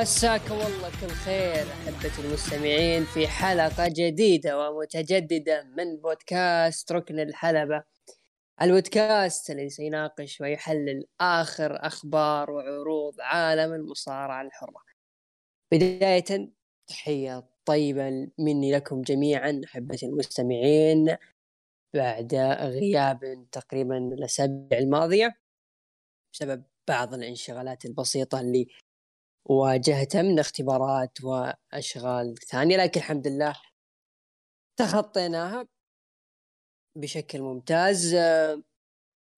مساك والله كل خير أحبة المستمعين في حلقة جديدة ومتجددة من بودكاست ركن الحلبة. البودكاست الذي سيناقش ويحلل آخر أخبار وعروض عالم المصارعة الحرة. بداية تحية طيبة مني لكم جميعا أحبة المستمعين. بعد غياب تقريبا الأسابيع الماضية بسبب بعض الانشغالات البسيطة اللي واجهتها من اختبارات وأشغال ثانية لكن الحمد لله تخطيناها بشكل ممتاز.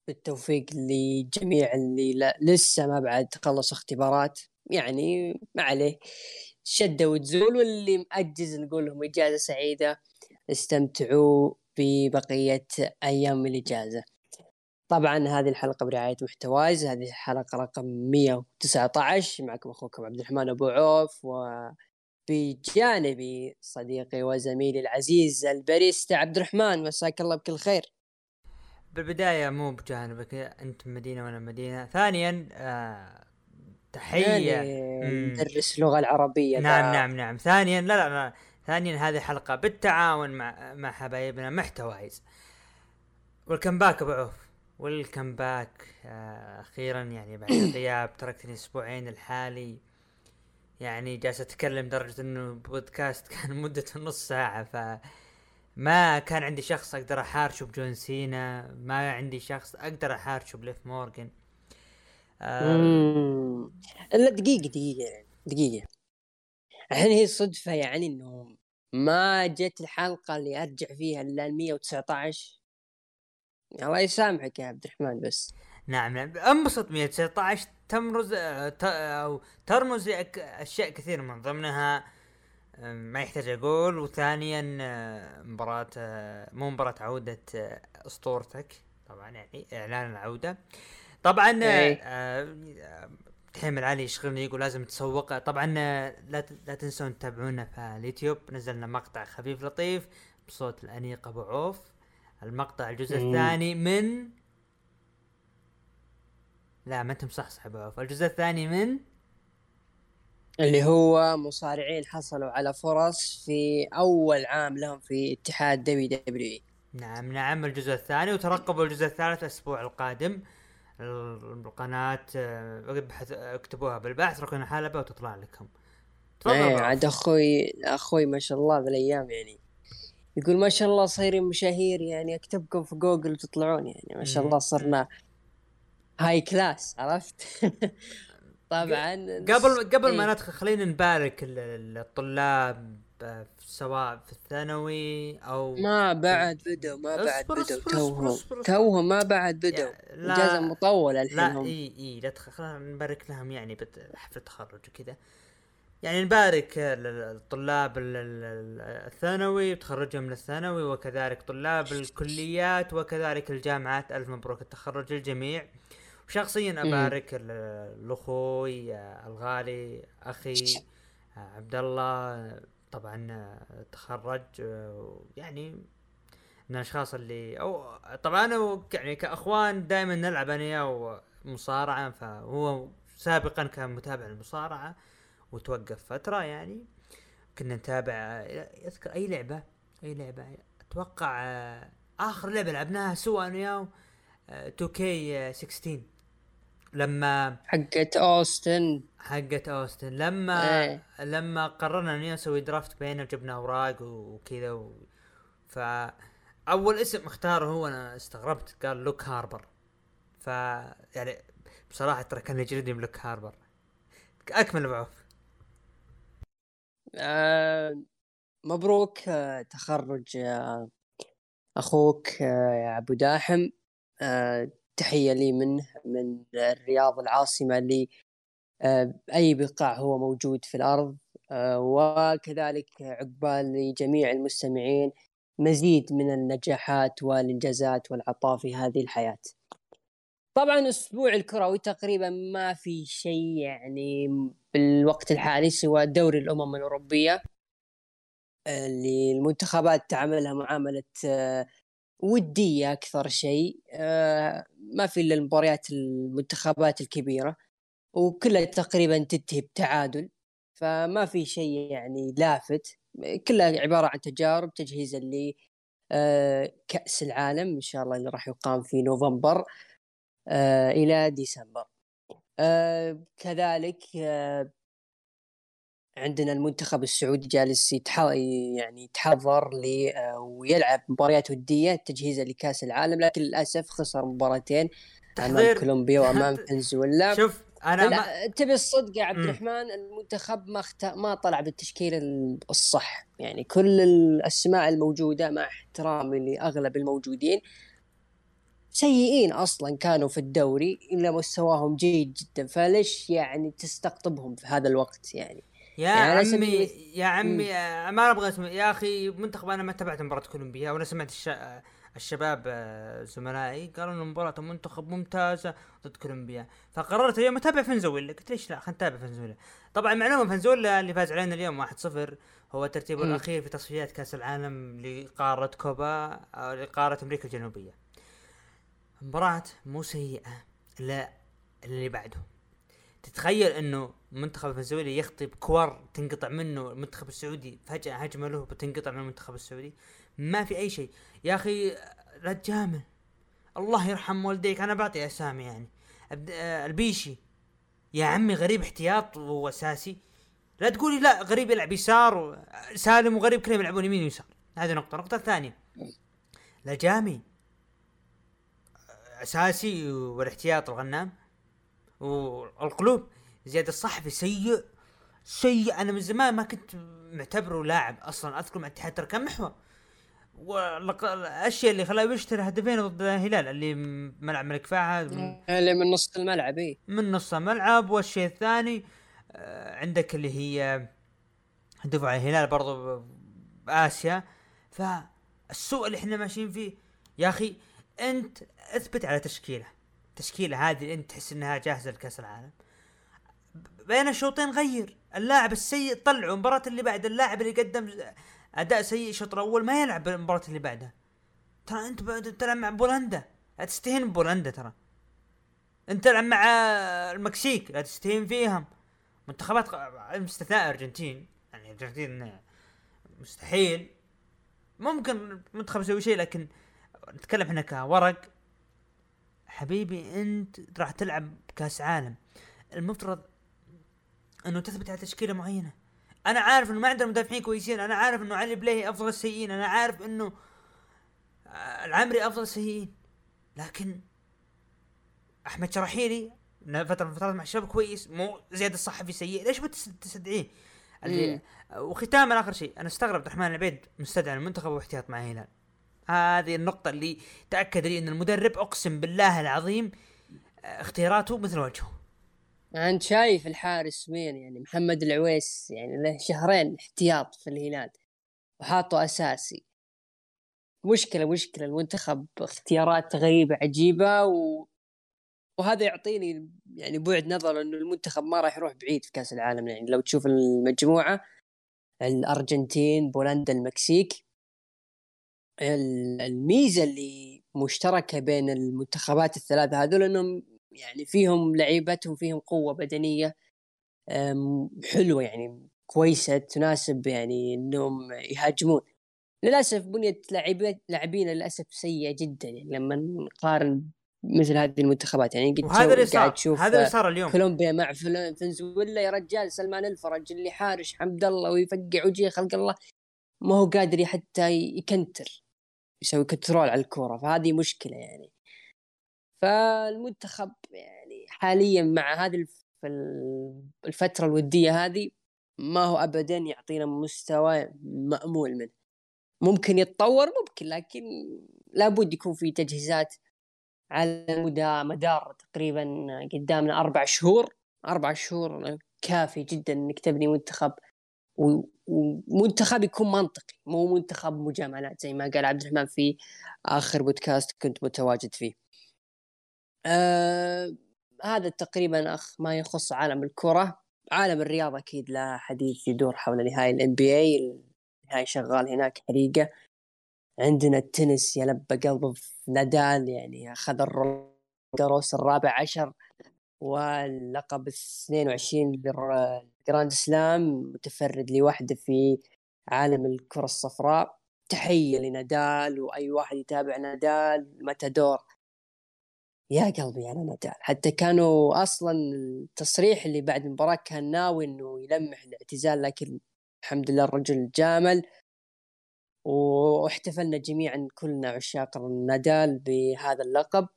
بالتوفيق لجميع اللي لسه ما بعد خلص اختبارات يعني ما عليه. شدة وتزول واللي مأجز نقول لهم إجازة سعيدة استمتعوا ببقية أيام الإجازة. طبعا هذه الحلقة برعاية محتوايز. هذه الحلقة رقم 119 معكم أخوكم عبد الرحمن أبو عوف وبجانبي صديقي وزميلي العزيز الباريستا عبد الرحمن. مساك الله بكل خير. بالبداية مو بجانبك أنت مدينة وأنا مدينة. ثانيا آه تحية. ندرس اللغة العربية. نعم. نعم نعم. ثانيا لا لا, لا. ثانيا هذه حلقة بالتعاون مع مع حبايبنا محتوايز. welcome back أبو عوف. welcome back آه أخيرا يعني بعد الغياب تركتني أسبوعين الحالي. يعني جالس أتكلم درجة إنه بودكاست كان مدته نص ساعة ف ما كان عندي شخص أقدر احارشه بجون سينا ما عندي شخص أقدر احارشه بليف مورجن آه لا دقيقة دقيقة دقيقة. الحين هي صدفة يعني إنه ما جت الحلقة اللي أرجع فيها إلا 119 الله يسامحك يا عبد الرحمن بس. نعم نعم. انبسط 119 تمرز أو ترمز أشياء كثير من ضمنها ما يحتاج أقول. وثانيا مباراة مو مباراة عودة أسطورتك. طبعا يعني إعلان العودة. طبعا تحمل علي يشغلني يقول لازم تسوق. طبعا لا لا تنسون تتابعونا في اليوتيوب. نزلنا مقطع خفيف لطيف بصوت الأنيق أبو عوف. المقطع الجزء مم. الثاني من لا ما انت مصحصح ابو عوف. الجزء الثاني من اللي هو مصارعين حصلوا على فرص في أول عام لهم في اتحاد WW نعم نعم الجزء الثاني وترقبوا الجزء الثالث الأسبوع القادم. القناة ابحث اكتبوها بالبحث ركن حلبة وتطلع لكم. إيه عاد أخوي أخوي ما شاء الله ذا الأيام يعني. يقول ما شاء الله صايرين مشاهير يعني أكتبكم في جوجل وتطلعون يعني ما شاء الله صرنا high class عرفت؟ طبعا قبل قبل إيه. ما ندخل خلينا نبارك الطلاب سواء في الثانوي أو ما بعد بدوا ما بعد بدوا توهم توهم ما بعد بدوا إجازة مطولة الحين لا إي إي لا خلينا نبارك لهم يعني حفله تخرج وكذا. يعني نبارك الطلاب الثانوي وتخرجهم من الثانوي وكذلك طلاب الكليات وكذلك الجامعات. ألف مبروك التخرج للجميع وشخصيا أبارك لاخوي الغالي أخي عبد الله طبعا تخرج يعني من الأشخاص اللي أو طبعا أنا يعني كأخوان دائما نلعب أنا ومصارعه فهو سابقا كان متابع المصارعه وتوقف فترة يعني. كنا نتابع أذكر أي لعبة أي لعبة أتوقع آه، آخر لعبة لعبناها سوا أنا وياه 2K16 لما حقت أوستن. حقت أوستن. لما إيه. لما قررنا اني نسوي draft بيننا وجبنا أوراق وكذا و... ف أول اسم اختاره هو أنا استغربت قال لوك هاربر. ف يعني بصراحة ترى كان يجلدني بلوك هاربر. أكمل بعوف آه مبروك آه تخرج آه أخوك آه أبو داحم تحية لي منه من الرياض العاصمة اللي اي بقاع هو موجود في الأرض وكذلك عقبال لجميع المستمعين مزيد من النجاحات والإنجازات والعطاء في هذه الحياة. طبعا أسبوع الكروي تقريبا ما في شيء يعني بالوقت الحالي سوى دوري الأمم الأوروبية اللي المنتخبات تعاملها معاملة آه، ودية أكثر شيء آه، ما في إلا المباريات المنتخبات الكبيرة وكلها تقريبا تنتهي بتعادل فما في شيء يعني لافت. كلها عبارة عن تجارب تجهيزا ل آه، العالم إن شاء الله اللي راح يقام في نوفمبر. إلى ديسمبر. كذلك عندنا المنتخب السعودي جالس يعني يتحضر ويلعب مباريات ودية تجهيزا لكأس العالم لكن للأسف خسر مباراتين أمام كولومبيا وأمام فنزويلا. شوف أنا ما... تبي الصدق يا عبد الرحمن المنتخب ما اخت... ما طلع بالتشكيله الصح. يعني كل الأسماء الموجودة مع احترامي لأغلب الموجودين سيئين أصلا كانوا في الدوري إلا مستواهم جيد جدا. فليش يعني تستقطبهم في هذا الوقت يعني؟ يا يعني عمي يا عمي ما أبغى أسمع. يا أخي منتخب أنا ما تابعت مباراة كولومبيا. وأنا سمعت الش... الشباب آه، زملائي قالوا انه مباراة منتخب ممتازة ضد كولومبيا. فقررت اليوم أتابع فنزويلا. قلت ليش لا خلينا نتابع فنزويلا. طبعا معلومة فنزويلا اللي فاز علينا اليوم 1-0 هو ترتيبه الأخير في تصفيات كأس العالم لقارة كوبا أو لقارة أمريكا الجنوبية. مباراة مو سيئة لا اللي بعده. تتخيل إنه منتخب فنزويلا يخطي بكور تنقطع منه المنتخب السعودي فجأة هجمة له بتنقطع من المنتخب السعودي؟ ما في أي شيء. يا أخي لا تجامل. الله يرحم والديك أنا بعطي أسامي يعني. آه، البيشي. يا عمي غريب احتياط وأساسي. لا تقولي لا غريب يلعب يسار سالم وغريب كلهم يلعبون يمين ويسار. هذه نقطة. النقطة الثانية لا جامي. أساسي والاحتياط الغنام. والقلوب زياد الصحفي سيء سيء. أنا من زمان ما كنت معتبره لاعب أصلا أذكر مع اتحاد كان محور. والاشياء اللي خلاه يشتري هدفين ضد الهلال اللي ملعب ملك فهد اللي من نص الملعب اي من نص الملعب. والشيء الثاني آه، عندك اللي هي دفع الهلال برضو باسيا فالسوء اللي إحنا ماشيين فيه يا أخي انت اثبت على تشكيلة. تشكيلة هذه انت تحس انها جاهزة لكأس العالم. بين الشوطين غير. اللاعب السيء طلعه المباراة اللي بعد اللاعب اللي قدم أداء سيء الشوط الأول ما يلعب المباراة اللي بعدها ترى انت تلعب مع بولندا. لا تستهين بولندا ترى. انت تلعب مع المكسيك. لا تستهين فيهم. منتخبات باستثناء الارجنتين يعني الارجنتين مستحيل. ممكن المنتخب يسوي شيء لكن نتكلم إحنا كورق. حبيبي انت راح تلعب كاس عالم. المفترض انه تثبت على تشكيلة معينة. أنا عارف إنه ما عندنا مدافعين كويسين. أنا عارف إنه علي بليهي أفضل السيئين. أنا عارف إنه آه، العمري أفضل السيئين. لكن أحمد شراحيلي فترة من الفترات مع الشباب كويس مو زياد الصحفي سيء. ليش بتستدعيه؟ اللي وختاما اخر شيء. أنا استغرب عبد الرحمن العبيد مستدعى المنتخب واحتياط مع الهلال هذه النقطة اللي تأكد لي أن المدرب أقسم بالله العظيم اختياراته مثل وجهه. انت شايف الحارس مين يعني محمد العويس يعني له شهرين احتياط في الهلال وحاطه أساسي. مشكلة مشكلة المنتخب اختيارات غريبة عجيبة و... وهذا يعطيني يعني بعد نظر إنه المنتخب ما راح يروح بعيد في كأس العالم. يعني لو تشوف المجموعة الأرجنتين بولندا المكسيك الميزة اللي مشتركة بين المنتخبات الثلاثة هذول إنهم يعني فيهم لعيبتهم فيهم قوة بدنية حلوة يعني كويسة تناسب يعني إنهم يهاجمون. للأسف بنية لاعبين للأسف سيئة جدا يعني لما نقارن مثل هذه المنتخبات. يعني قد وهذا اللي صار هذا اللي صار اليوم. كولومبيا مع فنزويلا يا رجال سلمان الفرج اللي حارش حمد الله ويفقع وجيه خلق الله ما هو قادر حتى يكنتر. يسوي كنترول على الكورة فهذه مشكلة يعني. فالمنتخب يعني حاليا مع هذه الفترة الودية هذه ما هو ابدا يعطينا مستوى مأمول منه. ممكن يتطور ممكن لكن لابد يكون في تجهيزات على مدى مدار تقريبا قدامنا أربع شهور. أربع شهور كافي جدا إنك تبني منتخب ومنتخب يكون منطقي مو منتخب مجاملات زي ما قال عبد الرحمن في آخر بودكاست كنت متواجد فيه. آه هذا تقريبا أخ ما يخص عالم الكرة. عالم الرياضة أكيد لا حديث يدور حول نهائي ال NBA النهائي شغال هناك حريقة. عندنا التنس يلبى قلبه في نادال يعني أخذ الروس الرابع عشر واللقب 22 Grand Slam متفرد لوحده في عالم الكرة الصفراء. تحية لنادال وأي واحد يتابع نادال متادور يا قلبي على نادال. حتى كانوا أصلا التصريح اللي بعد المباراة كان ناوي إنه يلمح الاعتزال لكن الحمد لله الرجل جامل. واحتفلنا جميعا كلنا عشاق نادال بهذا اللقب.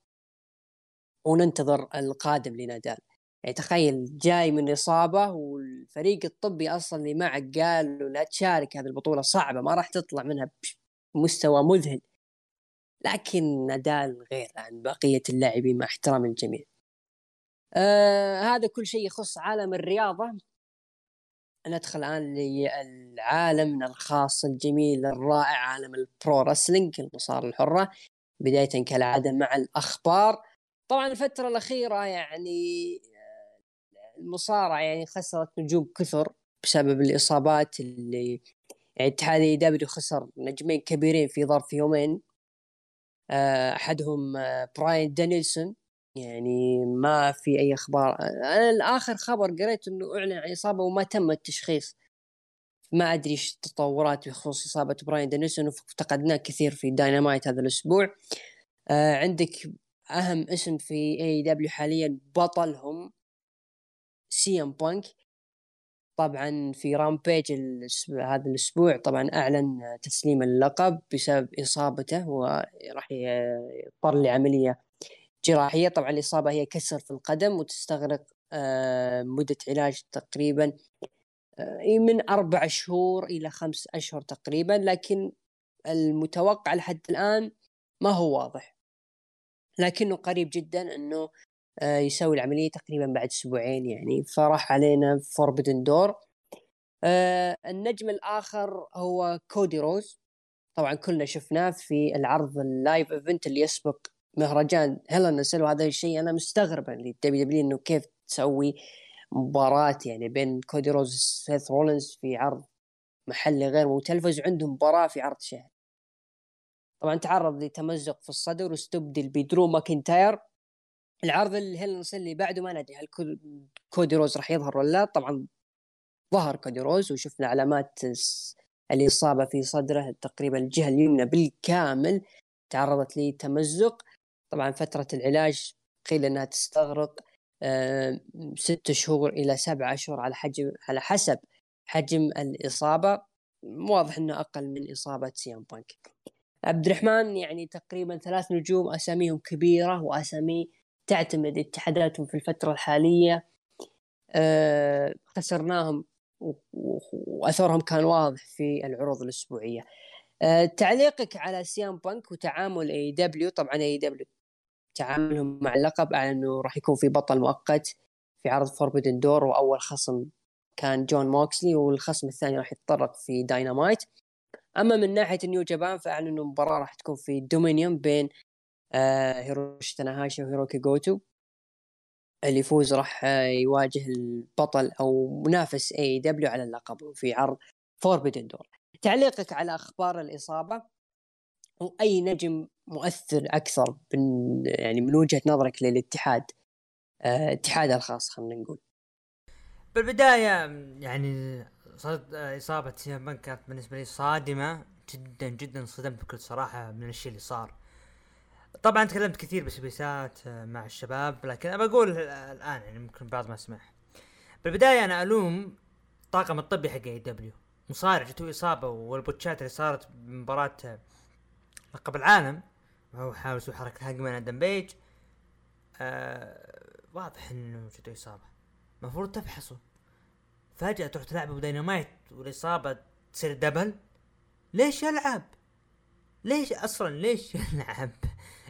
وننتظر القادم لنادال. يعني تخيل جاي من إصابة والفريق الطبي أصلا اللي معك قال له لا تشارك هذه البطولة صعبة ما راح تطلع منها بمستوى مذهل. لكن نادال غير عن بقية اللاعبين مع احترام الجميع. آه هذا كل شيء يخص عالم الرياضة. ندخل الآن للعالم الخاص الجميل الرائع عالم البرو رسلينج المصارعة الحرة. بداية كالعادة مع الأخبار. طبعا الفترة الأخيرة يعني المصارعة يعني خسرت نجوم كثر بسبب الإصابات اللي يعني اتحاد AEW خسر نجمين كبيرين في ظرف يومين. آه، أحدهم آه، براين دانيلسون. يعني ما في أي أخبار. أنا الآخر خبر قريت أنه أعلن عن إصابة وما تم التشخيص. ما أدري إيش التطورات بخصوص إصابة براين دانيلسون. وافتقدناه كثير في داينامايت هذا الأسبوع. آه عندك أهم اسم في AEW حاليا بطلهم. سي إم بانك. طبعا في Rampage هذا الأسبوع طبعا أعلن تسليم اللقب بسبب إصابته وراح يضطر لعملية جراحية. طبعا الإصابة هي كسر في القدم وتستغرق آه، مدة علاج تقريبا آه، من أربع شهور إلى خمس أشهر تقريبا لكن المتوقع لحد الآن ما هو واضح. لكنه قريب جدا إنه يسوي العملية تقريبا بعد أسبوعين يعني. فراح علينا Forbidden Door آه، النجم الآخر هو كودي رودز طبعا كلنا شفناه في العرض ال live event اللي يسبق مهرجان Hell in a Cell وهذا الشيء أنا مستغرب لل WWE إنه كيف تسوي مباراة يعني بين كودي رودز وسيث رولينز في عرض محلي غير متلفز وعندهم مباراة في عرض شهري طبعا تعرض لتمزق في الصدر واستبدل بدرو ماكنتاير. العرض ال Hell اللي بعده ما ندري هل كودي رودز راح يظهر ولا لا؟ طبعا ظهر كودي رودز وشفنا علامات الإصابة في صدره تقريبا الجهة اليمنى بالكامل تعرضت لتمزق طبعا فترة العلاج قيل أنها تستغرق آه، ست شهور إلى سبع أشهر على حجم على حسب حجم الإصابة. واضح أنه أقل من إصابة سي إم بانك. عبد الرحمن يعني تقريبا ثلاث نجوم أساميهم كبيرة وأسامي تعتمد اتحاداتهم في الفترة الحالية أه خسرناهم وأثرهم كان واضح في العروض الأسبوعية. أه تعليقك على سي إم بانك وتعامل AEW طبعا AEW تعاملهم مع اللقب على إنه راح يكون في بطل مؤقت في عرض Forbidden Door وأول خصم كان جون موكسلي والخصم الثاني راح يتطرق في داينامايت. أما من ناحية New Japan فأعلنوا المباراة راح تكون في Dominion بين آه هيروشي تاناهاشي وهيروكي جوتو. اللي يفوز راح يواجه البطل أو منافس AEW على اللقب في عرض Forbidden Door تعليقك على أخبار الإصابة؟ وأي نجم مؤثر أكثر من يعني من وجهة نظرك للاتحاد؟ آه اتحاد الخاص خلينا نقول. بالبداية يعني إصابة سيام كانت بالنسبة لي صادمة جدا جدا صدمت بكل صراحة من الشيء اللي صار. طبعا تكلمت كثير بسبيسات آه، مع الشباب لكن أبى أقول الآن يعني ممكن بعض ما سمع بالبداية أنا ألوم الطاقم الطبي حق اي دبليو مصارع جته إصابة والبوتشات اللي صارت بمباراه آه، لقب العالم. وهو حاول يسوي حركة هاجمان آدم بيج. آه واضح إنه جته إصابة. المفروض تفحصه. فجأة تروح تلعبه بديناميت والإصابة تصير دبل ليش يلعب؟ ليش أصلا ليش يلعب؟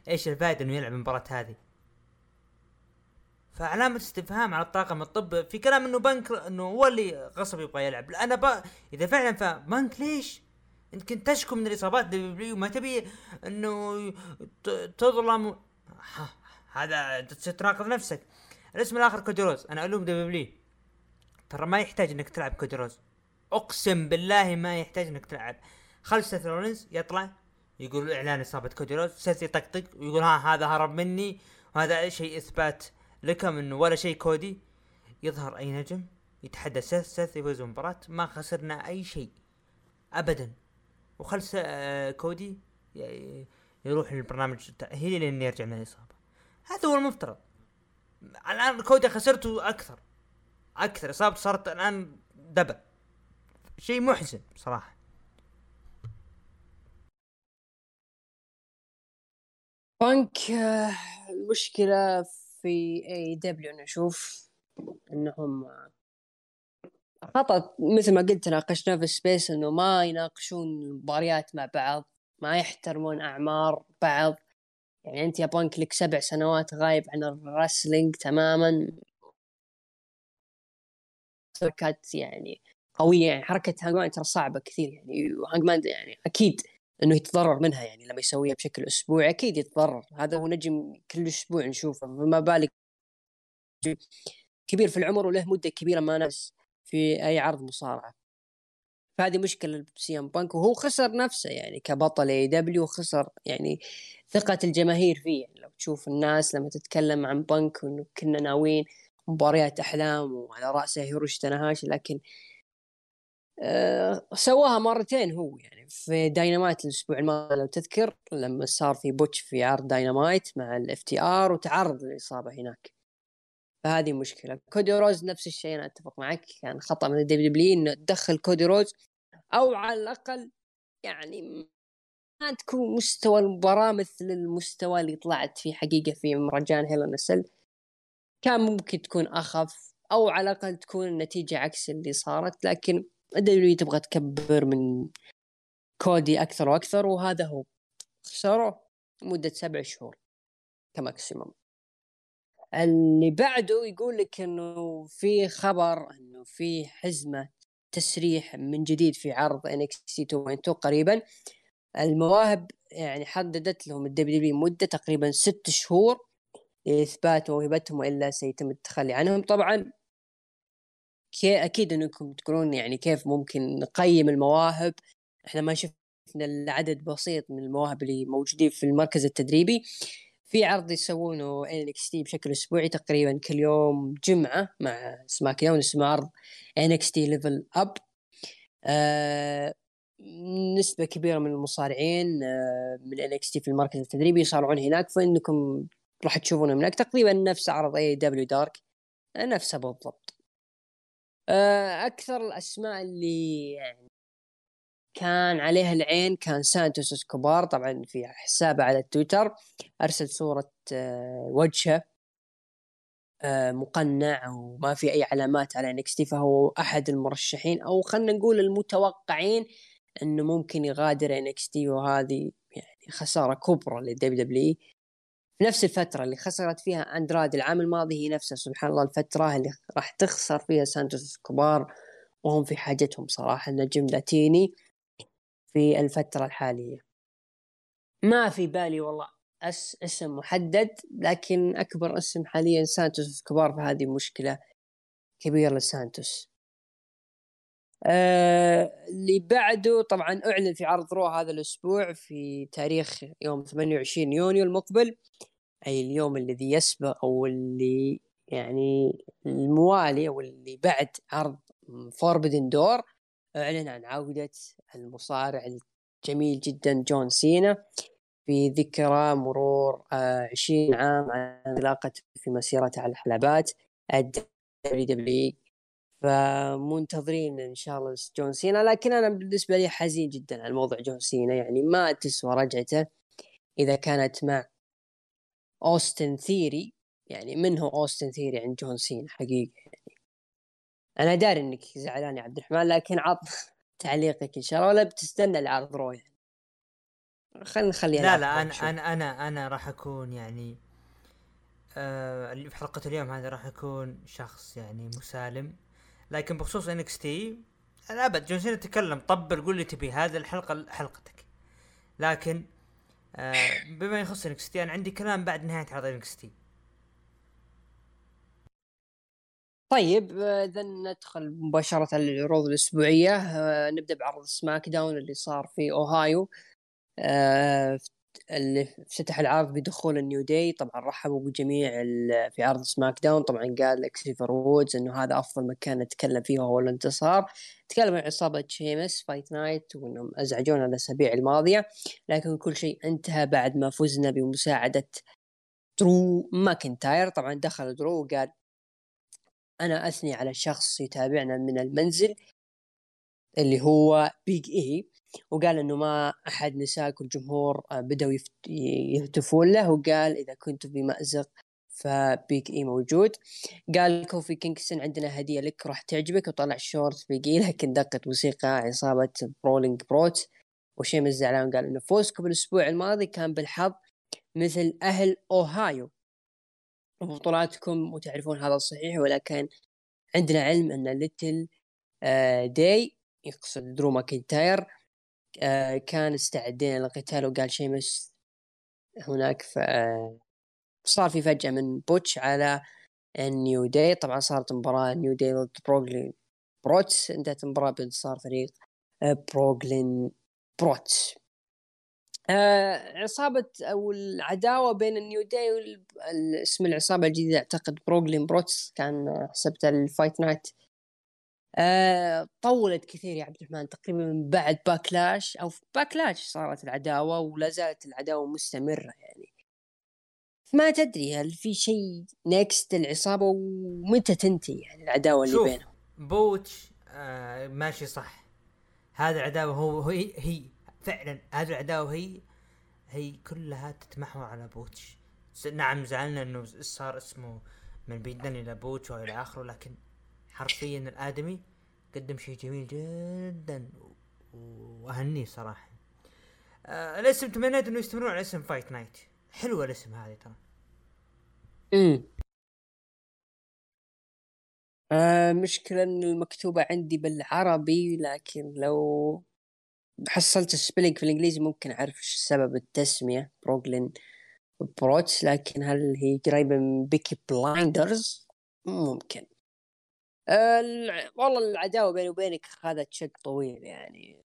إيش الفائدة إنه يلعب المباراة هذه؟ فعلامة استفهام على الطاقم الطب في كلام إنه بنك إنه هو اللي غصب يبغى يلعب. أنا ب... إذا فعلا فبنك ليش؟ إنت كنت تشكو من الإصابات WWE ما تبي إنه تظلم. هذا تراقب نفسك. الاسم الآخر كودي رودز. أنا ألوم WWE. ترى ما يحتاج إنك تلعب كودي رودز. أقسم بالله ما يحتاج إنك تلعب. خل سيث يطلع. يقول إعلان إصابة كودي رودز سيث يطقطق ويقول ها هذا هرب مني وهذا شيء إثبات لكم انه ولا شيء كودي يظهر أي نجم يتحدى سيث سيث يفوز المباراة ما خسرنا أي شيء ابدا. وخل آه، كودي يروح للبرنامج التأهيلي لين يرجع من الإصابة. هذا هو المفترض. الآن كودي خسرته أكثر أكثر. إصابته صارت الآن double. شيء محزن بصراحة بانك آه، المشكلة في AEW نشوف إنهم خطأ. مثل ما قلت ناقشنا في Space إنه ما يناقشون المباريات مع بعض ما يحترمون أعمار بعض. يعني أنت يا بانك لك سبع سنوات غايب عن ال wrestling تماما. حركات يعني قوية يعني حركة هانجمان ترى صعبة كثير يعني وهانجمان يعني أكيد إنه يتضرر منها يعني لما يسويها بشكل أسبوعي أكيد يتضرر. هذا هو نجم كل أسبوع نشوفه. فما بالك كبير في العمر وله مدة كبيرة ما نافس في أي عرض مصارعة. فهذه مشكلة سي إم بانك وهو خسر نفسه يعني كبطل AEW خسر يعني ثقة الجماهير فيه. يعني لو تشوف الناس لما تتكلم عن بانك وإنه كنا ناويين مباريات أحلام وعلى رأسه هيروشي تاناهاشي لكن سواها مرتين هو يعني. في داينامايت الأسبوع الماضي لو تذكر لما صار في botch في عرض داينامايت مع ال FTR وتعرض للإصابة هناك. فهذه مشكلة. كودي رودز نفس الشيء أنا أتفق معك. كان خطأ من ال WWE إنه تدخل كودي رودز أو على الأقل يعني ما تكون مستوى المباراة مثل المستوى اللي طلعت فيه حقيقة في مهرجان Hell in a Cell كان ممكن تكون أخف أو على الأقل تكون النتيجة عكس اللي صارت لكن ال WWE تبغى تكبر من كودي أكثر وأكثر وهذا هو. خسروه مده سبع شهور ك maximum. اللي بعده يقول لك إنه في خبر إنه في حزمة تسريح من جديد في عرض تي 2.2 قريبا. المواهب يعني حددت لهم ال WWE مدة تقريبا ست شهور لإثبات موهبتهم وإلا سيتم التخلي عنهم. طبعا كي أكيد إنكم تقولون يعني كيف ممكن نقيم المواهب. إحنا ما شفنا العدد بسيط من المواهب اللي موجودين في المركز التدريبي. في عرض يسوونه NXT بشكل أسبوعي تقريبا كل يوم جمعة مع SmackDown اسمه عرض NXT Level Up نسبة كبيرة من المصارعين آه من NXT في المركز التدريبي يصارعون هناك فإنكم راح تشوفونه هناك. تقريبا نفس عرض AEW Dark نفسه بالضبط. آه أكثر الأسماء اللي يعني كان عليها العين كان سانتوس إسكوبار طبعا في حسابه على تويتر أرسل صورة آه، وجهه آه، مقنع وما في أي علامات على NXT فهو أحد المرشحين أو خلينا نقول المتوقعين إنه ممكن يغادر NXT وهذه يعني خسارة كبرى لل WWE نفس الفترة اللي خسرت فيها اندراد العام الماضي هي نفسها سبحان الله الفترة اللي راح تخسر فيها سانتوس كبار وهم في حاجتهم صراحة نجم لاتيني في الفترة الحالية. ما في بالي والله أس اسم محدد لكن أكبر اسم حاليا سانتوس كبار فهذه مشكلة كبيرة لسانتوس. آه اللي بعده طبعا أعلن في عرض رو هذا الأسبوع في تاريخ يوم 28 يونيو المقبل أي اليوم الذي يسبق أو اللي يعني الموالي أو اللي بعد عرض Forbidden Door أعلن عن عودة المصارع الجميل جدا جون سينا في ذكرى مرور آه، عشرين عام على انطلاقته في مسيرته على الحلبات ال WWE فمنتظرين إن شاء الله جون سينا لكن أنا بالنسبة لي حزين جدا على موضوع جون سينا يعني ما تسوى رجعته إذا كانت مع أوستن ثيري يعني من هو أوستن ثيري عند جون سينا حقيقة؟ يعني أنا داري إنك زعلان يا عبد الرحمن لكن عط تعليقك إن شاء الله ولا بتستنى العرض Raw يعني خلينا نخليها لا لا أنا أنا أنا أنا راح أكون يعني آه في حلقة اليوم هذه راح أكون شخص يعني مسالم. لكن بخصوص NXT أنا أبد. جون سينا تكلم طبل قول لي تبي هذه الحلقة حلقتك. لكن آه بما يخص NXT أنا عندي كلام بعد نهاية عرض NXT. طيب إذا ندخل مباشرة للعروض الأسبوعية. آه، نبدأ بعرض SmackDown اللي صار في أوهايو. آه، اللي افتتح العرض بدخول ال New Day طبعا رحبوا بجميع في عرض SmackDown. طبعا قال اكسيفر وودز إنه هذا أفضل مكان نتكلم فيه هو الانتصار. تكلم عن عصابة شيمس Fight Night وإنهم أزعجونا الأسابيع الماضية. لكن كل شيء انتهى بعد ما فزنا بمساعدة درو ماكنتاير. طبعا دخل درو وقال أنا أثني على شخص يتابعنا من المنزل اللي هو بيج اي وقال إنه ما أحد نساك الجمهور آه، بدأوا يهتفون له وقال إذا كنت بمأزق فبيج اي موجود. قال كوفي كينغستون عندنا هدية لك راح تعجبك وطلع شورت بيج اي لكن دقت موسيقى عصابة Brawling Brutes وشيمس زعلان قال إنه فوزكم الأسبوع الماضي كان بالحظ مثل أهل أوهايو. وبطولاتكم وتعرفون هذا صحيح ولكن عندنا علم إن ليتل داي يقصد درو ماكنتاير. آه، كان مستعدين للقتال وقال شيمس هناك ف... صار في فجأة من بوتش على ال New Day. طبعا صارت مباراة New Day ضد Brawling Brutes. انتهت المباراة بانتصار فريق آه، Brawling Brutes. آه عصابة أو العداوة بين ال New Day والاسم العصابة الجديدة أعتقد Brawling Brutes. كان حسبت ال Fight Night. آه طولت كثير يا عبد الرحمن تقريبا من بعد Backlash أو في Backlash صارت العداوة ولا زالت العداوة مستمرة يعني. ما تدري هل في شيء next العصابه ومتى تنتهي يعني العداوة اللي بينهم؟ بوتش آه ماشي صح. هذه العداوة هو هي هي فعلا هذه العداوة هي هي كلها تتمحور على بوتش. نعم زعلنا إنه صار اسمه من بيت دن إلى بوتش وإلى آخره لكن حرفيا الآدمي قدم شيء جميل جدا وأهنيه صراحة. آه الاسم تمنيت إنه يستمرون على اسم Fight Night حلو الاسم هذا ترى. امم آه مشكلة إن المكتوبة عندي بالعربي لكن لو حصلت ال spelling في الإنجليزي ممكن أعرف إيش سبب التسمية Brawling Brutes لكن هل هي قريبة من Peaky Blinders ممكن. والله العداوة بيني وبينك اخذت شق طويل يعني.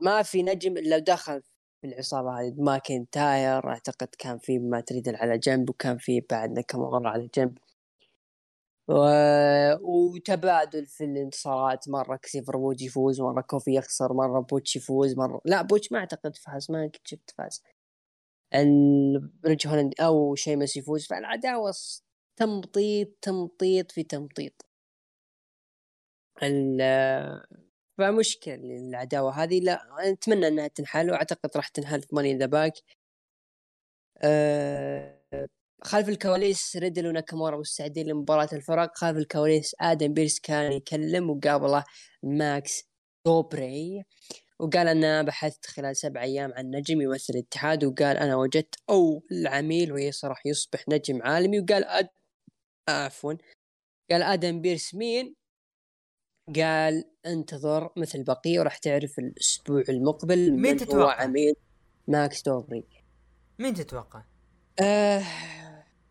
ما في نجم إلا دخل في العصابة هذه ماكنتاير أعتقد كان في مات ريدل على جنب وكان في بعد ناكامورا على جنب. و... وتبادل في الانتصارات مرة اكسيفر وود يفوز مرة كوفي يخسر مرة بوتش يفوز مرة لا بوتش ما أعتقد فاز ما قد شفت فاز. الريج هولند أو شيمس يفوز فالعداوة تمطيط تمطيط في تمطيط. فمشكلة العداوة هذه لا نتمنى إنها تنحل وأعتقد راح تنحل في Money in the Bank خلف الكواليس ريدل وناكامورا مستعدين لمباراة الفرق. خلف الكواليس آدم بيرس كان يكلم وقابله ماكس دوبري وقال أنا بحثت خلال سبع أيام عن نجم يمثل الاتحاد وقال أنا وجدت اول عميل ويصرح يصبح نجم عالمي وقال أد... عفوا قال آدم بيرس مين؟ قال انتظر مثل البقية وراح تعرف الأسبوع المقبل مين من تتوقع؟ هو عميد ماكس دوبري مين تتوقع؟ آه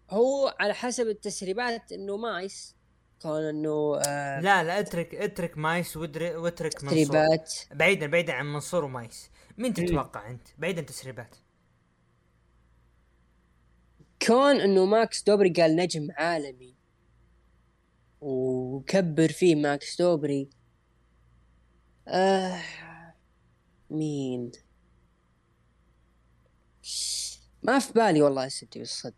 هو على حسب التسريبات إنه مايس كون إنه آه لا لا اترك اترك مايس واترك منصور. تسريبات. بعيدا بعيدا عن منصور ومايس. مين تتوقع أنت؟ بعيدا تسريبات. كون إنه ماكس دوبري قال نجم عالمي. وكبر فيه ماكس دوبري آه مين؟ ما في بالي والله ستي بالصدق.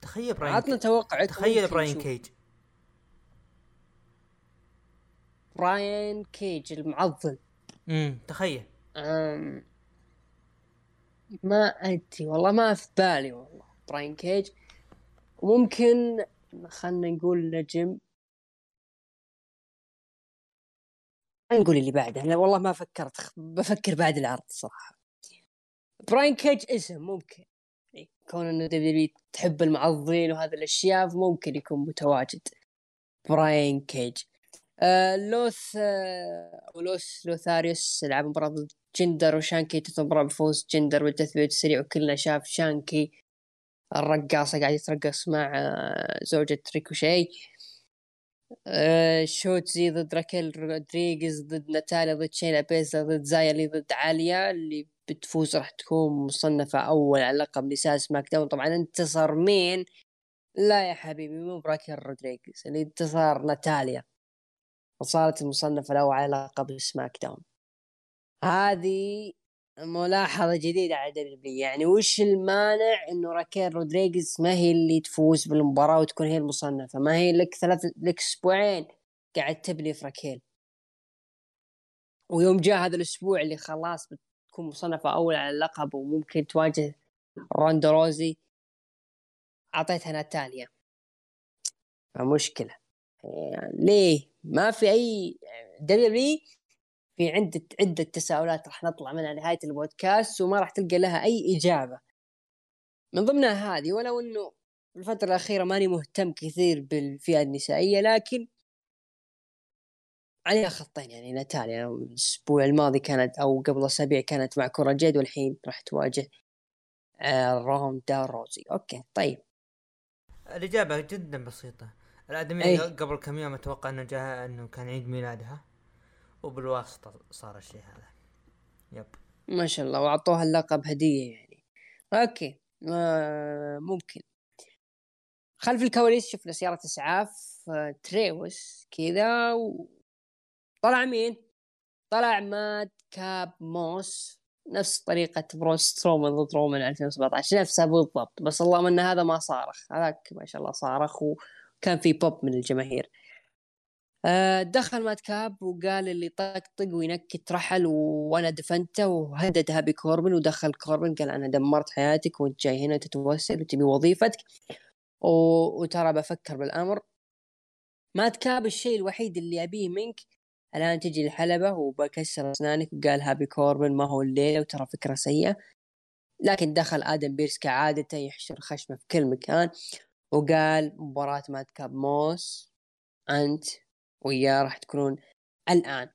تخيل براين عطنا توقع تخيل براين كيج براين كيج المعضل. امم تخيل. أم... ما أدري والله ما في بالي والله براين كيج وممكن خلنا نقول نجم. نقول اللي بعده. أنا والله ما فكرت بفكر بعد العرض صراحة. براين كيج اسم ممكن. كون إنه دبليو تحب المعضلين وهذه الأشياء ممكن يكون متواجد. براين كيج آه لوث آه ولوث لوثاريوس لعب مباراة ضد جندر وشانكي مباراة بفوز جندر بالتثبيت السريع وكلنا شاف شانكي الرقاصة قاعد يترقص مع آه زوجة ريكوشي. آه ضد راكيل رودريغيز ضد ناتاليا ضد شاينا بيزلر ضد زايا لي ضد آليا اللي بتفوز راح تكون مصنفة أول على لقب نساء SmackDown. طبعا انتصر مين؟ لا يا حبيبي مو راكيل رودريغيز اللي انتصر ناتاليا. وصارت المصنفة الأول على لقب SmackDown. هذه ملاحظة جديدة على دبليو يعني وش المانع إنه راكيل رودريغيز ما هي اللي تفوز بالمباراة وتكون هي المصنفة؟ ما هي لك ثلاث لك أسبوعين قاعد تبني في راكيل ويوم جاء هذا الأسبوع اللي خلاص بتكون مصنفة أول على اللقب وممكن تواجه روندا روزي أعطيتها ناتاليا فمشكلة. يعني ليه؟ ما في أي دبليو في عدة عدة تساؤلات راح نطلع منها نهاية البودكاست وما راح تلقى لها أي إجابة. من ضمنها هذه ولو أنه الفترة الأخيرة ماني مهتم كثير بالفئة النسائية لكن عليها خطين يعني ناتاليا الأسبوع الماضي كانت أو قبل أسابيع كانت مع كرة جيد والحين راح تواجه آه، روندا روزي. okay طيب. الإجابة جدا بسيطة. الآدمية قبل كم يوم أتوقع أنه جاء أنه كان عيد ميلادها. وبالواسطة صار الشيء هذا. yep. ما شاء الله وأعطوها اللقب هدية يعني. okay. آه ممكن. خلف الكواليس شفنا سيارة إسعاف آه تريوس كذا و... طلع مين؟ طلع ماد كاب موس. نفس طريقة براون سترومان ضد رومان 2017 نفسها بالضبط. بس اللهم إن هذا ما صارخ. هذاك ما شاء الله صارخ وكان في بوب من الجماهير. دخل ماد كاب وقال اللي طقطق وينكت رحل وأنا دفنته وهدد هابي كوربن ودخل كوربن قال أنا دمرت حياتك وأنت جاي هنا تتوسل وتبي وظيفتك. و... وترى بفكر بالأمر. ماد كاب الشيء الوحيد اللي أبيه منك. الآن تجي الحلبة وبكسر أسنانك وقال هابي كوربن ما هو الليلة وترى فكرة سيئة. لكن دخل آدم بيرس كعادته يحشر خشمه في كل مكان وقال مباراة ماد كاب موس. أنت وياه راح تكونون الآن.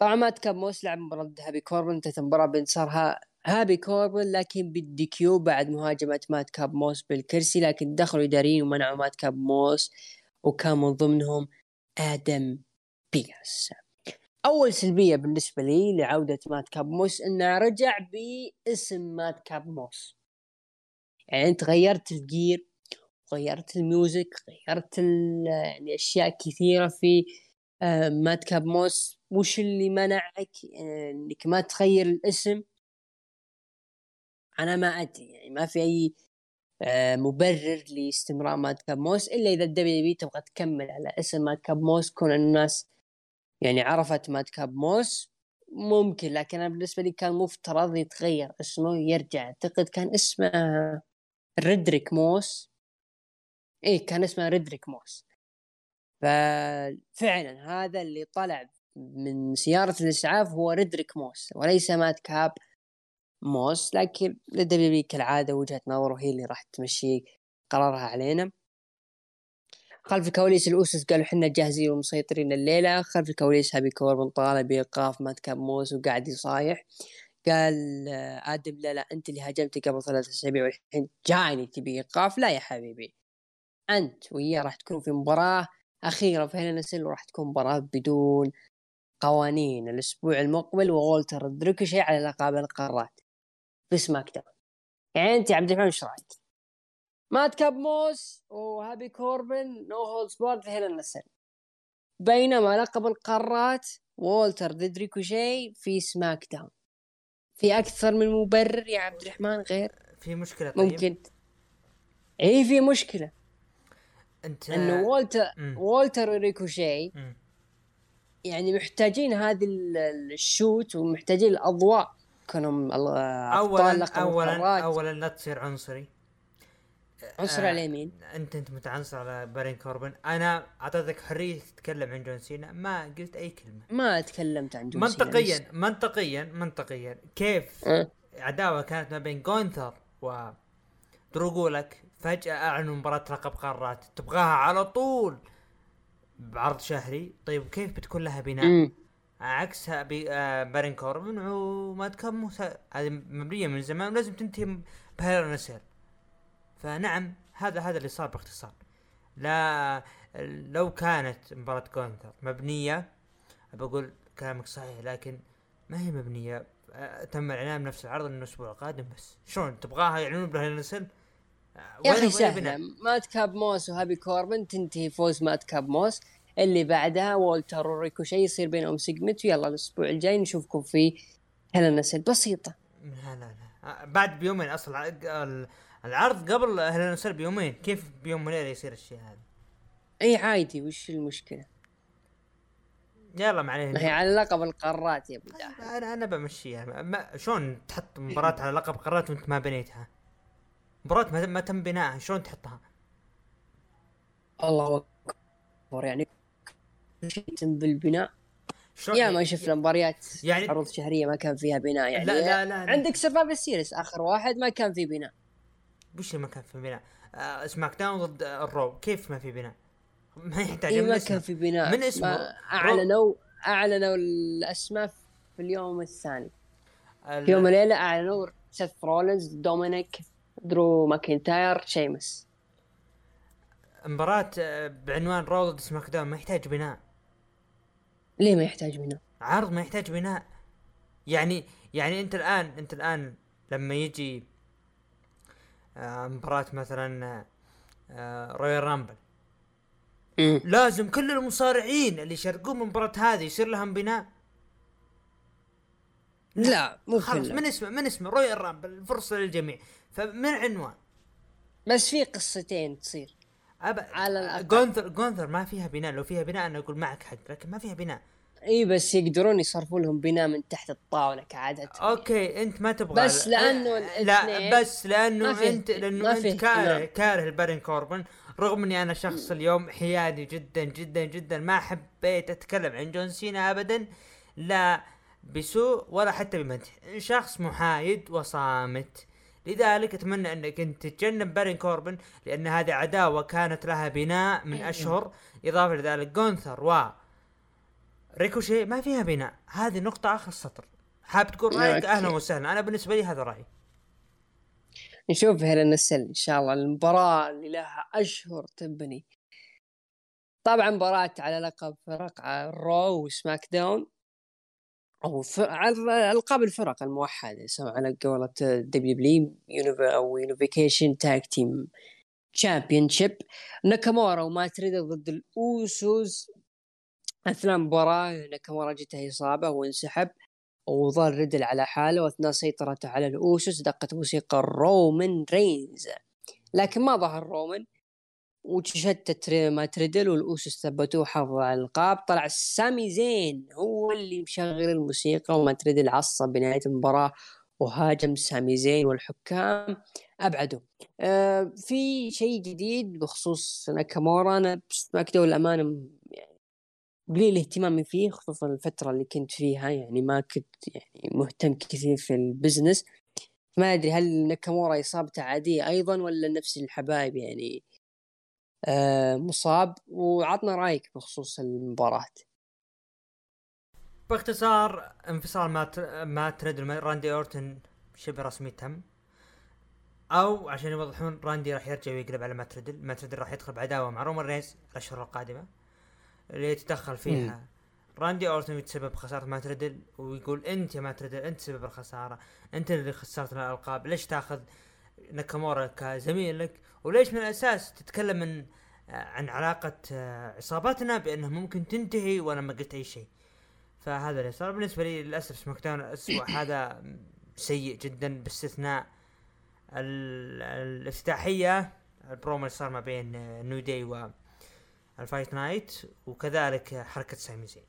طبعا ماد كاب موس لعب مباراة هابي كوربن انتهت المباراة بانتصار هابي كوربن لكن بال DQ بعد مهاجمة ماد كاب موس بالكرسي لكن دخلوا إداريين ومنعوا ماد كاب موس وكان من ضمنهم آدم بيرس. أول سلبية بالنسبة لي لعودة ماد كاب موس إنه رجع باسم ماد كاب موس. يعني أنت غيرت ال gear غيرت ال music غيرت يعني أشياء كثيرة في آه، ماد كاب موس. وش اللي منعك؟ آه، إنك ما تغير الاسم؟ أنا ما أدري يعني ما في أي آه، مبرر لاستمرار ماد كاب موس. إلا إذا الدبليو بي تبغى تكمل على اسم ماد كاب موس كون الناس يعني عرفت ماد كاب موس ممكن. لكن أنا بالنسبة لي كان مفترض يتغير اسمه يرجع أعتقد كان اسمه ريديك موس. إيه كان اسمه ريديك موس. ففعلا هذا اللي طلع من سيارة الإسعاف هو ريديك موس وليس ماد كاب موس لكن للدبليو كالعادة وجهة نظره هي اللي راح تمشي قرارها علينا. خلف الكواليس الأوسوس قالوا حنا جاهزين ومسيطرين الليلة. خلف الكواليس هابي كوربن طالب بإيقاف ماد كاب موس وقاعد يصايح. قال آدم لا لا أنت اللي هاجمته قبل ثلاثة أسابيع والحين جايني تبي إيقاف؟ لا يا حبيبي. أنت وياه راح تكون في مباراة أخيرة في Hell in a Cell وراح تكون مباراة بدون قوانين. الأسبوع المقبل وولتر ضد ريكوشي على لقب القارات. في SmackDown يعني أنت يا عبد الرحمن إيش رأيك؟ ماد كاب موس وهابي كوربن No Holds Barred في Hell in a Cell بينما لقب القارات وولتر ضد ريكوشي في SmackDown. في أكثر من مبرر يا عبد الرحمن غير؟ في مشكلة طيب. ممكن. اي في مشكلة. أنت إنه والتر مم. والتر وريكوشي يعني محتاجين هذه ال shot ومحتاجين الأضواء. كانوا اولا اولا اولا لا تصير عنصري. آه على يمين أنت أنت متعنصر على بارون كوربن. أنا أعطيتك حرية تتكلم عن جون سينا. ما قلت أي كلمة. ما تكلمت عن جون منطقيا سينا. منطقيا منطقيا كيف أه؟ عداوة كانت ما بين جونثر و درو جولاك فجأة أعلنوا مباراة لقب قارات. تبغاها على طول. بعرض شهري. طيب كيف بتكون لها بناء؟ عكس بي آه بارون كوربن وما تكمل هذه مبنية من زمان ولازم تنتهي ب Hell in a Cell فنعم هذا هذا اللي صار باختصار. لا لو كانت مباراة جونثر مبنية بقول كلامك صحيح لكن ما هي مبنية. آه، تم الاعلان بنفس العرض انه الأسبوع القادم بس. شلون؟ تبغاها يعلنون ب Hell in a Cell يا أخي سهلة. مادكاب موس وهابي كوربن تنتهي فوز مادكاب موس. اللي بعدها وولتر وريكوشي يصير بينهم segment ويلا الأسبوع الجاي نشوفكم في Hell in a Cell بسيطة. لا لا لا. آه، بعد بيومين أصلا العرض قبل Hell in a Cell بيومين. كيف بيوم وليلة يصير الشيء هذا؟ إي عادي. وش المشكلة؟ يلا ما عليه هي على لقب القارات يا أبو أنا أنا بمشيها. شلون تحط مباراة على لقب قارات وأنت ما بنيتها؟ مباراة ما, ما تم بنائها شلون تحطها؟ الله أكبر يعني شيء يتم بالبناء. يا ما شفنا مباريات يعني عروض شهريه ما كان فيها بناء يعني لا لا لا, لا. عندك Survivor Series آخر واحد ما كان في بناء. وش ما كان في بناء؟ آه SmackDown ضد ال Raw كيف ما في بناء؟ ما يحتاج إيه ما كان في بناء. من اسمه؟ اعلنوا أعلنوا الأسماء في اليوم الثاني. في يوم الليلة أعلنوا سيث رولنز دومينيك درو ماكنتاير شيمس. مباراة آه، بعنوان Raw ضد SmackDown ما يحتاج بناء. ليه ما يحتاج بناء؟ عرض ما يحتاج بناء. يعني يعني انت الآن انت الآن لما يجي آه، مباراة مثلا Royal Rumble لازم كل المصارعين اللي يشاركون بالمباراة هذه يصير لهم بناء؟ لا مو خلاص من اسمه من اسمه Royal Rumble فرصة للجميع. فمن عنوان؟ بس في قصتين تصير. أبا على جونثر جونثر ما فيها بناء. لو فيها بناء أنا أقول معك حق لكن ما فيها بناء. إي بس يقدرون يصرفوا لهم بناء من تحت الطاولة كعادة. okay أنت ما تبغى بس لأنه لا بس لأنه انت لأنه أنت كاره كاره البارون كوربن. رغم إني أنا شخص اليوم حيادي جدا جدا جدا ما حبيت أتكلم عن جون سينا ابدا لا بسوء ولا حتى بمدح. شخص محايد وصامت. لذلك أتمنى أنك أنت تتجنب بارون كوربن لأن هذه عداوة كانت لها بناء من أشهر إضافة لذلك جونثر و ريكوشي ما فيها بناء. هذه نقطة آخر السطر. حاب تقول رأيك؟ أهلا وسهلا. أنا بالنسبة لي هذا رأيي. نشوف Hell in a Cell إن شاء الله. المباراة اللي لها أشهر تبني. طبعا مباراة على لقب فرق Raw و SmackDown. أو على القاب الفرق الموحدة سواء على قولة WWE أو unification tag team championship ناكامورا ومات ريدل ضد الأوسوس. أثناء المباراة ناكامورا جته إصابة وانسحب وظل ريدل على حاله وأثناء سيطرته على الأوسوس دقت موسيقى رومان رينز. لكن ما ظهر رومان. وتشتت مات ريدل والاوسوس ثبتوه حافظوا على الألقاب. طلع سامي زين هو اللي مشغل الموسيقى ومات ريدل عصب بنهاية المباراة وهاجم سامي زين والحكام أبعدوا. آه في شيء جديد بخصوص ناكامورا. أنا ما اكدب الأمانة قليل اهتمامي فيه خصوصا الفترة اللي كنت فيها يعني ما كنت يعني مهتم كثير في البزنس. ما أدري هل ناكامورا إصابته عادية أيضا ولا نفس الحبايب يعني مصاب وعطنا رأيك بخصوص المباراة. باختصار انفصال ما ما تريد راندي اورتن شبه رسمي تم. أو عشان يوضحون راندي راح يرجع ويقلب على مات ريدل. مات ريدل راح يدخل بعداوه مع رومان رينز الأشهر القادمة اللي يتدخل فيها. مم. راندي اورتون يتسبب خسارة مات ريدل ويقول أنت يا مات ريدل أنت سبب الخسارة. أنت اللي خسرت الألقاب. ليش تاخذ ناكامورا كزميل لك؟ وليش من الأساس تتكلم من عن علاقة عصابتنا بأنه ممكن تنتهي وأنا ما قلت أي شيء. فهذا اللي صار. بالنسبة لي للأسف SmackDown هذا سيء جدا باستثناء الافتتاحية البرومو اللي صار ما بين New Day و ال Fight Night وكذلك حركة سامي زين.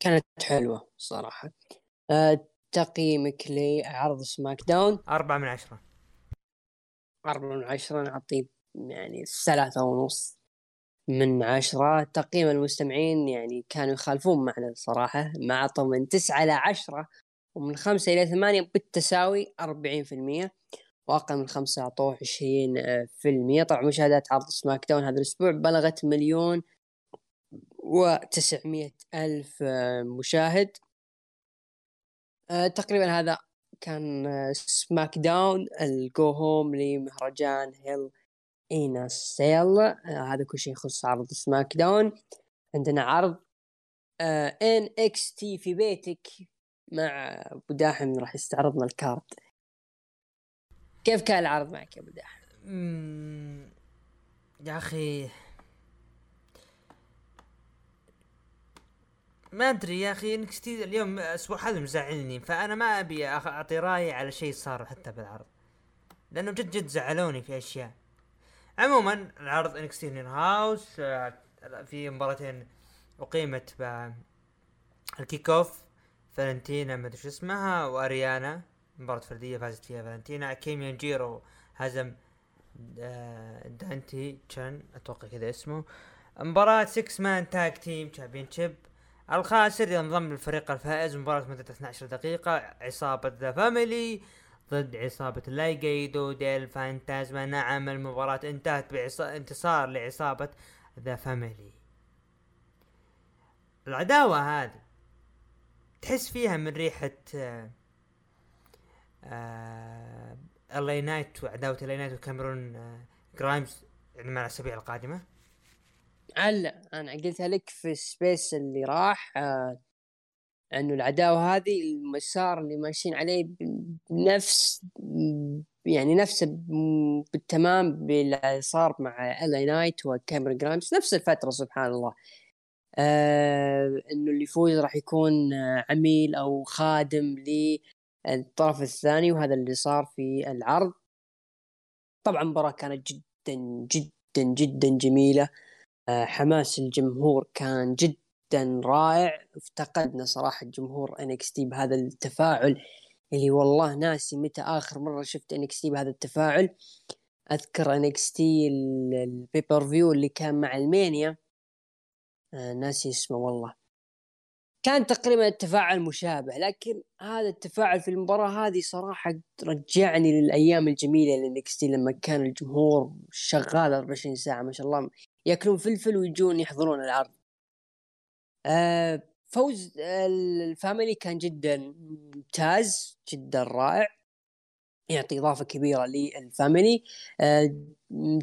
كانت حلوة صراحة. أه تقييمك لعرض SmackDown؟ أربعة من عشرة. أربعة من عشرة نعطيه يعني ثلاثة ونص من عشرة. تقييم المستمعين يعني كانوا يخالفون معنا صراحة ما عطوا من تسعة إلى عشرة ومن خمسة إلى ثمانية بالتساوي أربعين في المية. واقل من خمسة 20 آه، في المية. طبعا مشاهدات عرض سماك داون هذا الأسبوع بلغت مليون وتسعمية ألف مشاهد. آه، تقريبا هذا كان SmackDown ال go home لمهرجان Hell in a Cell. هذا كل شيء يخص عرض SmackDown. عندنا عرض NXT في بيتك مع أبو داحم راح يستعرضنا ال card كيف كان العرض معك يا أبو داحم؟ يا أخي ما أدري يا أخي إنك اليوم الأسبوع هذا مزعلني فأنا ما أبي أعطي رأيي على شيء صار حتى بالعرض لأنه جد جد زعلوني في أشياء. عموما العرض NXT House آه، في مباراتين أقيمت ب ال kickoff فالنتينا ما أدري اسمها وأريانا مباراة فردية فازت فيها فالنتينا كيميان جيرو هزم آه، دانتي تشان أتوقع كذا اسمه. مباراة 6 man tag team championship الخاسر ينضم للفريق الفائز مباراة مدتها 12 دقيقة عصابة The Family ضد عصابة Legado del Fantasma نعم المباراة انتهت بانتصار لعصابة The Family العداوة هذه تحس فيها من ريحة LA Knight وعداوة LA Knight وكاميرون جرايمز يعني مع الأسابيع القادمة. هلا أنا قلتها لك في السبيس اللي راح آه إنه العداوة هذه المسار اللي ماشيين عليه بنفس يعني نفس بالتمام باللي صار مع LA Knight وكاميرون جرايمز نفس الفترة سبحان الله. آه إنه اللي يفوز راح يكون عميل أو خادم للطرف الثاني وهذا اللي صار في العرض. طبعا المباراة كانت جدا جدا جدا جميلة. آه حماس الجمهور كان جدا رائع. افتقدنا صراحة جمهور NXT بهذا التفاعل اللي والله ناسي متى آخر مرة شفت NXT بهذا التفاعل. أذكر تي ال pay-per-view اللي كان مع ألمانيا. آه ناسي اسمه والله. كان تقريبا التفاعل مشابه لكن هذا التفاعل في المباراة هذه صراحة رجعني للأيام الجميلة لل NXT لما كان الجمهور شغال 24 ساعة ما شاء الله. ياكلون فلفل ويجون يحضرون العرض. آه فوز ال Family كان جدا ممتاز جدا رائع يعطي إضافة كبيرة لل Family. أه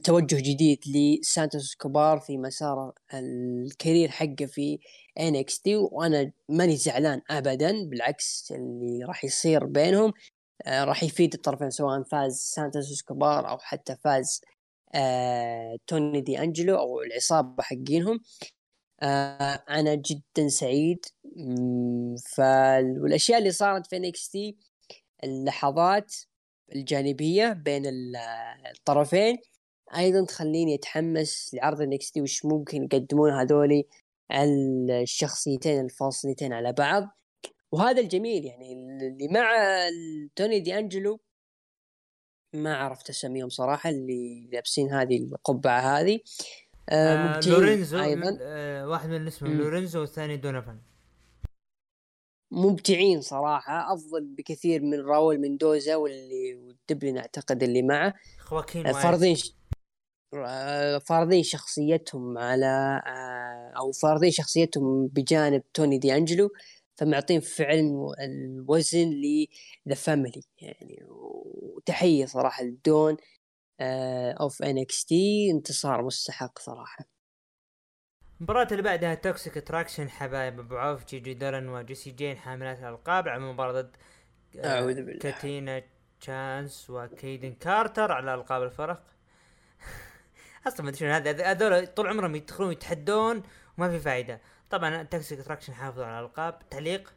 توجه جديد لسانتوس كوبار في مسار ال career حقه في NXT وأنا ماني زعلان ابدا بالعكس اللي راح يصير بينهم أه راح يفيد الطرفين سواء فاز سانتوس كوبار أو حتى فاز أه توني دي أنجلو أو العصابة حقينهم. آه أنا جدا سعيد. فالاشياء اللي صارت في NXT اللحظات الجانبية بين الطرفين أيضا تخليني أتحمس لعرض NXT وش ممكن يقدمون هذولي الشخصيتين الفاصلتين على بعض. وهذا الجميل يعني اللي مع توني دي أنجلو ما عرفت اسميهم صراحة اللي لابسين هذه القبعة هذه. آه لورينزو أيضا. آه واحد من اسمه لورينزو والثاني دونيفان ممتعين صراحة أفضل بكثير من راول مندوزا واللي والدبلن اعتقد اللي معه. خواكين فارضين ش... فارضين شخصيتهم على أو فارضين شخصيتهم بجانب توني دي انجلو فمعطين فعلا الوزن ل The Family يعني وتحية صراحة ل Don of NXT انتصار مستحق صراحة. المباراة اللي بعدها Toxic Attraction حبايب أبو عوف جيجي دولن وجيسي جين حاملات الالقاب على مباراة ضد آه، أعوذ بالله. كاتينا تشانس وكيدن كارتر على ألقاب الفرق. أصلا ما أدري شنو هذا هذول طول عمرهم يدخلون يتحدون وما في فائده طبعا Toxic Attraction حافظوا على الألقاب. تعليق.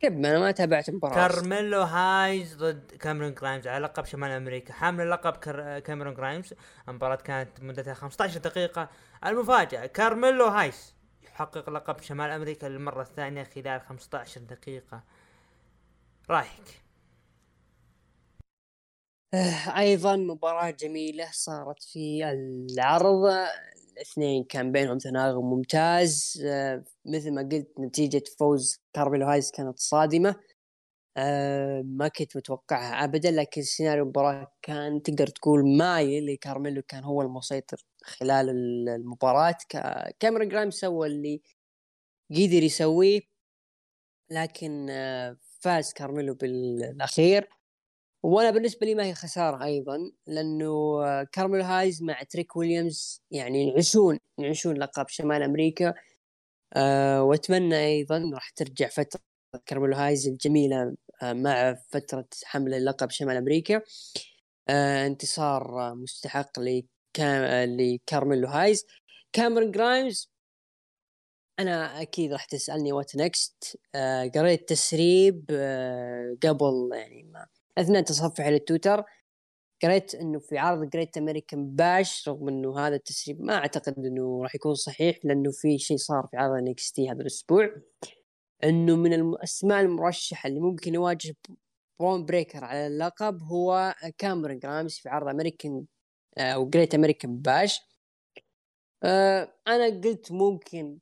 كيف أنا ما تابعت المباراه كارميلو هايز ضد كاميرون جرايمز على لقب شمال أمريكا. حامل لقب كاميرون جرايمز المباراة كانت مدتها 15 دقيقة. المفاجأة كارميلو هايز يحقق لقب شمال أمريكا للمرة الثانية خلال 15 دقيقة. رايك؟ آه، أيضا مباراة جميلة صارت في العرض. الاثنين كان بينهم تناغم ممتاز. آه، مثل ما قلت نتيجة فوز كارميلو هايز كانت صادمة. آه، ما كنت متوقعها ابدا لكن سيناريو المباراة كان تقدر تقول مايل لكارميلو كان هو المسيطر خلال المباراة. كاميرون جرايمز سوى اللي قدر يسويه لكن آه، فاز كارميلو بالأخير. وأنا بالنسبة لي ما هي خسارة أيضا لأنه كارميلو هايز مع تريك ويليامز يعني ينعشون ينعشون لقب شمال أمريكا. أه وأتمنى أيضا راح ترجع فترة كارميلو هايز الجميلة أه مع فترة حمل اللقب شمال أمريكا. أه انتصار مستحق لكارميلو هايز. كاميرون جرايمز أنا أكيد راح تسألني what next آه قريت تسريب آه قبل يعني ما أثناء تصفحي للتويتر قريت إنه في عرض Great American Bash رغم إنه هذا التسريب ما أعتقد إنه راح يكون صحيح لأنه في شيء صار في عرض NXT هذا الأسبوع. إنه من الأسماء المرشحة اللي ممكن يواجه برون بريكر على اللقب هو كاميرون جرايمز في عرض امريكان أو جريت امريكان باش أنا قلت ممكن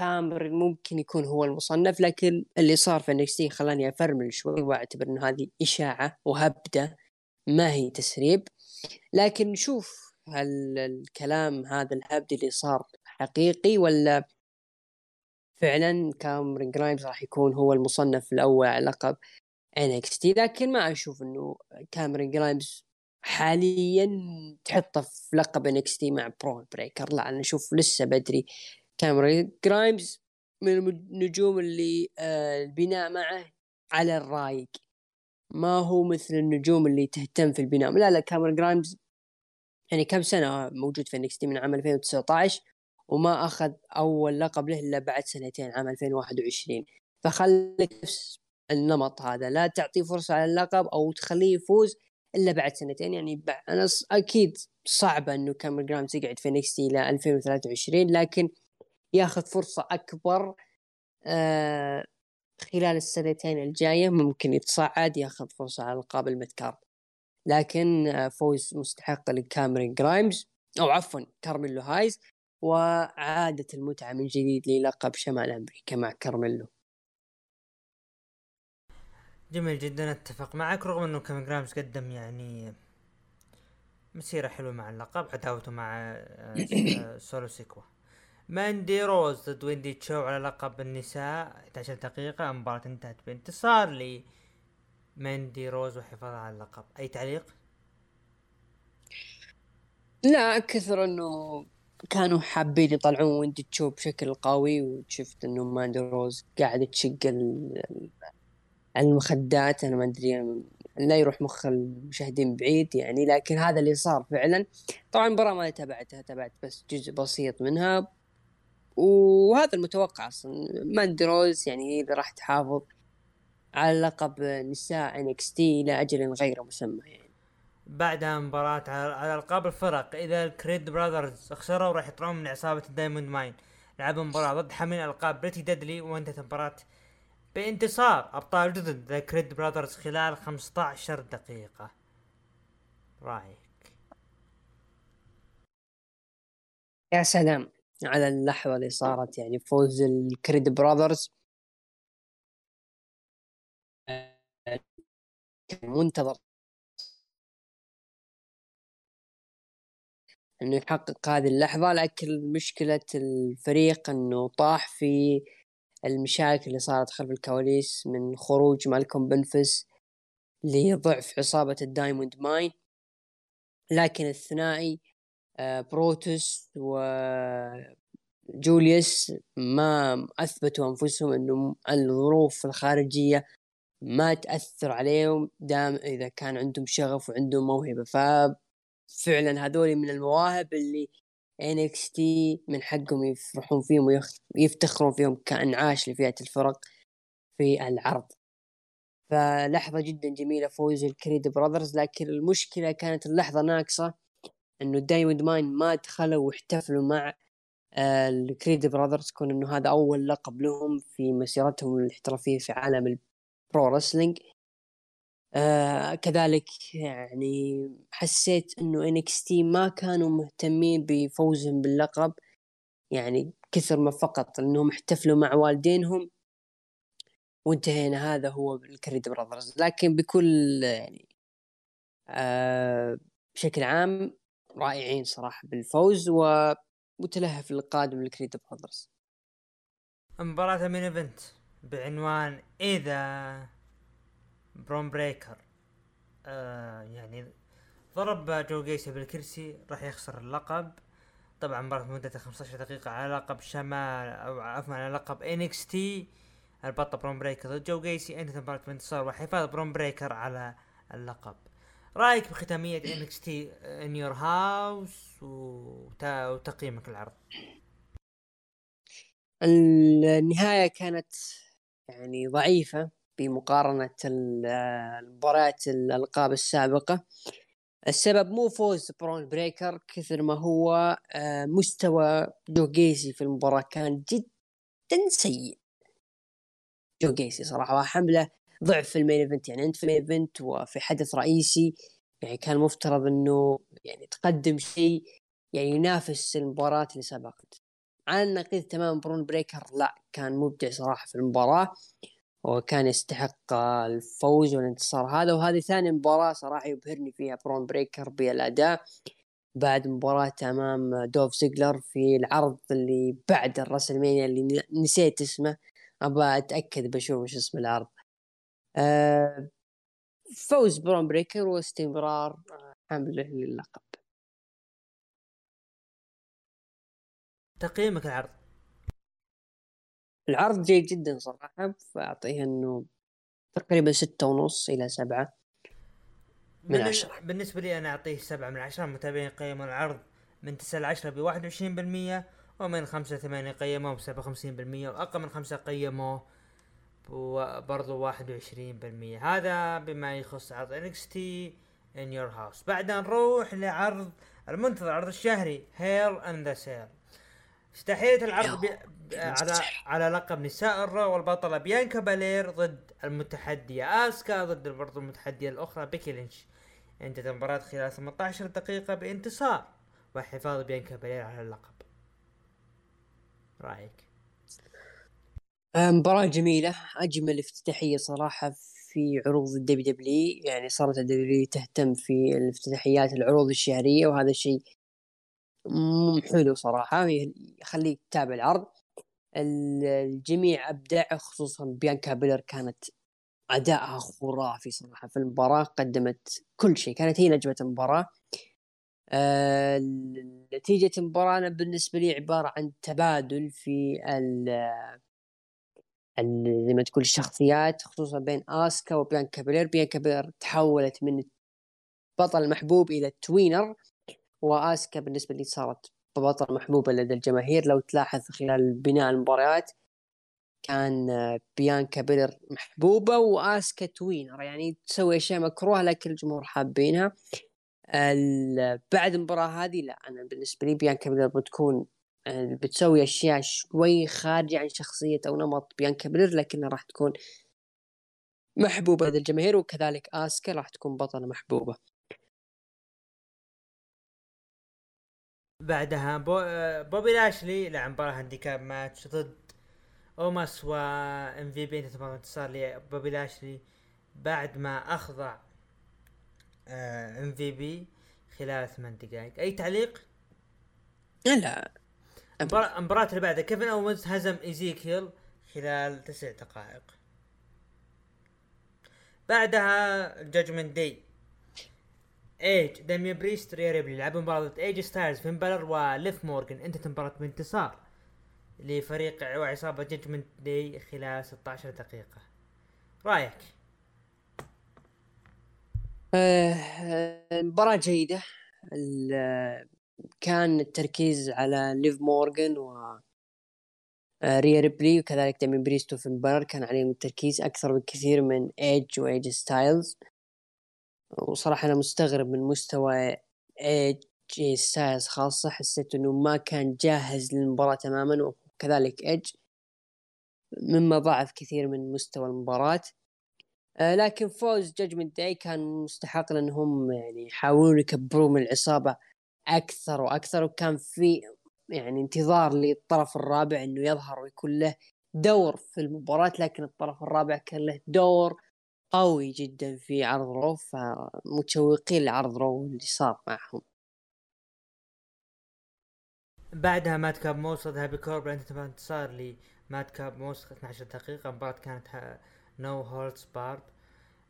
كاميرون ممكن يكون هو المصنف لكن اللي صار في تي خلاني أفرمل شوي وأعتبر انه هذه إشاعة وهبدة ما هي تسريب. لكن نشوف هل الكلام هذا الهبد اللي صار حقيقي ولا فعلا كامرين جرايمز راح يكون هو المصنف الأول على لقب NXT لكن ما أشوف إنه كاميرون جرايمز حاليا تحطه في لقب NXT مع برون بريكر. لا أنا أشوف لسه بدري كاميرون جرايمز من النجوم اللي آه البناء معه على الرايق ما هو مثل النجوم اللي تهتم في البناء. لا لا كاميرون جرايمز يعني كم سنة موجود في NXT من عام 2019 وما أخذ أول لقب له إلا بعد سنتين عام 2021 فخليك نفس النمط هذا. لا تعطيه فرصة على اللقب أو تخليه يفوز إلا بعد سنتين. يعني أنا أكيد صعبة إنه كاميرون جرايمز يقعد في NXT إلى 2023 لكن ياخذ فرصة أكبر آه خلال السنتين الجاية ممكن يتصعد ياخذ فرصة على القاب المتكار لكن آه، فوز مستحق لكاميرون جرايمز أو عفوا كارميلو هايز وعادة المتعة من جديد للقب شمال أمريكا مع كارميلو. جميل جدا أتفق معك رغم إنه كاميرون جرايمز قدم يعني مسيرة حلوة مع اللقب عداوته مع آه، سولو سيكوا. ماندي روز ضد ويندي تشو على لقب النساء. 11 دقيقة المباراة انتهت بانتصار ل ماندي روز وحفاظها على اللقب. أي تعليق؟ لا كثر إنه كانوا حابين يطلعون ويندي تشو بشكل قوي وشفت إنه ماندي روز قاعدة تشق المخدات. أنا ما أدري لا يروح مخ المشاهدين بعيد يعني لكن هذا اللي صار فعلا. طبعا المباراة ما تابعتها تابعت بس جزء بسيط منها. وهذا المتوقع أصلا. ماندي روز يعني هي اللي راح تحافظ على لقب نساء NXT إلى أجل غير مسمى يعني. بعدها مباراة على ألقاب الفرق. إذا الكريد براذرز خسروا راح يطلعون من عصابة الدايموند ماين. لعبوا مباراة ضد حاملين ألقاب بريتي ديدلي وانتهت المباراة بانتصار. أبطال جدد ذا كريد براذرز خلال 15 دقيقة. رأيك؟ يا سلام. على اللحظة اللي صارت يعني فوز الكريد براذرز. منتظر. إنه يحقق هذه اللحظة لكن مشكلة الفريق إنه طاح في المشاكل اللي صارت خلف الكواليس من خروج مالكوم بنفس لضعف عصابة الدايموند ماين. لكن الثنائي بروتوس وجوليوس ما أثبتوا أنفسهم إنه الظروف الخارجية ما تأثر عليهم دام إذا كان عندهم شغف وعندهم موهبة. ففعلا هذول من المواهب اللي NXT من حقهم يفرحون فيهم ويفتخرون فيهم كأنعاش لفئة الفرق في العرض. فلحظة جدا جميلة فوز الكريد براذرز لكن المشكلة كانت اللحظة ناقصة. إنه دايموند ماين ما دخلوا واحتفلوا مع آه، الكريد براذرز كون إنه هذا أول لقب لهم في مسيرتهم الاحترافية في عالم ال pro wrestling. آه كذلك يعني حسيت إنه NXT ما كانوا مهتمين بفوزهم باللقب. يعني كثر ما فقط إنهم احتفلوا مع والدينهم وانتهينا هذا هو الكريد براذرز. لكن بكل يعني آه بشكل عام رائعين صراحة بالفوز ومتلهف للقادم لكريد براذرز مباراة ال main event بعنوان إذا برون بريكر آه يعني ضرب جو جيسي بالكرسي راح يخسر اللقب. طبعا مباراة مدتها 15 دقيقة على لقب شمال أو عفوا على لقب NXT. البطل برون بريكر ضد جو جيسي انتهت المباراة بانتصار وحفاظ برون بريكر على اللقب. رايك بختامية NXT In Your House وتقييمك العرض النهاية كانت يعني ضعيفة بمقارنة المباريات الألقاب السابقة. السبب مو فوز برون بريكر كثر ما هو آه، مستوى جو جيسي في المباراة كان جدا سيء. جو جيسي صراحة حملة ضعف في ال main event. يعني انت في ال main event وفي حدث رئيسي يعني كان مفترض إنه يعني تقدم شيء يعني ينافس المباراة اللي سبقت. على النقيض تمام برون بريكر لا كان مبدع صراحة في المباراة وكان يستحق الفوز والانتصار هذا. وهذه ثاني مباراة صراحة يبهرني فيها برون بريكر بالأداء. بعد مباراة أمام دولف زيجلر في العرض اللي بعد الرسلمينيا اللي نسيت اسمه. أبغى أتأكد بشوف وش اسم العرض. فوز برون بريكر واستمرار حمله للقب. تقييمك العرض؟ العرض جيد جدا صراحة فأعطيه أنه تقريبا ستة ونص إلى سبعة من عشرة. بالنسبة لي أنا أعطيه سبعة من عشرة المتابعين قيموا العرض من تسعة لعشرة بواحد وعشرين بالمية ومن خمسة لثمانية قيموه بسبعة وخمسين بالمية وأقل من خمسة قيموه برضو واحد وعشرين بالمية. هذا بما يخص عرض انكستي In Your House بعدها نروح لعرض المنتظر العرض الشهري Hell in the Cell افتتاحية العرض بي... على على لقب نساء ال Raw والبطلة بيانكا بالير ضد المتحدية. آسكا ضد برضو المتحدية الأخرى بيكي لينش. انتهت المباراة خلال 18 دقيقة بانتصار. وحفاظ بيانكا بالير على اللقب. رأيك؟ مباراة جميلة أجمل افتتاحية صراحة في عروض ال WW يعني صارت ال W تهتم في الافتتاحيات العروض الشهرية وهذا شيء حلو صراحة يخليك تتابع العرض. الجميع أبدع خصوصا بيانكا بيلر كانت أدائها خرافي صراحة في المباراة قدمت كل شيء كانت هي نجمة المباراة. آه نتيجة المباراة أنا بالنسبة لي عبارة عن تبادل في زي ما تقول الشخصيات خصوصا بين آسكا وبيانكا بيلر بيانكا بيلر تحولت من بطل محبوب إلى tweener وآسكا بالنسبة لي صارت بطل محبوبة لدى الجماهير. لو تلاحظ خلال بناء المباريات كان بيانكا بيلر محبوبة وآسكا tweener. يعني تسوي أشياء مكروهة لكن الجمهور حابينها. بعد المباراة هذه لا أنا بالنسبة لي بيانكا بيلر بتكون بتسوي أشياء شوي خارجة عن شخصيه أو نمط بيانكا بلير لكنها راح تكون محبوبة لدى الجماهير وكذلك آسكا راح تكون بطلة محبوبة. بعدها بو... بوبي لاشلي لعب مباراة handicap match ضد اوموس و MVP انتصار لبوبي لاشلي بعد ما أخضع MVP خلال ثمان دقائق أي تعليق؟ لا. المباراة اللي بعدها. كيفن اونز هزم إيزيكيل خلال تسع دقائق. بعدها Judgment Day. إيج داميان بريست ريا ريبلي لعبوا مباراة ضد AJ ستايلز فين بالر وليف مورجن انتهت المباراة بانتصار لفريق وعصابة Judgment Day خلال 16 دقيقة. رأيك؟ آه، مباراة جيدة. كان التركيز على ليف مورغان و آه، ريا ريبلي وكذلك داميان بريست و في المباراة كان عليهم التركيز أكثر بكثير من إيج و AJ ستايلز وصراحة أنا مستغرب من مستوى AJ ستايلز خاصة حسيت إنه ما كان جاهز للمباراة تماما وكذلك إيج مما ضعف كثير من مستوى المباراة. آه لكن فوز Judgment Day كان مستحق لأنهم يعني يحاولون يكبروا من العصابة أكثر وأكثر وكان في يعني انتظار للطرف الرابع إنه يظهر ويكون له دور في المباراة لكن الطرف الرابع كان له دور قوي جدا في عرض Raw فمتشوقين لعرض Raw اللي صار معهم. بعدها مادكاب موس ضد هابي كوربن انتصار لمادكاب موس 12 دقيقة المباراة كانت No Holds Barred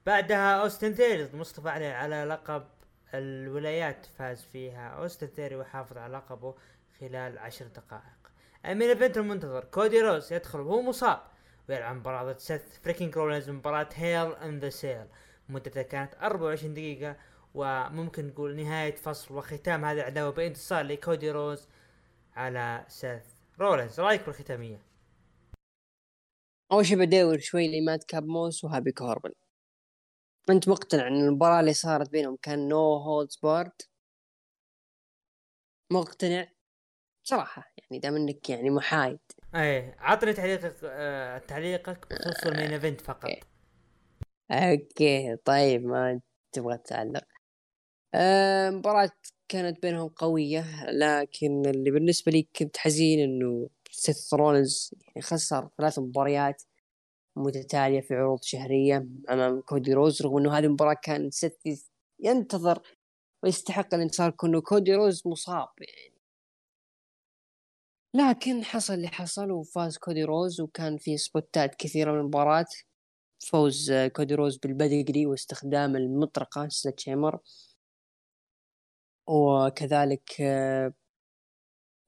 بعدها أوستن ثيوري مصطفى علي على لقب الولايات فاز فيها. أوستن ثيوري وحافظ على لقبه خلال عشر دقائق. ال main event المنتظر كودي رودز يدخل وهو مصاب ويلعب مباراة سيث freaking رولينز مباراة Hell in the Cell مدتها كانت 24 دقيقة وممكن نقول نهاية فصل وختام هذه العداوة بانتصار لكودي رودز على سيث رولينز. رأيك بالختامية؟ أول شيء بدور شوي لمادكاب موس وهابي كوربن انت مقتنع إن المباراة اللي صارت بينهم كان No Holds Barred مقتنع صراحة يعني دام إنك يعني محايد. إيه عطني تعليقك آه تعليقك بخصوص ال main event فقط. okay. طيب ما تبغى تعلق آه مباراة كانت بينهم قوية لكن اللي بالنسبة لي كنت حزين إنه سيث رولنز يعني خسر ثلاث مباريات. متتالية في عروض شهرية أمام كودي رودز رغم أنه هذه المباراة كان سيث ينتظر ويستحق الانتصار كونه كودي رودز مصاب يعني. لكن حصل اللي حصل وفاز كودي رودز وكان في سبوتات كثيرة من المباراة. فوز كودي رودز بال pedigree واستخدام المطرقة sledgehammer وكذلك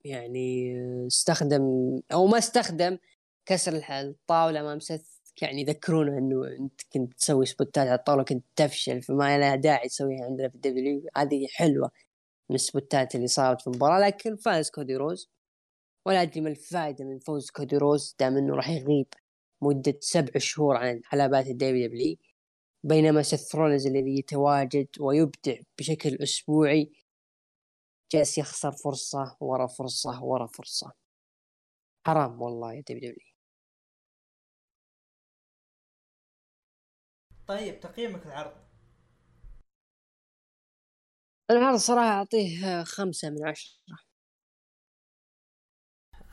يعني استخدم أو ما استخدم كسر الطاولة امام سيث يعني يذكرونه إنه أنت كنت تسوي سبوتات على الطاولة كنت تفشل فما لها داعي تسويها عندنا في ال W. هذه حلوة من السبوتات اللي صارت في المباراة لكن فاز كودي رودز. ولا أدري ما الفائده من فوز كودي رودز دام إنه راح يغيب مدة سبع شهور عن حلبات ال WW بينما سيث الذي يتواجد ويبدع بشكل أسبوعي جالس يخسر فرصة ورا فرصة ورا فرصة. حرام والله يا W. طيب تقييمك العرض. العرض صراحة أعطيه خمسة من عشرة.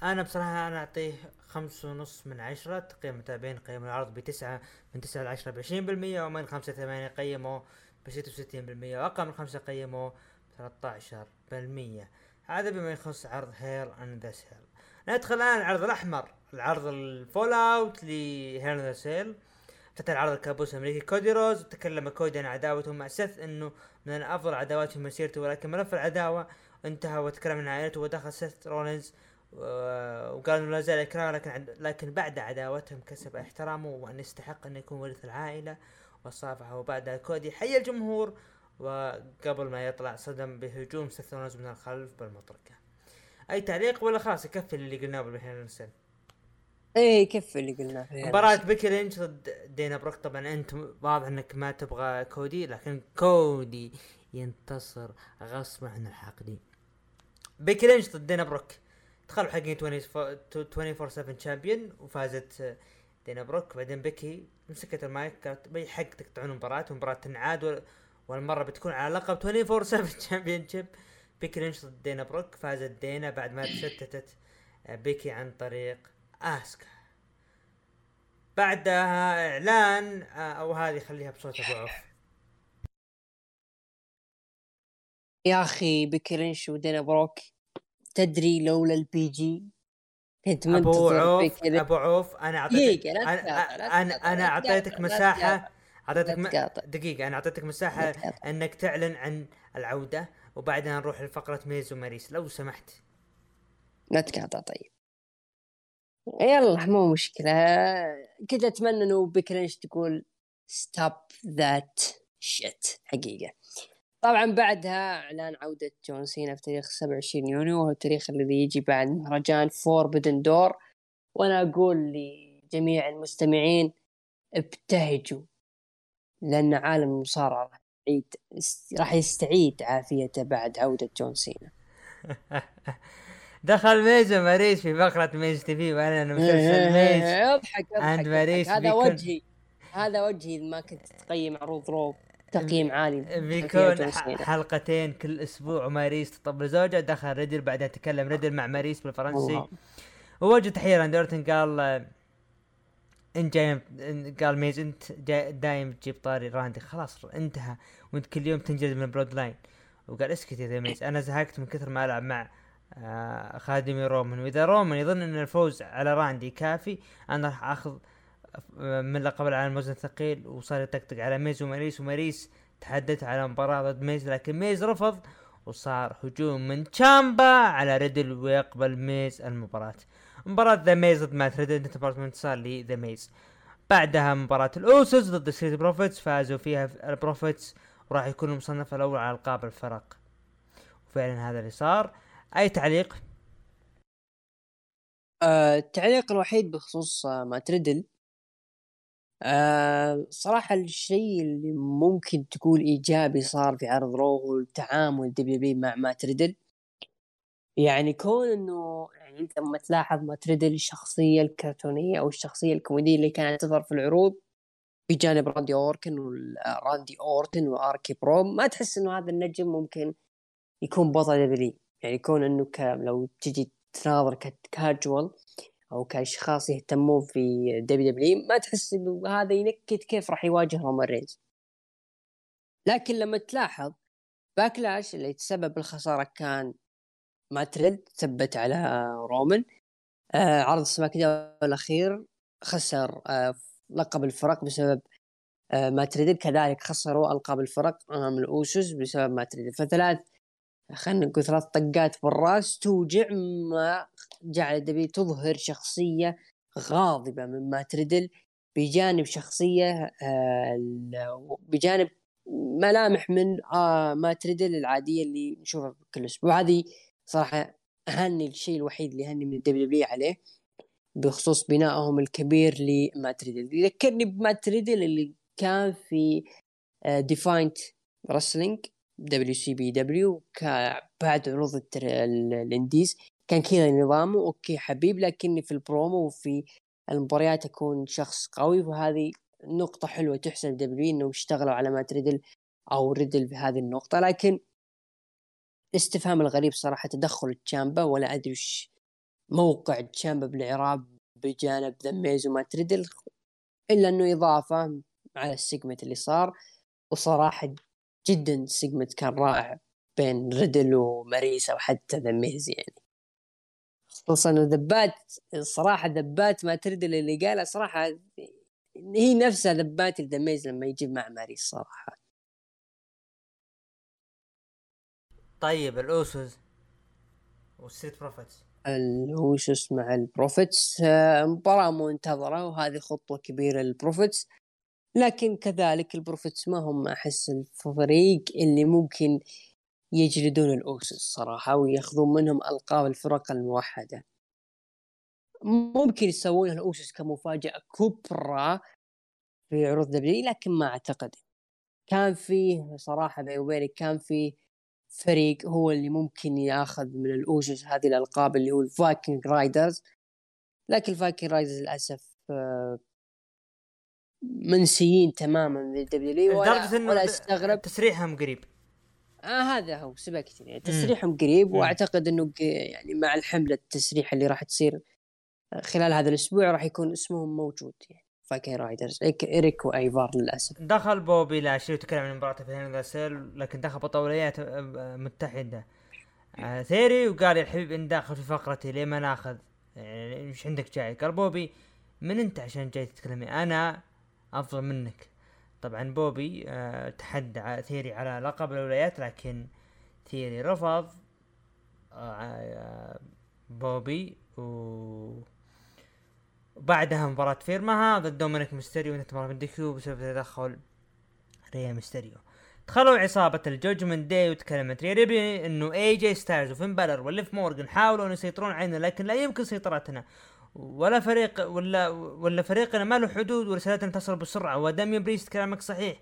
أنا بصراحة أنا أعطيه خمسة ونص من عشرة. تقييم المتابعين قيم العرض بتسعة من تسعة لعشرة بعشرين بالمية ومن خمسة ثمانية قيموا بستة وستين بالمية وأقل من خمسة قيموا 13% هذا بما يخص عرض Hell in a Cell ندخل الآن العرض الأحمر العرض ال fallout ل Hell in a Cell افتتح العرض الكابوس الامريكي كودي رودز تكلم كودي عن عداوته مع سيث إنه من افضل عداوات في مسيرته ولكن ملف العداوة انتهى وتكلم عن عائلته ودخل سيث رولينز وقال إنه لا زال يكرهه لكن لكن بعد عداوتهم كسب احترامه وأن يستحق أن يكون وريث العائلة وصافحه وبعدها كودي. حي الجمهور وقبل ما يطلع صدم بهجوم سيث رولينز من الخلف بالمطرقة. أي تعليق ولا خلاص يكفي اللي قلناه بالحين نسال إيه يكفي اللي قلناه مباراة بيكي لينش ضد دانا بروك. طبعا أنت واضح إنك ما تبغى كودي لكن كودي ينتصر غصب عن الحاقدين بيكي لينش ضد دانا بروك. دخلوا حقين 24 7 champion وفازت دانا بروك. بعدين بيكي مسكت المايك قالت بأي حق تقطعون المباراة والمباراة تنعاد والمرة بتكون على لقب 24 7 championship بيكي لينش ضد دانا بروك. فازت دانا بعد ما تشتتت بيكي عن طريق آسكا. بعدها إعلان آه، أو هذه خليها بصوت أبو عوف. يا أخي بيكي لينش ودانا بروك. تدري لولا ال PG كنت أبو عوف أبو عوف أنا اعطيتك أنا أنا أنا أعطيتك مساحه أعطيتك دقيقة أنا أعطيتك مساحة إنك تعلن عن العودة وبعدها نروح لفقرة ميز وماريس لو سمحت. لا تقاطع طيب. يلا مو مشكلة. كنت أتمنى إنه بيكي لينش تقول stop that shit حقيقة. طبعا بعدها إعلان عودة جون سينا في تاريخ 27 يونيو وهو التاريخ الذي يجي بعد مهرجان Forbidden Door. وأنا أقول لجميع المستمعين ابتهجوا لأن عالم المصارعة راح يستعيد عافيته بعد عودة جون سينا. دخل ميز وماريس في فقرة ميز TV وأنا مسلسل إيه، ميز. اضحك اضحك ماريس هذا وجهي هذا وجهي ما كنت تقيم عروض روب تقييم عالي. بيكون حلقتين كل أسبوع وماريس تطبل زوجة دخل ريدل بعدها تكلم ريدل مع ماريس بالفرنسي. ووجد تحية راندورتن قال انت جاي قال ميز أنت جاي دايم تجيب طاري راندي. خلاص انتهى. وأنت كل يوم تنجز من برود لاين وقال اسكت يا ميز. أنا زهقت من كثر ما ألعب مع آه خادمي رومان وإذا رومان يظن إن الفوز على راندي كافي أنا راح أخذ آه، من لقب العالم الوزن الثقيل وصار يطقطق على ميز وماريس وماريس تحدث على مباراة ضد ميز لكن ميز رفض وصار هجوم من تشامبا على ريدل ويقبل ميز المباراة. مباراة ذا ميز ضد مات ريدل مباراة انتصار لذا ميز. بعدها مباراة الاوسوس ضد Street Profits فازوا فيها ال Profits وراح يكون المصنف الأول على القاب الفرق. وفعلا هذا اللي صار. أي تعليق؟ آه التعليق الوحيد بخصوص آه مات ريدل آه صراحة الشيء اللي ممكن تقول إيجابي صار في عرض رو هو تعامل WWE مع مات ريدل يعني كون إنه يعني أنت لما تلاحظ مات ريدل الشخصية الكرتونية أو الشخصية الكوميدية اللي كانت تظهر في العروض بجانب راندي أورتن راندي أورتن و RK-Bro ما تحس إنه هذا النجم ممكن يكون بطل WWE يعني يكون إنه ك... لو تجي تناظر ككاجوال أو كأشخاص يهتمون في WWE ما تحس إنه هذا ينكد كيف راح يواجه رومان رينز. لكن لما تلاحظ Backlash اللي تسبب الخسارة كان مات ريدل ثبت على رومان آه عرض SmackDown الأخير خسر آه لقب الفرق بسبب آه مات ريدل كذلك خسروا ألقاب الفرق أمام الأوسوس بسبب مات ريدل فثلاث خلينا نقول ثلاث طقات بالراس توجع ما جعل WWE تظهر شخصية غاضبة من مات ريدل بجانب شخصية آه بجانب ملامح من آه مات ريدل العادية اللي نشوفها كل أسبوع. هذه صراحة أهني الشيء الوحيد اللي أهني من ال WWE عليه بخصوص بنائهم الكبير لمات ريدل يذكرني بمات ريدل اللي كان في Defiant آه، Wrestling WCPW بعد عروض ال indies. كان كذا نظامه okay حبيب لكني في البرومو وفي المباريات أكون شخص قوي. وهذه نقطة حلوة تحسب WWE إنهم اشتغلوا على مات ريدل أو ريدل بهذه النقطة. لكن الاستفهام الغريب صراحة تدخل تشامبا ولا أدري وش موقع تشامبا بالإعراب بجانب ذا ميز ومات ريدل إلا إنه إضافة على ال segment اللي صار. وصراحة جدا segment كان رائع بين ريدل وماريس وحتى ذا ميز يعني. خصوصا ذبات الصراحه ذبات مات ريدل اللي قالها صراحة هي نفسها ذبات ذا ميز لما يجيب مع ماريس صراحة. طيب الأوسوس والستريت بروفيتس. الأوسوس مع البروفيتس آه، مباراة منتظرة وهذه خطوة كبيرة للبروفيتس. لكن كذلك البروفيتس ما هم أحس الفريق اللي ممكن يجلدون الأوسس صراحة وياخذون منهم ألقاب الفرق الموحدة. ممكن يسوونها الأوسس كمفاجأة كبرى في عروض دبليو لكن ما أعتقد. كان فيه صراحة بيني وبينك كان فيه فريق هو اللي ممكن يأخذ من الأوسس هذه الألقاب اللي هو الفايكنج رايدرز. لكن الفايكنج رايدرز للأسف آه، منسيين تماما من الدبليو لدرجة إنه ولا استغرب تسريحهم قريب. آه هذا هو سبقتني يعني تسريحهم قريب وأعتقد إنه يعني مع الحملة التسريح اللي راح تصير خلال هذا الأسبوع راح يكون اسمهم موجود يعني فايكنج رايدرز إريك وايفار للأسف. دخل بوبي لاشلي تكلم عن مباراة في سيل لكن دخل بطوليات آه، متحدة. آه ثيوري وقال يا الحبيب إنت داخل في فقرتي ليه ما ناخذ؟ يعني إيش عندك جاي؟ قال بوبي من أنت عشان جاي تتكلمي أنا أفضل منك. طبعا بوبي آه تحدى ثيوري على لقب الولايات لكن ثيوري رفض آه بوبي و وبعدها مباراة فير مهان ضد دومينيك ميستيريو وانتهت مباراة DQ بسبب تدخل ري ميستيريو. دخلوا عصابة الججمنت داي وتكلمت ريا ريبلي إنه اي جي ستايلز وفين بالر وليف مورجن حاولوا ان يسيطرون علينا لكن لا يمكن سيطرتنا. ولا فريق ولا ولا فريقنا ما له حدود ورسالتنا تصل بسرعة. وداميان بريست كلامك صحيح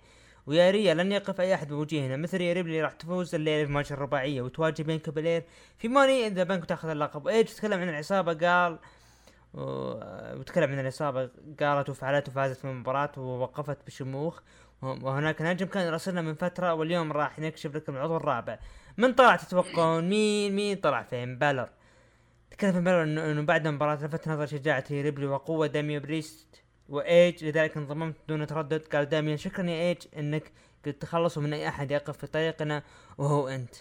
ويا ريا لن يقف أي أحد بوجهنا. مثل ريا ريبلي راح تفوز الليلة في ماتش الرباعية وتواجه بيانكا بلير في ماني إن ذا بنك تأخذ اللقب. ايج تكلم عن العصابة؟ قال وتكلم عن العصابة. قالت وفعلت وفازت في المباراة ووقفت بشموخ. وهناك نجم كان يراسلنا من فترة واليوم راح نكشف لكم العضو الرابع. من طلع تتوقعون؟ مين مين طلع فين؟ بالر. تكلم في ميرور انه بعد المباراة لفت نظر شجاعة ريبلي وقوة داميان بريست وإيج لذلك انضممت دون تردد. قال داميان شكرا يا إيج إنك قد تخلصوا من أي أحد يقف في طريقنا وهو أنت.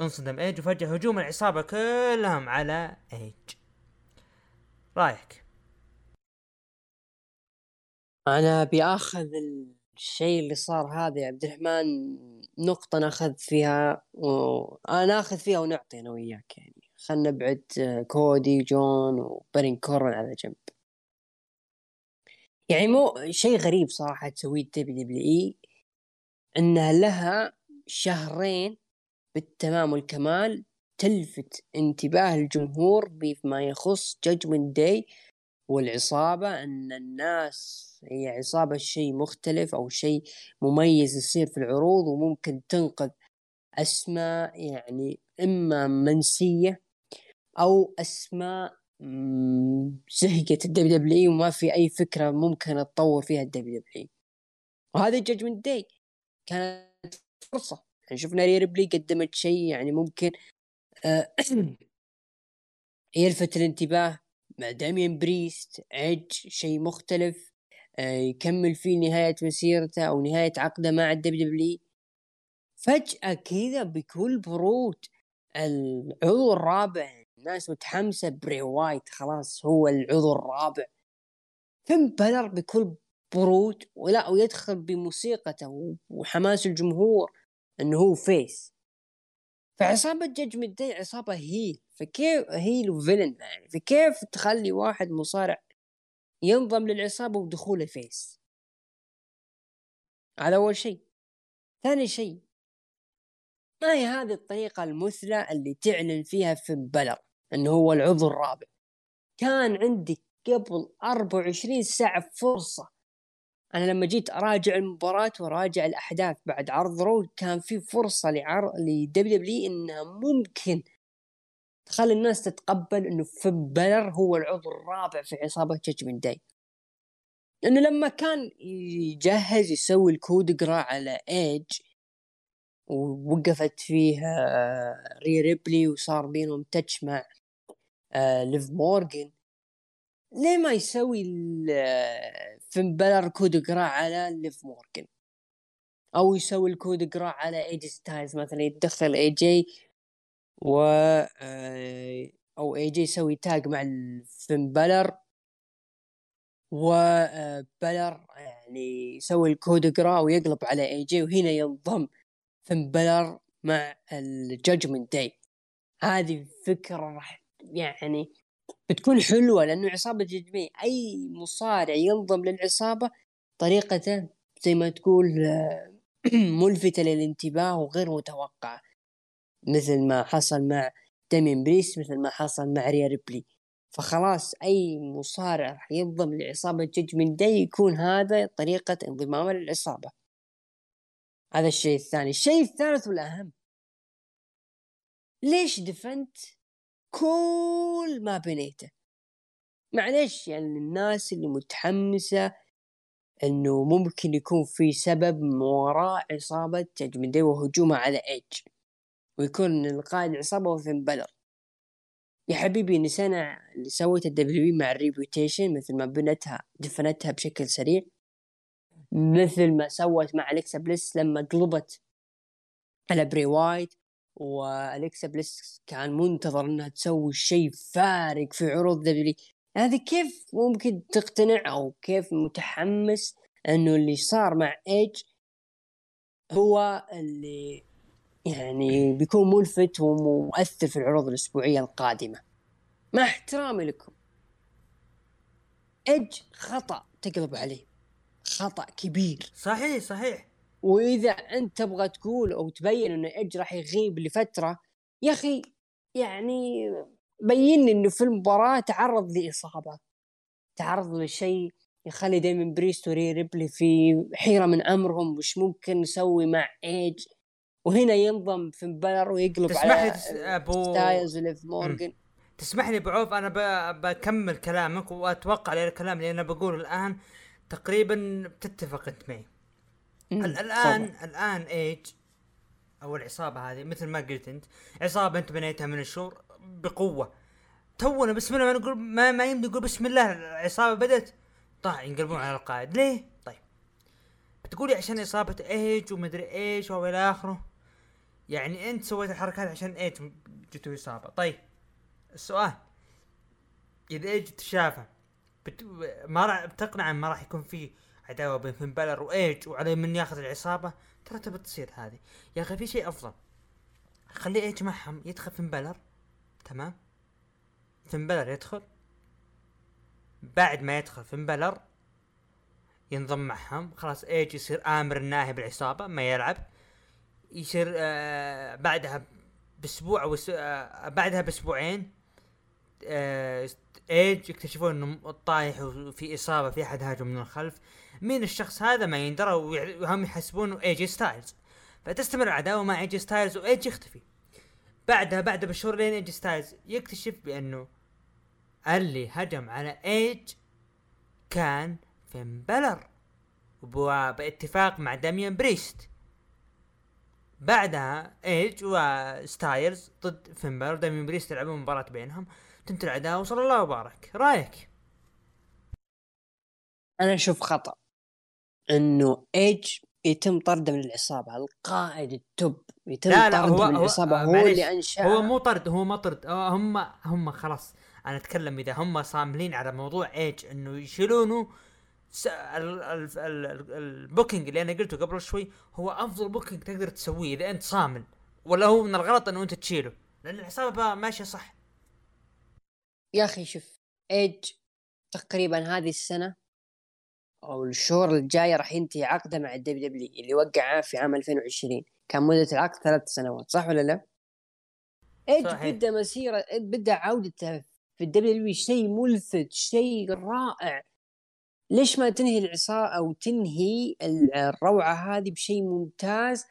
انصدم إيج وفجأة هجوم العصابة كلهم على إيج. رأيك؟ أنا بياخذ الشيء اللي صار هذا يا عبد الرحمن نقطة نأخذ فيها وأنا نأخذ فيها ونعطي أنا وياك يعني. خلنا نبعد آه، كودي جون وبرين كورن على جنب. يعني مو شيء غريب صراحة تسويه دبليو دبليو إي إنها لها شهرين بالتمام والكمال تلفت انتباه الجمهور بما يخص جاجمنت داي والعصابة أن الناس هي عصابة شيء مختلف أو شيء مميز يصير في العروض وممكن تنقذ أسماء يعني إما منسية أو أسماء زهقت الدبليو دبليو وما في أي فكرة ممكن تطور فيها الدبليو دبليو وهذا جاجمنت داي كانت فرصة. يعني شفنا ريا ريبلي قدمت شيء يعني ممكن آه، يلفت الانتباه مع داميان بريست إيج شيء مختلف آه، يكمل فيه نهاية مسيرته أو نهاية عقده مع الدبليو دبليو فجأة كذا بكل برود العضو الرابع الناس متحمسة بري وايت خلاص هو العضو الرابع. فين بالر بكل برود ولا ويدخل بموسيقته وحماس الجمهور إنه هو face فعصابة جاجمنت داي عصابة heel فكيف heel و villain يعني؟ فكيف تخلي واحد مصارع ينضم للعصابة ودخوله face هذا أول شيء. ثاني شيء ما هي هذه الطريقة المثلى اللي تعلن فيها فين بالر إنه هو العضو الرابع. كان عندي قبل 24 ساعة فرصة. أنا لما جيت أراجع المباراة وراجع الأحداث بعد عرض رو كان في فرصة لعرض لدبليو دبليو انها ممكن تخلي الناس تتقبل إنه فين بالر هو العضو الرابع في عصابة جاجمنت داي لأنه لما كان يجهز يسوي ال Coup de Grace على ايج ووقفت فيه ريا ريبلي وصار بينهم touch مع آه ليف مورجن ليه ما يسوي فين بالر Coup de Grace على ليف مورجن أو يسوي ال Coup de Grace على اي جي ستايلز مثلا يتدخل اي جي و آه، أو اي جي يسوي tag مع فين بالر وبالر آه، يعني يسوي ال Coup de Grace ويقلب على اي جي وهنا ينضم فين بالر مع الجاجمنت داي هذه فكرة راح يعني بتكون حلوة لأنه عصابة جاجمنت أي مصارع ينضم للعصابة طريقته زي ما تقول آه، ملفتة للانتباه وغير متوقعة. مثل ما حصل مع ديمين بريست مثل ما حصل مع ريا ريبلي. فخلاص أي مصارع راح ينضم لعصابة Judgment Day يكون هذا طريقة انضمامه للعصابة. هذا الشيء الثاني. الشيء الثالث والأهم ليش دفنت كل ما بنيته. معلش يعني الناس اللي متحمسة إنه ممكن يكون في سبب وراء عصابة داي وهجومها على ايج ويكون القائد العصابة هو فين بلر يا حبيبي نسينا اللي سويته ال W مع ال Retribution مثل ما بنتها دفنتها بشكل سريع مثل ما سوت مع أليكسا بليس لما قلبت على بري وايت وأليكسا بليس كان منتظر إنها تسوي شيء فارق في عروض W هذه كيف ممكن تقتنع أو كيف متحمس إنه اللي صار مع إيج هو اللي يعني بيكون ملفت ومؤثر في العروض الأسبوعية القادمة. مع احترامي لكم. إيج خطأ تقلب عليه. خطأ كبير. صحيح صحيح. وإذا أنت تبغى تقول أو تبين إنه ايج راح يغيب لفترة يا أخي يعني بين إنه في المباراة تعرض لإصابة. تعرض لشيء يخلي داميان بريست وريا ريبلي في حيرة من أمرهم وش ممكن نسوي مع ايج وهنا ينضم في بلر ويقلب تسمح على تس... ابو ستايلز وليف مورجن تسمح لي أبو عوف أنا ب... بكمل كلامك وأتوقع الكلام اللي أنا بقوله الآن تقريبا بتتفق أنت معي. الان. الآن إيج أو العصابة هذه مثل ما قلت أنت عصابة أنت بنيتها من الشهور بقوة. تونا بسم الله ما نقول ما, ما يمدي نقول بسم الله العصابة بدأت. طاع ينقلبون على القائد. ليه؟ طيب. بتقولي عشان إصابة إيج ومدري إيش والى آخره؟ يعني أنت سويت الحركات عشان إيج جته اصابه طيب. السؤال. إذا إيج تشافى بت... ما راح بتقنع ما راح يكون في عداوه بين فين بالر وإيج وعليه من ياخذ العصابة ترى تبى تصير هذه. يا أخي في شيء أفضل. خلي إيج معهم يدخل فين بالر تمام؟ فين بالر يدخل. بعد ما يدخل فين بالر ينضم معهم. خلاص إيج يصير آمر الناهي بالعصابه ما يلعب. يصير آه بعدها بأسبوع أو آه بعدها بأسبوعين آه إيج يكتشفون إنه طايح وفي إصابة في أحد هاجم من الخلف. مين الشخص هذا ما يندرى وهم يحسبونه ايجي ستايلز فتستمر العداوه مع ايجي ستايلز وايج يختفي. بعدها بعد بشهور لين ايجي ستايلز يكتشف بأنه اللي هجم على ايج كان فين بلر وباتفاق مع داميان بريست بعدها ايج وستايلز ضد فين بلر وداميان بريست يلعبون مباراة بينهم. تنتهي العداوة وصلى الله وبارك. رأيك؟ أنا أشوف خطأ. إنه ايج يتم طرده من العصابة القائد ال top يتم لا لا طرده هو من العصابة هو, هو اللي انشا هو مو طرد هو ما طرد هم هم خلاص أنا أتكلم إذا هم صاملين على موضوع ايج إنه يشيلونه. ال booking اللي أنا قلته قبل شوي هو أفضل booking تقدر تسويه إذا أنت صامل ولا هو من الغلط إنه أنت تشيله؟ لأن العصابه ماشية صح. يا أخي شوف ايج تقريبا هذه السنة أو الشهور الجاية راح ينتهي عقده مع ال WWE اللي وقعه في عام 2020 كان مدة العقد ثلاث سنوات صح ولا لا؟ ايج بدا مسيرة بدا عودته في ال WWE شيء ملفت شيء رائع. ليش ما تنهي العصا... أو تنهي الروعة هذه بشيء ممتاز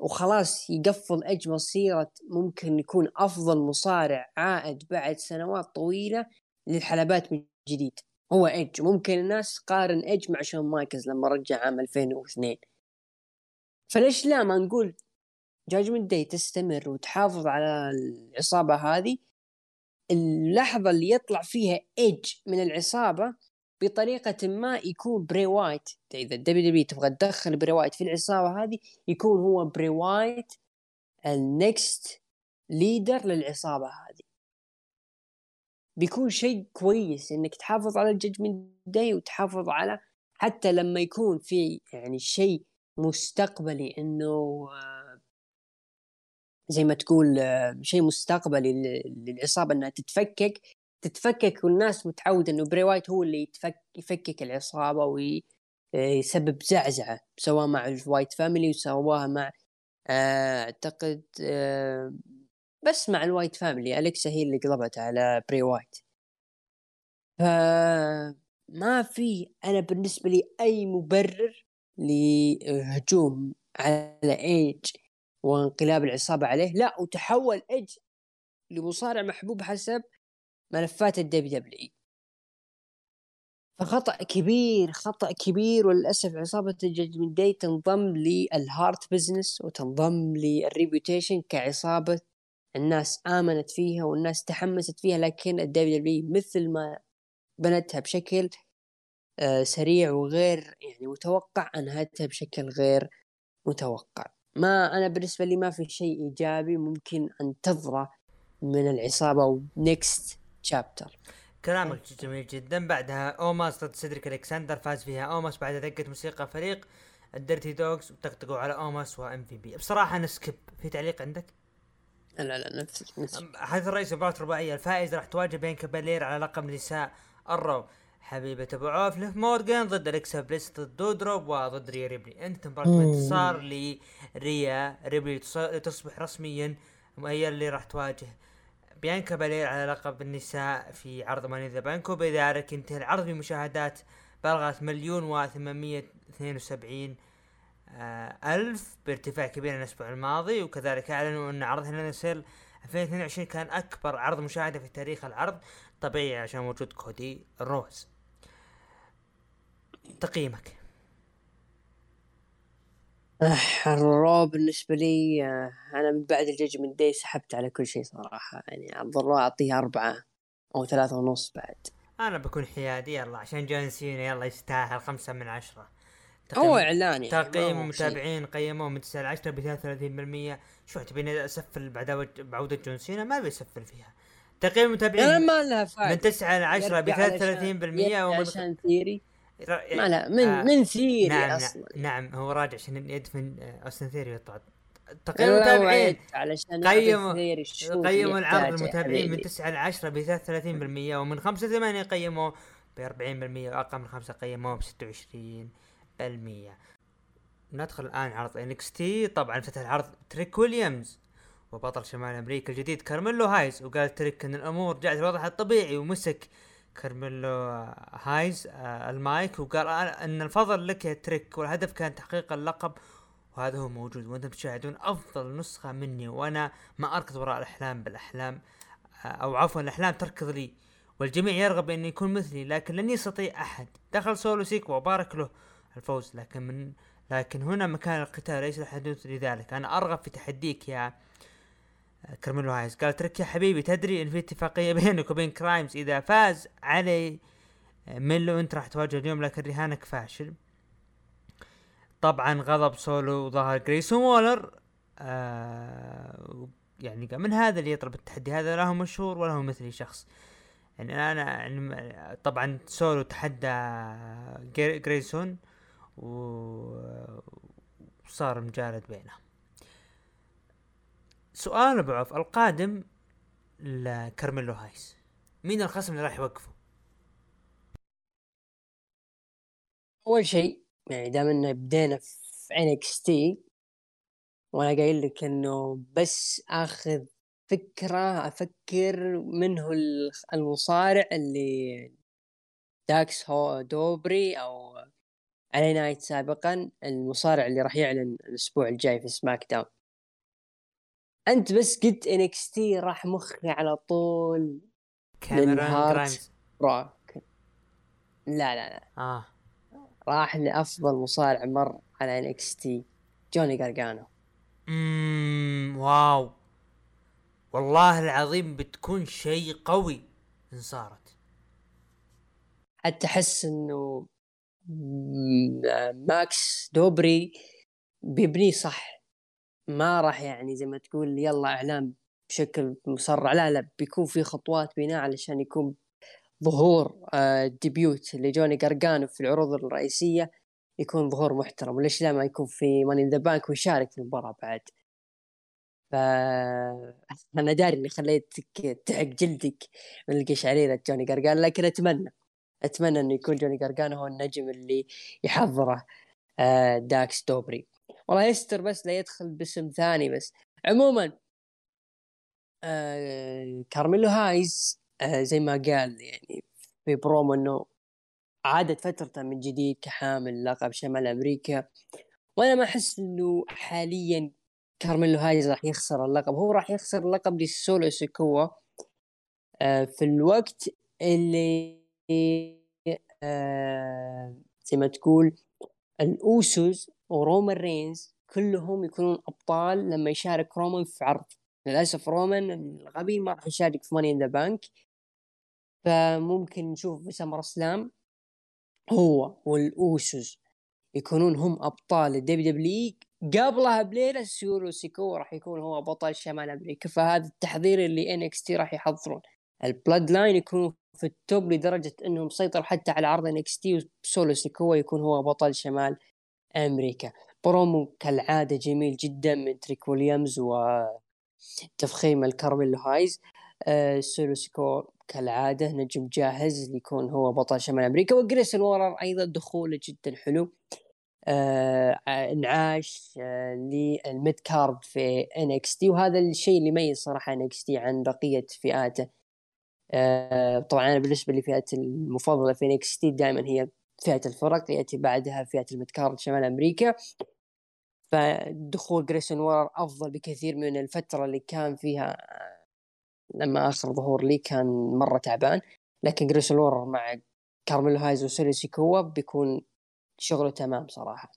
وخلاص يقفل ايج مسيره ممكن يكون أفضل مصارع عائد بعد سنوات طويلة للحلبات من جديد؟ هو ايج ممكن الناس تقارن ايج مع شون مايكلز لما رجع عام 2002 فليش لا؟ ما نقول Judgment Day تستمر وتحافظ على العصابة هذه. اللحظة اللي يطلع فيها ايج من العصابة بطريقة ما يكون بري وايت. إذا ال WWE تبغى تدخل بري وايت في العصابة هذه يكون هو بري وايت ال next leader للعصابة هذه. بيكون شيء كويس إنك تحافظ على ال Judgment Day وتحافظ على حتى لما يكون في يعني شيء مستقبلي إنه آه، زي ما تقول آه، شيء مستقبلي للعصابة إنها تتفكك. تتفكك والناس متعودة إنه بري وايت هو اللي يتفك يفكك العصابة ويسبب زعزعة سواء مع ال Wyatt Family وسواها مع آه، أعتقد بس مع ال Wyatt Family أليكسا هي اللي قلبت على بري وايت ف ما في أنا بالنسبة لي أي مبرر لهجوم على ايج وانقلاب العصابة عليه لا وتحول ايج لمصارع محبوب حسب ملفات ال WWE فخطأ كبير خطأ كبير وللأسف عصابة ال Judgment Day تنضم لل Hurt Business وتنضم للريبيوتيشن كعصابة الناس آمنت فيها والناس تحمست فيها لكن ال WWE مثل ما بنتها بشكل آه، سريع وغير يعني متوقع أنهتها بشكل غير متوقع. ما أنا بالنسبة لي ما في شيء إيجابي ممكن انتظره من العصابة و next chapter كلامك جميل جدا. بعدها أوماس ضد سيدريك ألكسندر فاز فيها أوماس بعد دقة موسيقى فريق ال Dirty Dawgs وطقطقوا على أوماس و MVP بصراحة أنا skip في تعليق عندك؟ لا لا نفس نفس الحدث الرئيسي مباراة رباعية الفائز راح تواجه بيانكا بالير على لقب نساء ال Raw. حبيبة أبو عوف ليف مورجان ضد الكسا بليس ضد دودروب وضد ريا ريبلي. انتهت المباراة بانتصار لريا ريبلي تصبح رسميا وهي اللي راح تواجه بيانكا بالير على لقب النساء في عرض Money in the Bank. وبذلك انتهى العرض بمشاهدات بلغت مليون و 872 آه، ألف بارتفاع كبير الأسبوع الماضي وكذلك أعلنوا أن عرض Hell in a Cell 2022 كان أكبر عرض مشاهدة في تاريخ العرض طبيعي عشان وجود كودي روز. تقييمك. ال Raw بالنسبة لي آه، أنا من بعد ال Judgment Day سحبت على كل شيء صراحة يعني الرو أعطيه أربعة أو ثلاثة ونص بعد. أنا بكون حيادي يلا عشان جون سينا يلا يستاهل خمسة من عشرة. هو إعلاني. تقييم المتابعين قيموه من 9 ل 10 ب 33% شو تبيني اسفل بعد بعودة جون سينا؟ ما بيسفل فيها. تقييم المتابعين ما لها فائده من 9 ل 10 ب 33% ومن عشان ثيري. ما لا من آه. من ثيري نعم أصلا. نعم هو راجع عشان يدفن اوستن ثيري يطلع. تقييم المتابعين قيموا قيموا العرض المتابعين من 9 ل 10 ب 33% ومن 5 ل 8 قيموا ب 40% وأقل من 5 قيموه ب 26% ندخل الآن عرض NXT. طبعا فتح العرض تريك ويليامز وبطل شمال أمريكا الجديد كارميلو هايز. وقال تريك إن الأمور رجعت لوضعها الطبيعي ومسك كارميلو هايز آه، المايك وقال إن الفضل لك يا تريك والهدف كان تحقيق اللقب وهذا هو موجود. وأنتم تشاهدون أفضل نسخة مني وأنا ما أركض وراء الأحلام بالأحلام آه، أو عفوا الأحلام تركض لي والجميع يرغب ان يكون مثلي لكن لن يستطيع أحد. دخل سولو سيك وبارك له. الفوز لكن من لكن هنا مكان القتال ليس الحديث لذلك. أنا أرغب في تحديك يا كرميلو هايز قال تريك يا حبيبي تدري إن في اتفاقية بينك وبين جرايمز. إذا فاز علي ميلو أنت راح تواجه اليوم لكن رهانك فاشل طبعا غضب سولو ظهر جريسون وولر آه يعني من هذا اللي يطلب التحدي؟ هذا لا هو مشهور ولا هو مثلي شخص. يعني أنا يعني طبعا سولو تحدى جريسون. وصار مجالد بينهم سؤال أبو عوف القادم لكارميلو هايس مين الخصم اللي راح يوقفه؟ أول شيء يعني دام إنه بدينا في NXT وأنا قايل لك إنه بس آخذ فكرة أفكر من هو المصارع اللي ماكس هو دوبري أو إل أي نايت سابقا المصارع اللي راح يعلن الأسبوع الجاي في SmackDown. أنت بس قلت NXT راح مخي على طول. كاميرون جرايمز روك. لا لا لا. آه. راح لأفضل مصارع مر على NXT. جوني جارجانو. اممم واو. والله العظيم بتكون شيء قوي إن صارت. حتى احس إنه ماكس دوبري بيبنيه صح. ما راح يعني زي ما تقول يلا اعلان بشكل مسرع. لا لا بيكون في خطوات بناء علشان يكون ظهور debut آه، لجوني قرقانو في العروض الرئيسية يكون ظهور محترم. وليش لا؟ ما يكون في Money in the Bank ويشارك في المباراة بعد. ف أنا داري إني خليتك تحك جلدك من القشعريره جوني قرقان لكن أتمنى. أتمنى إنه يكون جوني قرقانو هو النجم اللي يحضره آه، ماكس دوبري والله يستر بس لا يدخل باسم ثاني بس. عموما آه كارميلو هايز آه زي ما قال يعني في برومو إنه عادت فترته من جديد كحامل لقب شمال أمريكا. وأنا ما أحس إنه حاليا كارميلو هايز راح يخسر اللقب. هو راح يخسر اللقب لسولو سيكوا آه في الوقت اللي زي ما تقول الاوسوس ورومان رينز كلهم يكونون أبطال لما يشارك رومان في عرض. للأسف رومان الغبي ما راح يشارك في Money in the Bank فممكن نشوف في SummerSlam هو والاوسوس يكونون هم أبطال ال WWE قبلها بليلة سولو سيكو راح يكون هو بطل شمال أمريكا. فهذا التحضير اللي NXT راح يحضرون. ال Bloodline يكونوا في ال top لدرجة إنهم سيطروا حتى على عرض NXT وسولو سيكو يكون هو بطل شمال أمريكا. برومو كالعادة جميل جدا من تريك ويليامز وتفخيم لكارميلو هايز. آه سولو سيكو كالعادة نجم جاهز ليكون هو بطل شمال أمريكا. وجريسون وولر أيضا دخوله جدا حلو. آه انعاش آه لل mid card في NXT وهذا الشيء اللي يميز صراحة NXT عن بقية فئاته. طبعا أنا بالنسبة لي المفضلة في NXT دائما هي فئة الفرق يأتي بعدها فئة ال mid card شمال أمريكا. فدخول جريسون وولر أفضل بكثير من الفترة اللي كان فيها لما آخر ظهور له كان مرة تعبان. لكن جريسون وولر مع كارميلو هايز وسولو سيكوا بيكون شغله تمام صراحة.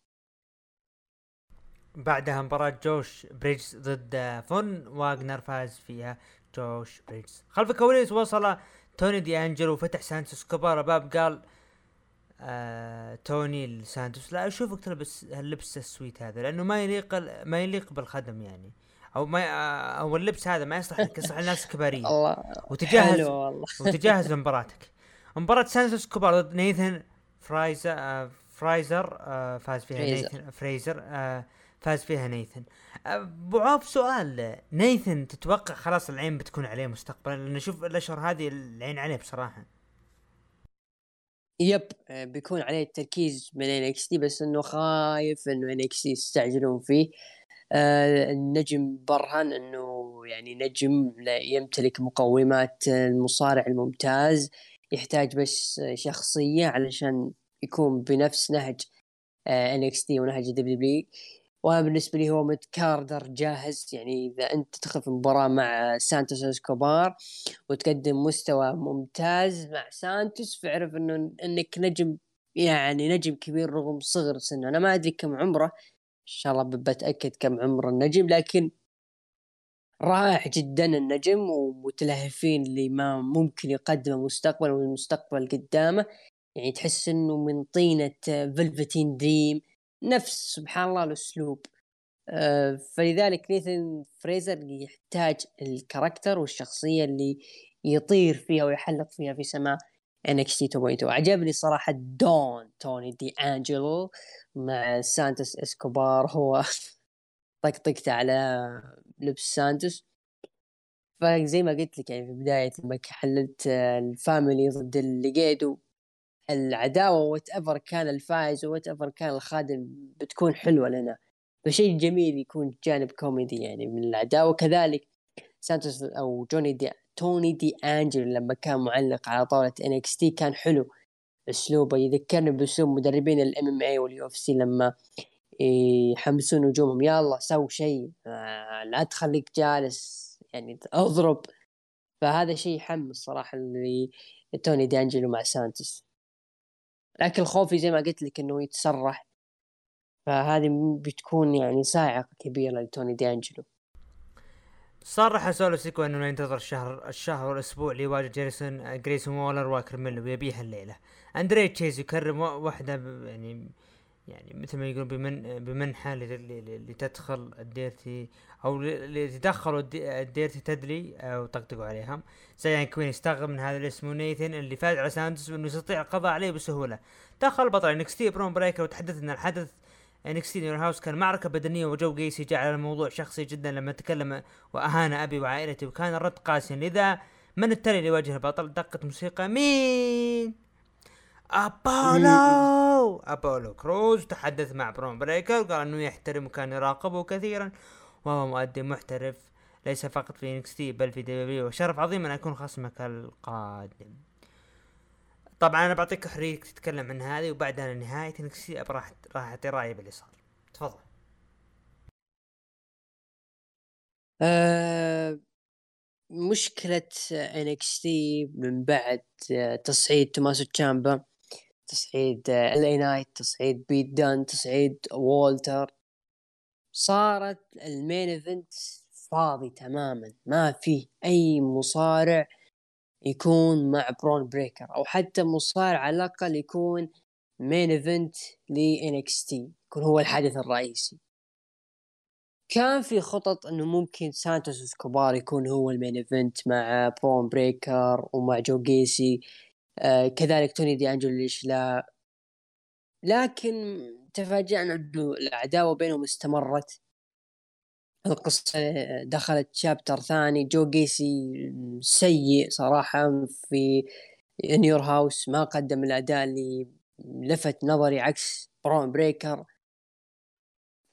بعدها مباراة جوش بريجز ضد فون واجنر فاز فيها. جوش بريجز خلف الكواليس وصل توني دي انجلو وفتح سانتوس كبار. باب قال آه توني لسانتوس لا أشوفك تلبس اللبس السويت هذا لأنه ما يليق ما يليق بالخدم يعني. أو ما أو اللبس هذا ما يصلح لك يصلح للناس الكباريه الله وتجهز والله. وتجهز لمباراتك. مباراة سانتوس كوبار ضد نيثن فرايزر آه فرايزر آه فاز فيها فريزر. نيثن فريزر آه فاز فيها نيثن أبو عوف سؤال نيثن تتوقع خلاص العين بتكون عليه مستقبلا؟ لأن أشوف الأشهر هذه العين عليه بصراحة. yep آه، بيكون عليه التركيز من NXT بس إنه خايف إنه NXT يستعجلون فيه. آه النجم برهن إنه يعني نجم يمتلك مقومات المصارع الممتاز. يحتاج بس شخصية علشان يكون بنفس نهج NXT ونهج WWE وأنا بالنسبة لي هو mid-carder جاهز يعني إذا أنت تدخل في مباراة مع سانتوس اسكوبار وتقدم مستوى ممتاز مع سانتوس فاعرف إنه إنك نجم يعني نجم كبير رغم صغر سنه. أنا ما أدري كم عمره إن شاء الله بتأكد كم عمر النجم لكن رائع جدا النجم ومتلهفين لما ممكن يقدمه مستقبلا والمستقبل قدامه. يعني تحس إنه من طينة فلفتين دريم نفس سبحان الله الأسلوب. آه، فلذلك نيثن فريزر يحتاج ال character والشخصية اللي يطير فيها ويحلق فيها في سماء NXT 2.0 عجبني صراحة دون توني دي أنجلو مع سانتوس إسكوبار. هو طقطقت على لبس سانتوس. فزي ما قلت لك يعني في بداية لما حللت ال family ضد الليجادو. العداوة whatever كان الفائز whatever كان الخادم بتكون حلوة لنا. فشيء جميل يكون جانب كوميدي يعني من العداوة. كذلك سانتوس أو جوني دي توني دي انجلو لما كان معلق على طاولة NXT كان حلو. أسلوبه يذكرني بأسلوب مدربين ال MMA وال UFC لما يحمسون نجومهم. يلا سو شيء آه، لا تخليك جالس يعني اضرب. فهذا شيء يحمس صراحة اللي توني دي أنجلو مع سانتوس. لكن خوفي زي ما قلت لك إنه يتسرح. فهذه بتكون يعني صاعقه كبيرة لتوني دي انجلو صرح سولو سيكو إنه ينتظر الشهر الشهر والأسبوع ليواجه جيريسون جريسون وولر وكرميلو ويبيها الليلة. أندري تشيز يكرم واحدة يعني يعني مثل ما يقولون بمن ل- لتدخل الديرتي أو لتدخلوا الدي- الديرتي تدلي أو طقطقوا عليها زايون كوين يستغرب من هذا الاسم ونيثن اللي فاز على سانتوس وانه يستطيع القضاء عليه بسهولة. دخل البطل NXT برون بريكر وتحدث إن الحدث NXT House كان معركة بدنية وجو قيسي جعل الموضوع شخصي جدا لما تكلم وأهان أبي وعائلتي وكان الرد قاسيا. لذا من التالي اللي يواجه البطل؟ دقة موسيقى مين؟ أبولو! أبولو كروز تحدث مع برون بريكر وقال إنه يحترم وكان يراقبه كثيرا. وهو مؤدي محترف ليس فقط في NXT بل في WWE وشرف عظيم أن اكون خصمك القادم. طبعا أنا بعطيك حريتك تتكلم عن هذه وبعدها نهاية NX T راح راح أعطي رأيي باللي صار تفضل. آه مشكلة NXT من بعد آه، تصعيد توماسو تشامبا تصعيد ال اي نايت تصعيد بيت دن تصعيد والتر صارت ال main event فاضي تماما ما في أي مصارع يكون مع برون بريكر أو حتى مصارع على الأقل يكون main event ل NXT يكون هو الحدث الرئيسي. كان في خطط إنه ممكن سانتوس إسكوبار يكون هو ال main event مع برون بريكر ومع جو جيسي. آه كذلك توني دي انجلو ليش لا؟ لكن تفاجأنا إنه العداوة بينهم استمرت. القصة دخلت chapter ثاني. جو جيسي سيء صراحة في In Your House ما قدم الأداء اللي لفت نظري عكس برون بريكر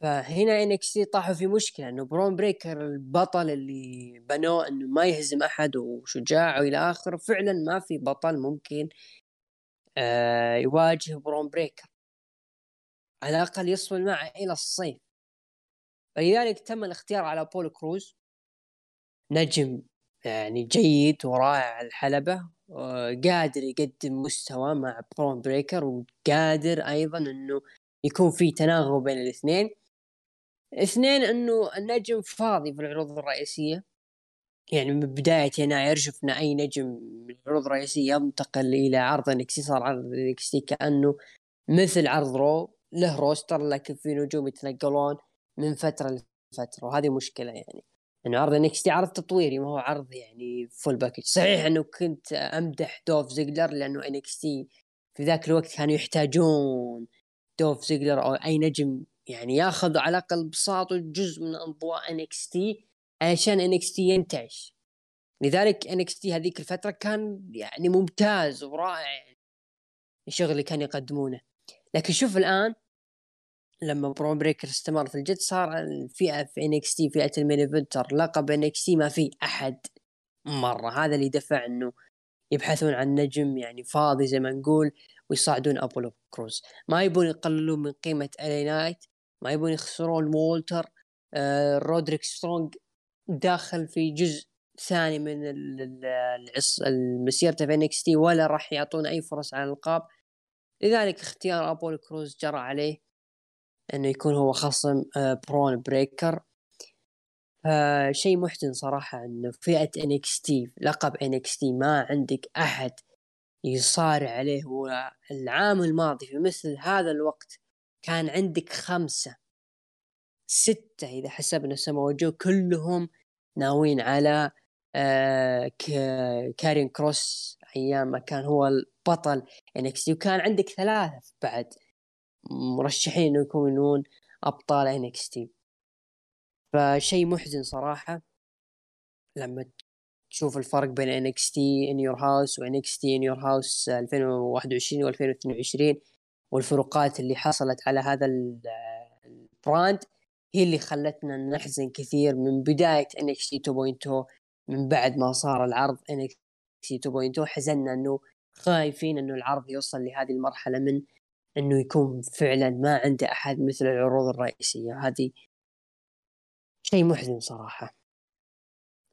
فهنا NXT طاحوا في مشكلة إنه برون بريكر البطل اللي بنوه إنه ما يهزم أحد وشجاع والى آخره. فعلا ما في بطل ممكن آه يواجه برون بريكر على الأقل يصمد معه إلى الصيف. فلذلك تم الاختيار على أبولو كروز. نجم يعني جيد ورائع الحلبة قادر يقدم مستوى مع برون بريكر وقادر أيضا إنه يكون في تناغم بين الاثنين. اثنين إنه النجم فاضي في العروض الرئيسية. يعني من بداية يناير شفنا أي نجم من العروض الرئيسية ينتقل إلى عرض NXT صار عرض NXT كأنه مثل عرض رو. له roster لكن في نجوم يتنقلون من فترة لفترة وهذه مشكلة يعني. انه عرض NXT عرض تطويري ما هو عرض يعني full package صحيح إنه كنت أمدح دولف زيجلر لأنه NXT في ذاك الوقت كانوا يحتاجون دولف زيجلر أو أي نجم يعني ياخذ على الأقل بساطه جزء من اضواء NXT عشان NXT ينتعش. لذلك NXT هذيك الفترة كان يعني ممتاز ورائع يعني. الشغل اللي كانوا يقدمونه. لكن شوف الآن لما برون بريكر استمر في الجد صار الفئة في NXT فئة ال main eventer لقب NXT ما في أحد مرة. هذا اللي دفع إنه يبحثون عن نجم يعني فاضي زي ما نقول ويصعدون أبولو كروز. ما يبون يقللون من قيمة إل إي نايت ما يبون يخسرون وولتر آه رودريك سترونج داخل في جزء ثاني من مسيرته في NXT ولا راح يعطون أي فرص على الألقاب. لذلك اختيار ابولو كروز جرى عليه إنه يكون هو خصم آه برون بريكر. شيء محزن صراحة إنه فئة تي لقب تي ما عندك أحد يصارع عليه. والعام الماضي في مثل هذا الوقت كان عندك خمسة ستة إذا حسبنا سما وجو كلهم ناويين على آه كاريون كروس أيام ما كان هو البطل. NXT وكان عندك ثلاثة بعد مرشحين إنه يكونون أبطال NXT. فشيء محزن صراحة لما تشوف الفرق بين NXT In Your House و NXT In Your House 2021 و2022 والفروقات اللي حصلت على هذا البراند هي اللي خلتنا نحزن كثير من بداية NXT 2.0 من بعد ما صار العرض NXT 2.0 حزنا إنه خايفين إنه العرض يوصل لهذه المرحلة من إنه يكون فعلا ما عنده أحد مثل العروض الرئيسية. هذه شيء محزن صراحة.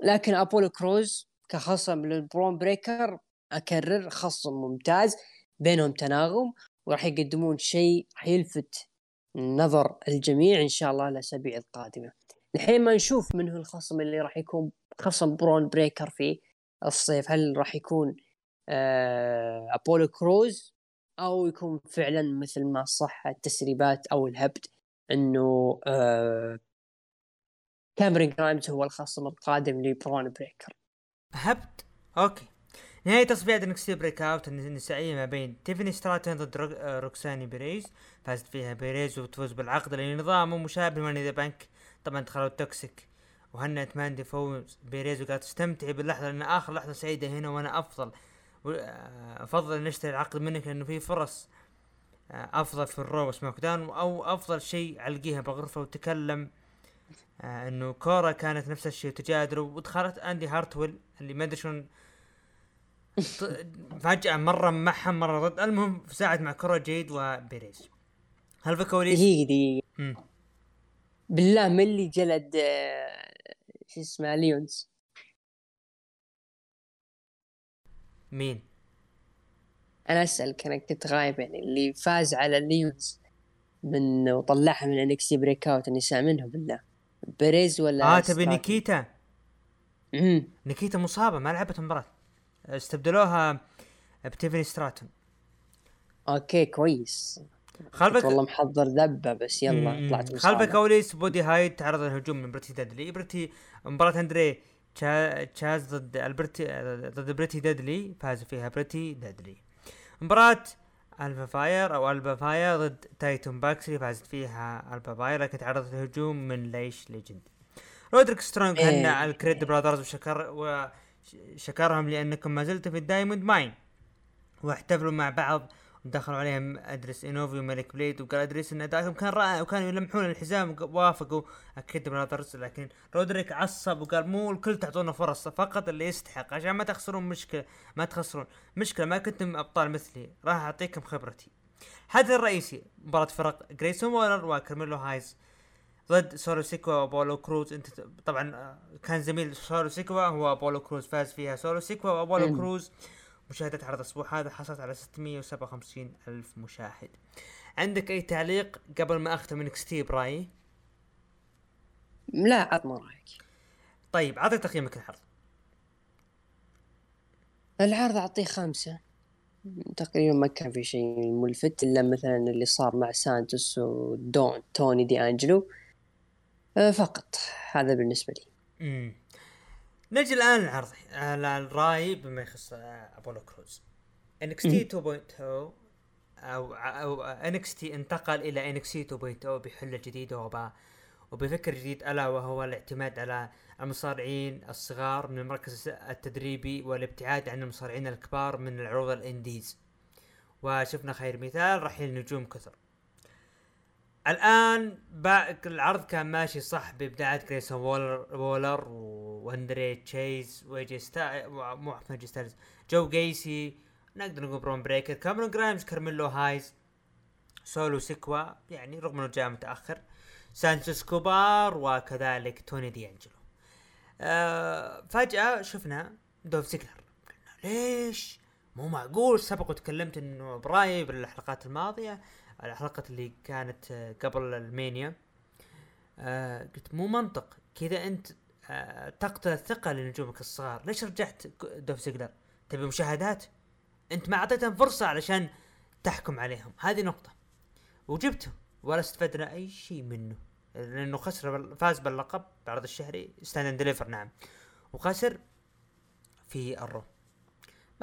لكن أبولو كروز كخصم لبرون بريكر أكرر خصم ممتاز بينهم تناغم وراح يقدمون شيء راح يلفت نظر الجميع إن شاء الله الأسابيع القادمة. الحين ما نشوف من هو الخصم اللي راح يكون خصم برون بريكر في الصيف هل راح يكون آه أبولو كروز أو يكون فعلا مثل ما صح التسريبات أو الهبد إنه آه كاميرون جرايمز هو الخصم القادم لبرون بريكر. هبد؟ okay. نهاية تصفيات NXT Breakout النسائية ما بين تيفني ستراتون ضد روكسان بيريز فازت فيها بيريز وتفوز بالعقد لنظام مشابه ل Money in the Bank. طبعا دخلوا Toxic وهنت ماندي فوز بيريز وقالت استمتعي باللحظة لأن آخر لحظة سعيدة هنا وأنا أفضل. أفضل إن نشتري العقد منك لأنه في فرص أفضل في ال Raw SmackDown أو أفضل شيء علقيها بالغرفة وتكلم. آه إنه كورا كانت نفس الشيء تجادلوا ودخلت أندي هارتويل اللي ما أدري شلون فجأة مرة معها مرة ضد المهم في ساعة مع كورا جيد وبيريز. هل في كواليس؟ دقيقة دقيقة. بالله من اللي جلد شو اسمه ليونز مين؟ أنا اسالك أنا كنت غايب يعني اللي فاز على ليونز من وطلعها من انكسي بريك اوت النساء منه بالله. بيريز ولا آه تبي نيكيتا؟ امم نيكيتا مصابة ما لعبت المباراه استبدلوها بتيفني ستراتون. أوكي كويس. خلفك والله محضر ذبة بس يلا طلعت خلفك كواليس بودي هايد تعرض الهجوم من بريتي دادلي بريتي مباراة اندري تشاز ضد البرتي ضد بريتي دادلي فاز فيها بريتي دادلي مباراة ألبا فاير أو ألبا فاير ضد تايتون باكسلي فازت فيها ألبا فاير لكن تعرضت الهجوم من لاش ليجند. رودريك سترونج إيه. هنأ على ال Creed Brothers وشكر وشكرهم لأنكم ما زلتوا في ال Diamond Mine. واحتفلوا مع بعض ودخلوا عليهم إدريس إينوفي ومالك بليد وقال أدريس إن ادائهم كان رائع وكانوا يلمحون الحزام ووافقوا. Creed Brothers لكن رودريك عصب وقال مو الكل تعطونا فرص فقط اللي يستحق عشان ما تخسرون مشكلة ما تخسرون مشكلة ما كنتم أبطال مثلي راح أعطيكم خبرتي. الحدث الرئيسي مباراة فرق جريسون وولر وكارميلو هايز ضد سولو سيكوا وأبولو كروز. أنت طبعا كان زميل سولو سيكوا هو أبولو كروز فاز فيها. سولو سيكوا وأبولو كروز مشاهدة عرض الأسبوع هذا حصلت على 657 ألف مشاهد. عندك أي تعليق قبل ما أختم NXT برأيي؟ لا عطنا رأيك. طيب عطي تقييمك للعرض. العرض أعطيه خمسة. تقريبا ما كان في شيء ملفت إلا مثلا اللي صار مع سانتوس ودون توني دي أنجلو أه، فقط. هذا بالنسبة لي. امم نجي الآن العرض الرأي بما يخص أبولو كروز. NXT 2.0 أو أو NXT انتقل إلى NXT 2.0 بحلة جديدة وب وبفكر جديد ألا وهو الاعتماد على المصارعين الصغار من المركز التدريبي والابتعاد عن المصارعين الكبار من العروض ال indies. وشفنا خير مثال رحيل نجوم كثر. الآن العرض كان ماشي صح بإبداعات جريسون وولر, وولر وأندري تشيس ويجي ستا مو أحمد ستايلز جو جيسي نقدر نقول برون بريكر كاميرون جرايمز كارميلو هايز سولو سيكوا يعني رغم إنه جاء متأخر سانتوس إسكوبار وكذلك توني دي انجلو آه فجأة شفنا دولف زيجلر ليش؟ مو معقول سبق وتكلمت إنه برايي بالحلقات الماضية الحلقة اللي كانت قبل المانيا آه قلت مو منطق. كذا أنت آه تقتل الثقة لنجومك الصغار. ليش رجعت دولف زيجلر تبي مشاهدات؟ أنت ما أعطيتهم فرصة علشان تحكم عليهم. هذه نقطة. وجبته. ولا استفدنا أي شيء منه. لأنه خسر فاز باللقب بعرض الشهري. Stand & Deliver نعم. وخسر في ال Raw.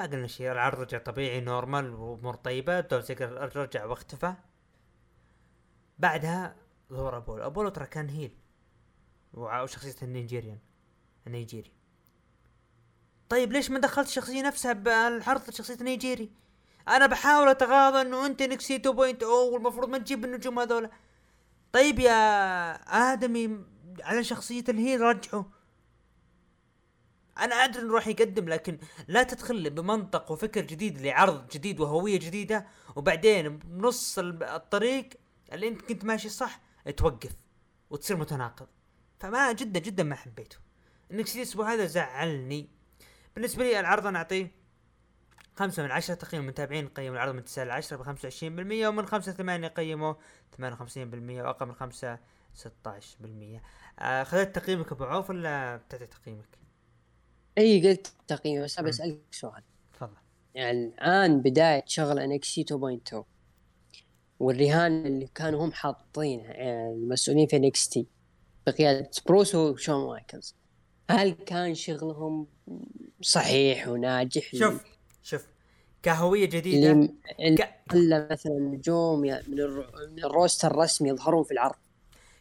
ما قلنا شيء العرض رجع طبيعي normal وأمور طيبة. دولف زيجلر رجع واختفى. بعدها ظهور أبولو. أبولو ترى كان heel وشخصية ال Nigerian. النيجيري. طيب ليش ما دخلت الشخصية نفسها بالعرض شخصية النيجيري أنا بحاول أتغاضى إنه أنت نكسي 2.0 والمفروض ما تجيب النجوم هذولا. طيب يا آدمي على شخصية الهيل رجعه أنا أدري إنه راح يقدم لكن لا تدخل بمنطق وفكر جديد لعرض جديد وهوية جديدة وبعدين بنص الطريق اللي أنت كنت ماشي صح توقف وتصير متناقض. فما جدا جدا ما حبيته. إنك الأسبوع هذا زعلني. بالنسبة لي العرض أنا أعطيه خمسة من عشرة تقييم المتابعين قيموا العرض من تسعة لعشرة بخمسة وعشرين بالمية ومن خمسة ثمانية قيموا ثمانية وخمسين بالمية وأقل من خمسة ستة عشر بالمية. آه خذت تقييمك أبو عوف ولا بتعطي تقييمك؟ إي قلت تقييم بس بسالك سؤال. تفضل. يعني الآن بداية شغل انكسي 2.2 والرهان اللي كانوا هم حاطينها يعني المسؤولين في NXT بقياده بروس وشون مايكلز هل كان شغلهم صحيح وناجح؟ شوف شوف كهوية جديدة اللي ك... مثلا نجوم من, من ال roster الرسمي يظهرون في العرض.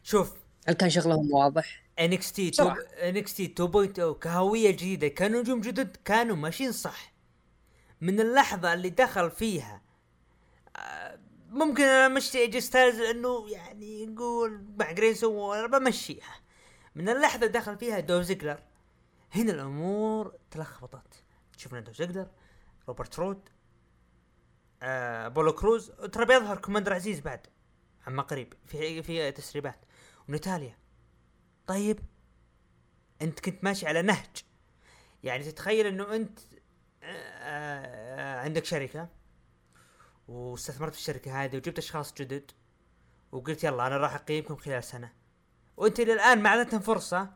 شوف. هل كان شغلهم واضح؟ NXT NXT 2.0 كهوية جديدة كنجوم جدد كانوا ماشيين صح. من اللحظة اللي دخل فيها آه، ممكن أنا امشي AJ ستايلز لأنه يعني يقول مع جريسون أنا بمشيها. من اللحظة دخل فيها دولف زيجلر. هنا الأمور تلخبطت. شفنا دولف زيجلر روبرت رود آه أبولو كروز ترى بيظهر كوماندر عزيز بعد عما قريب في في تسريبات. ونتاليا. طيب انت كنت ماشي على نهج. يعني تتخيل انه انت آه، آه، عندك شركة واستثمرت في الشركة هذه وجبت أشخاص جدد وقلت يلا أنا راح أقيمكم خلال سنة. وانت إلى الآن ما أعطيتهم فرصة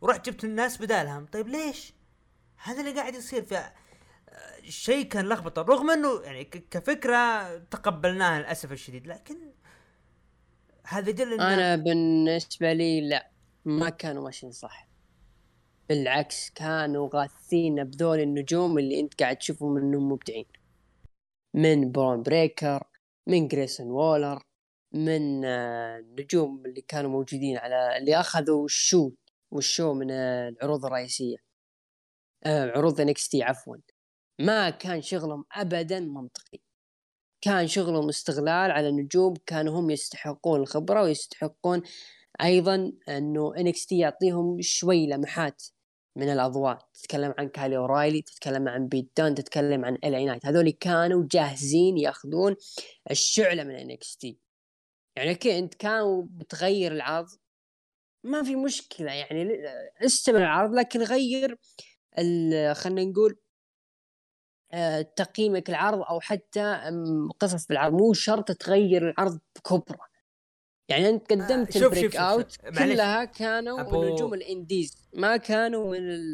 ورحت جبت الناس بدالهم. طيب ليش؟ هذا اللي قاعد يصير في آه، شيء كان لخبطة. رغم إنه يعني كفكرة تقبلناها للأسف الشديد لكن هذا يدل أنا بالنسبة لي لا. ما كانوا ماشيين صح. بالعكس كانوا غاثين بذول النجوم اللي انت قاعد تشوفهم انهم مبدعين. من برون بريكر من جريسون وولر من النجوم آه، اللي كانوا موجودين على اللي أخذوا ال show وال show من آه، العروض الرئيسية. آه، عروض NXT عفوا. ما كان شغلهم ابدا منطقي. كان شغلهم استغلال على نجوم كانوا هم يستحقون الخبرة ويستحقون أيضا إنه NXT يعطيهم شوي لمحات من الأضواء. تتكلم عن كالي أورايلي تتكلم عن بيت دن تتكلم عن LA نايت. هذول كانوا جاهزين يأخذون الشعلة من NXT. يعني okay أنت كانوا بتغير العرض ما في مشكلة. يعني استمر العرض لكن غير خلينا نقول آه، تقييمك العرض أو حتى قصص بالعرض مو شرط تغير العرض بكبرة. يعني أنت آه، قدمت آه ال Breakout كلها كانوا أبو... من نجوم ال indies. ما كانوا من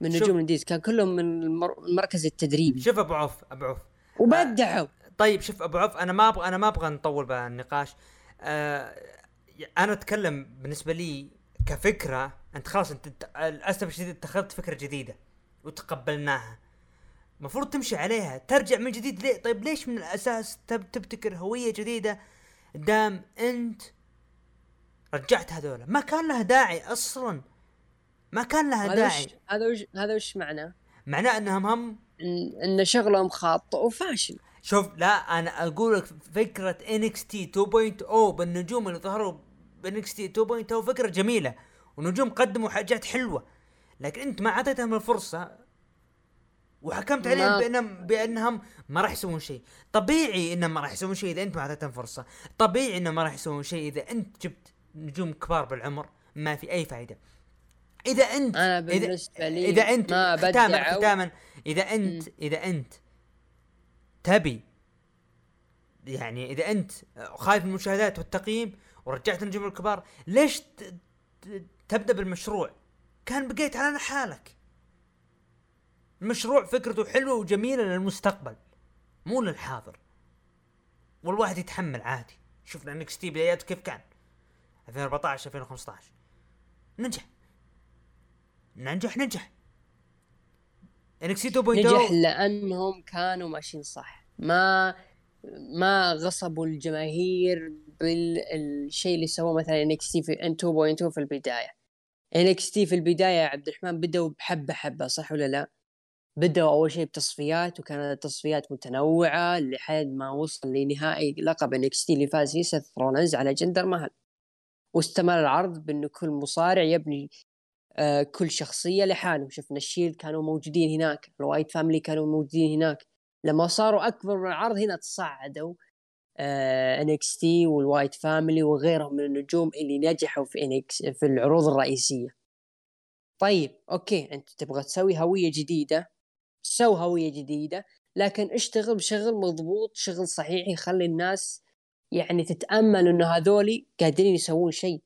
من نجوم ال indies كان كلهم من المركز التدريبي شوف أبو عوف أبو عوف. وبدعوا. آه طيب شوف أبو عوف أنا ما أبغى أنا ما أبغى نطول بالنقاش. آه أنا أتكلم بالنسبة لي كفكرة أنت خلاص أنت للأسف الشديد اتخذت فكرة جديدة وتقبلناها. المفروض تمشي عليها ترجع من جديد ليه؟ طيب ليش من الأساس تب تبتكر هوية جديدة دام انت رجعت هذولا. ما كان لها داعي أصلا. ما كان لها داعي. هذا وش هذا وش معناه؟ معناه إنهم هم ان إن شغلهم خاطئ وفاشل. شوف لا أنا أقول لك فكرة إنكس تي 2.0 بالنجوم اللي ظهروا بإنكس تي 2.0 فكرة جميلة ونجوم قدموا حاجات حلوة. لكن أنت ما أعطيتهم الفرصة وحكمت عليهم بانهم بأنهم ما راح يسوون شيء. طبيعي إنهم ما راح يسوون شيء إذا أنت ما أعطيتهم فرصة. طبيعي إنهم ما راح يسوون شيء إذا أنت جبت نجوم كبار بالعمر ما في أي فائده إذا انت أنا بالنسبة لي إذا أنت ما ختاما ختاما إذا انت إذا أنت تبي يعني إذا أنت خايف من المشاهدات والتقييم ورجعت النجوم الكبار ليش تبدأ بالمشروع؟ كان بقيت على حالك. المشروع فكرته حلوة وجميلة للمستقبل مو للحاضر. والواحد يتحمل عادي. شفنا NXT بداياته كيف كان؟ 2014 2015 نجح. ننجح ننجح. NXT 2.0 نجح لأنهم كانوا ماشيين صح. ما ما غصبوا الجماهير بالشيء اللي سووه مثلا NXT في NXT 2.2 في البداية. NXT في البداية يا عبد الرحمن بدأوا بحبة حبة صح ولا لا؟ بدأوا أول شيء بتصفيات وكانت التصفيات متنوعة لحد ما وصل لنهائي لقب NXT اللي فاز فيه سيث رولنز على جندر مهل. واستمر العرض بانه كل مصارع يبني آه، كل شخصية لحالهم شفنا الشيلد كانوا موجودين هناك الوايت فاميلي كانوا موجودين هناك. لما صاروا أكبر من العرض هنا تصعدوا NXT والوايت فاميلي وغيرهم من النجوم اللي نجحوا في NXT في العروض الرئيسية. طيب okay أنت تبغى تسوي هوية جديدة؟ سو هوية جديدة لكن اشتغل بشغل مضبوط شغل صحيح يخلي الناس يعني تتأمل إنه هذولي قادرين يسوون شيء.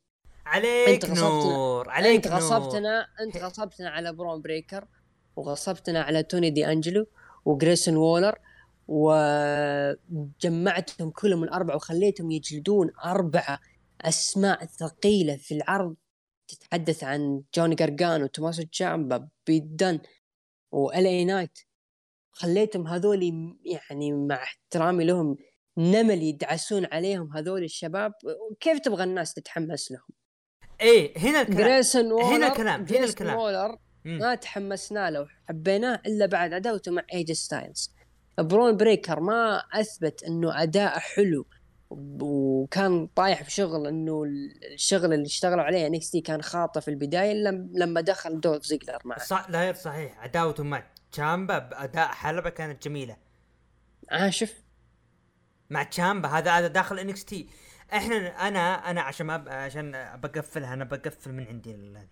عليك نور عليك انت نور. غصبتنا أنت غصبتنا على برون بريكر وغصبتنا على توني دي أنجلو وجريسون وولر وجمعتهم كلهم الأربعة وخليتهم يجلدون أربعة أسماء ثقيلة في العرض تتحدث عن جوني جارجانو توماسو تشامبا بيت دن و LA نايت خليتهم هذول يعني مع احترامي لهم نمل يدعسون عليهم هذول الشباب. كيف تبغى الناس تتحمس لهم؟ إيه هنا الكلام. جريسون وولر هنا الكلام، هنا الكلام. وولر. ما تحمسنا له وحبيناه إلا بعد عداوته مع AJ ستايلز برون بريكر ما أثبت إنه أداء حلو. وكان طايح في شغل إنه الشغل اللي اشتغلوا عليه NXT كان خاطئ في البداية لما دخل دولف زيجلر معه. صح لا غير صحيح. عداوته مع تشامبا باداء حلبة كانت جميلة. آه شوف. مع تشامبا هذا هذا داخل NXT إحنا أنا أنا عشان ما عشان بقفلها أنا بقفل من عندي ال-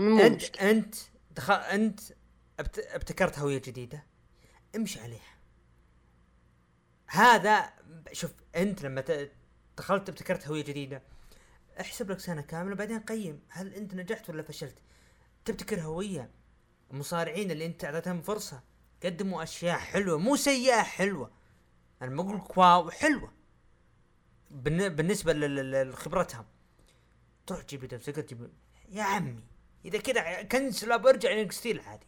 انت. أنت دخل أنت ابت... ابتكرت هويه جديدة. امشي عليها. هذا شوف انت لما. دخلت ابتكرت هوية جديدة احسب لك سنة كاملة بعدين قيم. هل انت نجحت ولا فشلت؟ تبتكر هوية. المصارعين اللي انت اعطيتهم فرصة قدموا أشياء حلوة مو سيئة حلوة. أنا ما أقول wow حلوة. بالن- بالنسبة لخبرتهم. تروح تجيب لي تجيب يا عمي إذا كذا كنسل برجع NXT العادي.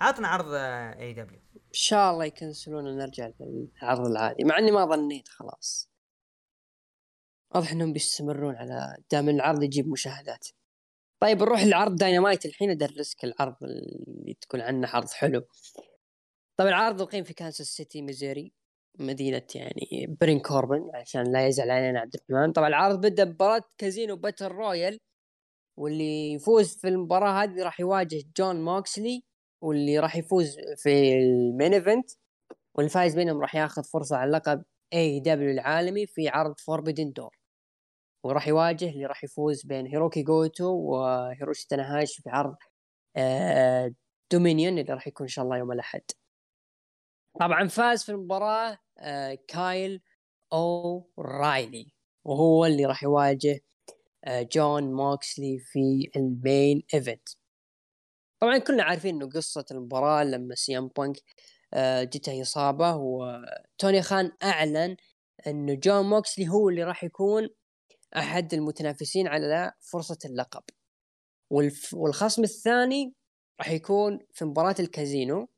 عطنا عرض اي دبليو ان شاء الله يكنسلون ونرجع للعرض العادي مع إني ما ظنيت خلاص. واضح إنهم بيستمرون على دام العرض يجيب مشاهدات. طيب نروح للعرض داينامايت الحين أدرسك العرض اللي تقول عنه عرض حلو. طبعا العرض اقيم في كانساس سيتي ميزوري مدينة يعني بارون كوربن عشان لا يزعل علينا عبد الرحمن. طبعا العرض بدأ بمباراة Casino Battle Royale واللي يفوز في المباراة هذه راح يواجه جون موكسلي واللي راح يفوز في ال main event والفايز بينهم راح ياخذ فرصة على لقب AEW العالمي في عرض Forbidden Door وراح يواجه اللي راح يفوز بين هيروكي جوتو وهيروشي تناهاشي في عرض آه Dominion اللي راح يكون إن شاء الله يوم الأحد. طبعا فاز في المباراة آه كايل أو رايلي وهو اللي راح يواجه آه جون موكسلي في ال main event. طبعا كلنا عارفين إنه قصة المباراة لما سي ام بانك آه جته إصابة وتوني خان أعلن إنه جون موكسلي هو اللي راح يكون أحد المتنافسين على فرصة اللقب. والخصم الثاني راح يكون في مباراة الكازينو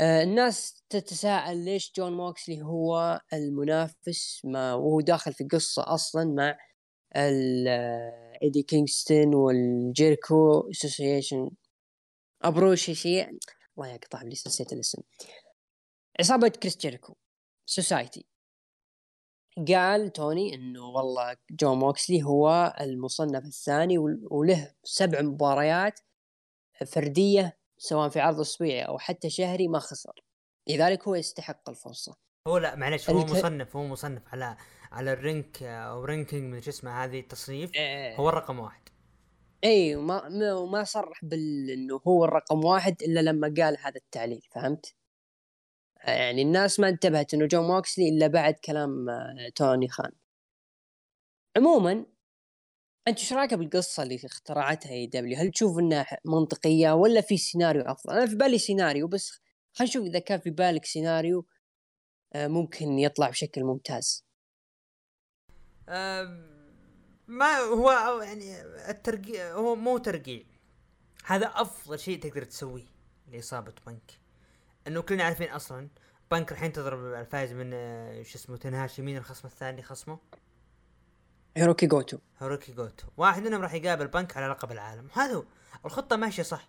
آه الناس تتساءل ليش جون موكسلي هو المنافس ما وهو داخل في قصة أصلا مع إيدي كينغستون والجيركو association appreciation الله يقطع لي نسيت الاسم عصابه كريس جيركو society. قال توني إنه والله جون موكسلي هو المصنف الثاني وله سبع مباريات فردية سواء في عرض أسبوعي أو حتى شهري ما خسر. لذلك هو يستحق الفرصة. هو لا معلش هو الك... مصنف هو مصنف على على ال rank أو ranking من شو اسمه هذه التصنيف إيه. هو الرقم واحد. اي وما ما صرح بال انه هو الرقم واحد إلا لما قال هذا التعليل فهمت؟ يعني الناس ما انتبهت إنه جون موكسلي إلا بعد كلام آه، توني خان. عموما أنت إيش رأيك بالقصة اللي اخترعتها AEW؟ هل تشوف إنها منطقية ولا في سيناريو أفضل؟ أنا في بالي سيناريو بس خلينا نشوف إذا كان في بالك سيناريو آه، ممكن يطلع بشكل ممتاز. ما هو يعني الترقيع هو مو ترقيع. هذا أفضل شيء تقدر تسويه لإصابة بنك. إنه كلنا عارفين أصلا بنك راح ينتظر الفائز من آه، شو اسمه تنهاشي. مين الخصم الثاني خصمه؟ هيروكي جوتو. هيروكي جوتو. واحد منهم راح يقابل بنك على لقب العالم. هذا هو. الخطة ماشية صح.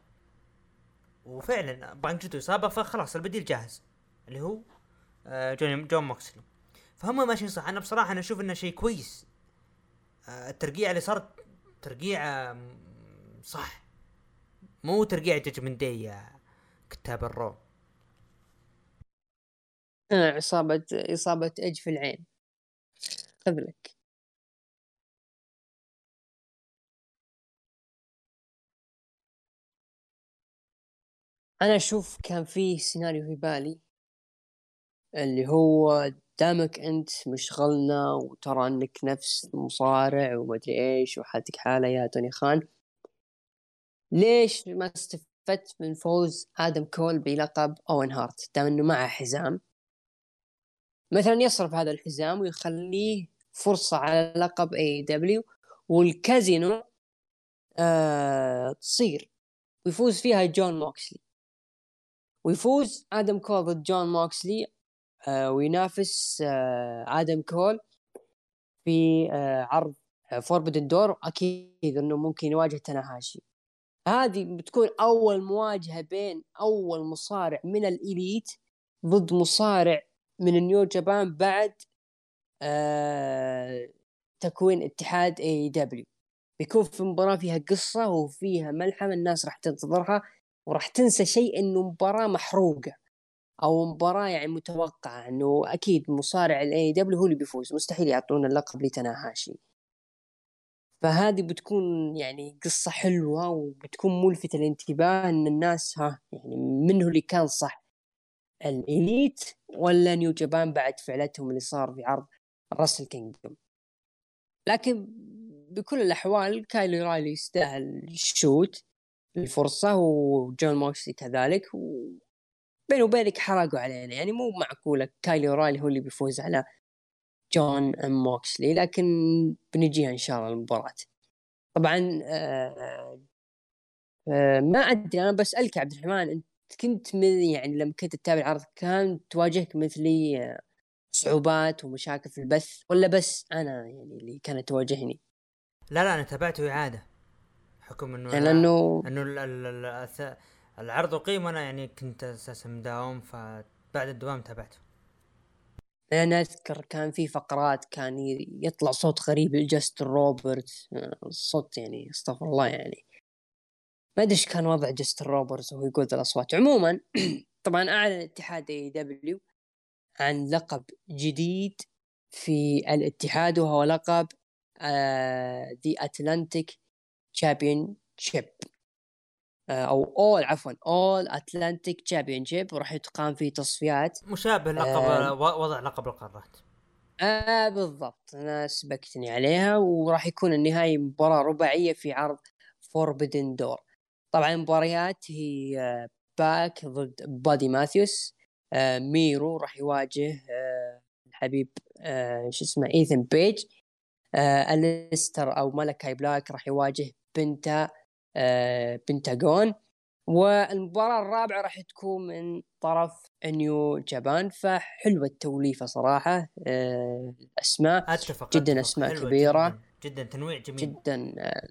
وفعلا بنك جته إصابة فخلاص البديل جاهز. اللي هو آه، جون جون موكسلي فهم ماشيين صح. أنا بصراحة أنا أشوف إنه شيء كويس. آه، الترقيع اللي صارت ترقيع صح. مو ترقيع Judgment Day يا كتاب ال Raw آه إصابة إصابة إيدج في العين. خذ لك. أنا أشوف كان في سيناريو في بالي اللي هو دامك أنت مشغلنا وترى أنك نفس مصارع ومدري إيش وحالتك حالة يا توني خان. ليش ما استفدت من فوز آدم كول بلقب أوين هارت؟ دام أنه معه حزام. مثلا يصرف هذا الحزام ويخليه فرصة على لقب AEW والكازينو آه تصير. ويفوز فيها جون موكسلي ويفوز آدم كول ضد جون موكسلي وينافس آه آدم كول في آه عرض Forbidden Door أكيد إنه ممكن يواجه تناهاشي هذه بتكون أول مواجهة بين أول مصارع من ال Elite ضد مصارع من ال New Japan بعد آه تكوين اتحاد AEW بيكون في مباراة فيها قصة وفيها ملحمة الناس راح تنتظرها وراح تنسى شيء إنه مباراة محروقة. أو مباراة يعني متوقعة إنه أكيد مصارع ال AEW هو اللي بيفوز مستحيل يعطون اللقب لتناهاشي. فهذه بتكون يعني قصة حلوة وبتكون ملفتة للانتباه إن الناس ها يعني منه اللي كان صح؟ ال Elite ولا New Japan بعد فعلتهم اللي صار في عرض Wrestle Kingdom؟ لكن بكل الأحوال كايل أو رايلي يستاهل ال shot الفرصة وجون موكسلي كذلك وبيني وبينك حرقوا علينا يعني مو معقولة كايل أو رايلي هو اللي بيفوز على جون موكسلي لكن بنجيها إن شاء الله المباراة طبعا آه آه ما أدري أنا بسألك عبد الرحمن أنت كنت من يعني لما كنت تتابع العرض كان تواجهك مثلي صعوبات ومشاكل في البث ولا بس أنا يعني اللي كانت تواجهني؟ لا لا أنا تابعته إعادة حكم إنه يعني لأنه إنه العرض أقيم وأنا يعني كنت أساسا مداوم فبعد الدوام تابعته. أنا أذكر كان في فقرات كان يطلع صوت غريب لجاستن روبرتس الصوت يعني أستغفر الله يعني. ما أدري إيش كان وضع جاستن روبرتس وهو يقول ذا الأصوات. عموما طبعا أعلن اتحاد AEW عن لقب جديد في الاتحاد وهو لقب The Atlantic Championship أو اول عفوا All-Atlantic Championship وراح تقام في تصفيات. مشابه لقب آه وضع لقب القارات. آه بالضبط. أنا سبقتني عليها وراح يكون النهائي مباراة رباعية في عرض Forbidden Door طبعا المباريات هي آه، باك ضد بادي ماثيوس آه، ميرو راح يواجه آه، الحبيب شو اسمه ايثن بيج اليستر أو ملكاي بلاك راح يواجه بنتا بنتاغون. والمباراة الرابعة راح تكون من طرف New Japan فحلوة التوليفة صراحة آه، الأسماء أتفق جدا أتفق. أسماء حلوة كبيرة. جدا, جدا تنويع جميل. جدا آه،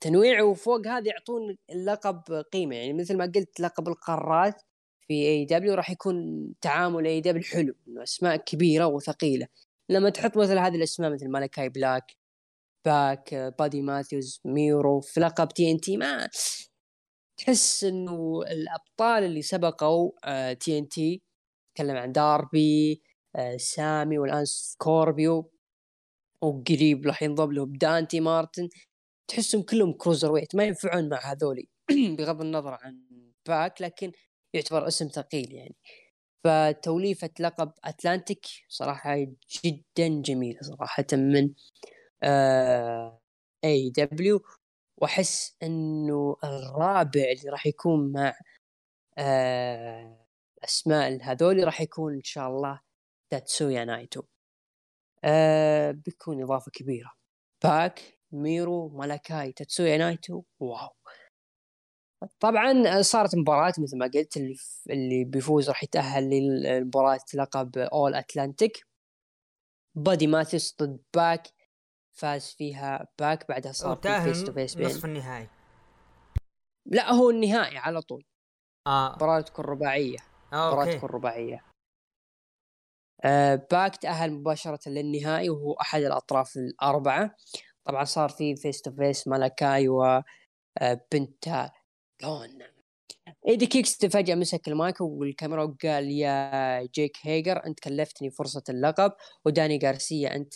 تنويع وفوق هذا يعطون اللقب قيمة. يعني مثل ما قلت لقب القارات في AEW راح يكون تعامل AEW حلو إنه أسماء كبيرة وثقيلة. لما تحط مثل هذه الأسماء مثل مالكاي بلاك باك بادي ماثيوز ميرو في لقب TNT ما تحس إنه الأبطال اللي سبقوا TNT تكلم عن داربي آه، سامي والآن سكوربيو وقريب راح ينضم لهم دانتي مارتن. تحسهم كلهم cruiserweight ما ينفعون مع هذولي. بغض النظر عن باك لكن يعتبر اسم ثقيل يعني. فتوليفة لقب أتلانتيك صراحة جدا جميلة صراحة من AEW وأحس إنه الرابع اللي راح يكون مع آه أسماء هذولي راح يكون إن شاء الله تاتسويا نايتو. آه بيكون إضافة كبيرة. باك ميرو مالاكاي تاتسويا نايتو. واو. طبعا صارت مباراة مثل ما قلت اللي اللي بيفوز راح يتأهل للمباراة لقب All-Atlantic بادي ماثيس ضد باك. فاز فيها باك بعدها صار في face to face بين نصف النهائي. لا هو النهائي على طول. آه. مباراة تكون رباعية. آه، مباراة تكون رباعية. آه باك تأهل مباشرة للنهائي وهو أحد الأطراف الأربعة. طبعا صار في face to face مالاكاي وبنتاغون. إيدي كينغستون فجأة مسك المايك والكاميرا وقال يا جيك هيجر أنت كلفتني فرصة اللقب. وداني غارسيا أنت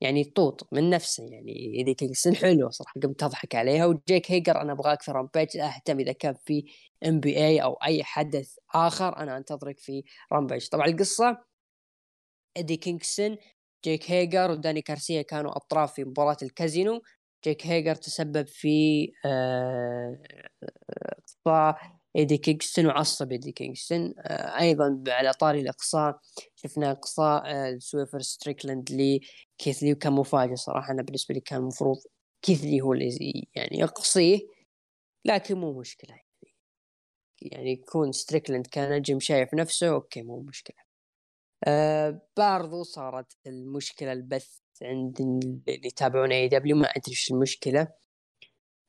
يعني طوط من نفسه يعني ايدي كينغستون حلوة صراحة قمت اضحك عليها وجيك هيجر أنا أبغاك في Rampage أهتم إذا كان في NBA أو أي حدث آخر أنا أنتظرك في Rampage. طبعا القصة ايدي كينغستون جيك هيجر وداني غارسيا كانوا أطراف في مباراة الكازينو جيك هيجر تسبب في آه، إيدي كينغستون وعصب إيدي كينغستون. آه، أيضا على طاري الإقصاء شفنا إقصاء آه، سويرف ستريكلاند لكيث لي وكان مفاجئ صراحة. أنا بالنسبة لي كان المفروض كيث لي هو اللي يعني يقصيه لكن مو مشكلة. يعني يعني يكون ستريكلاند كنجم شايف نفسه okay مو مشكلة. آه برضو صارت المشكلة البث عند اللي يتابعون AEW ما أدري إيش المشكلة.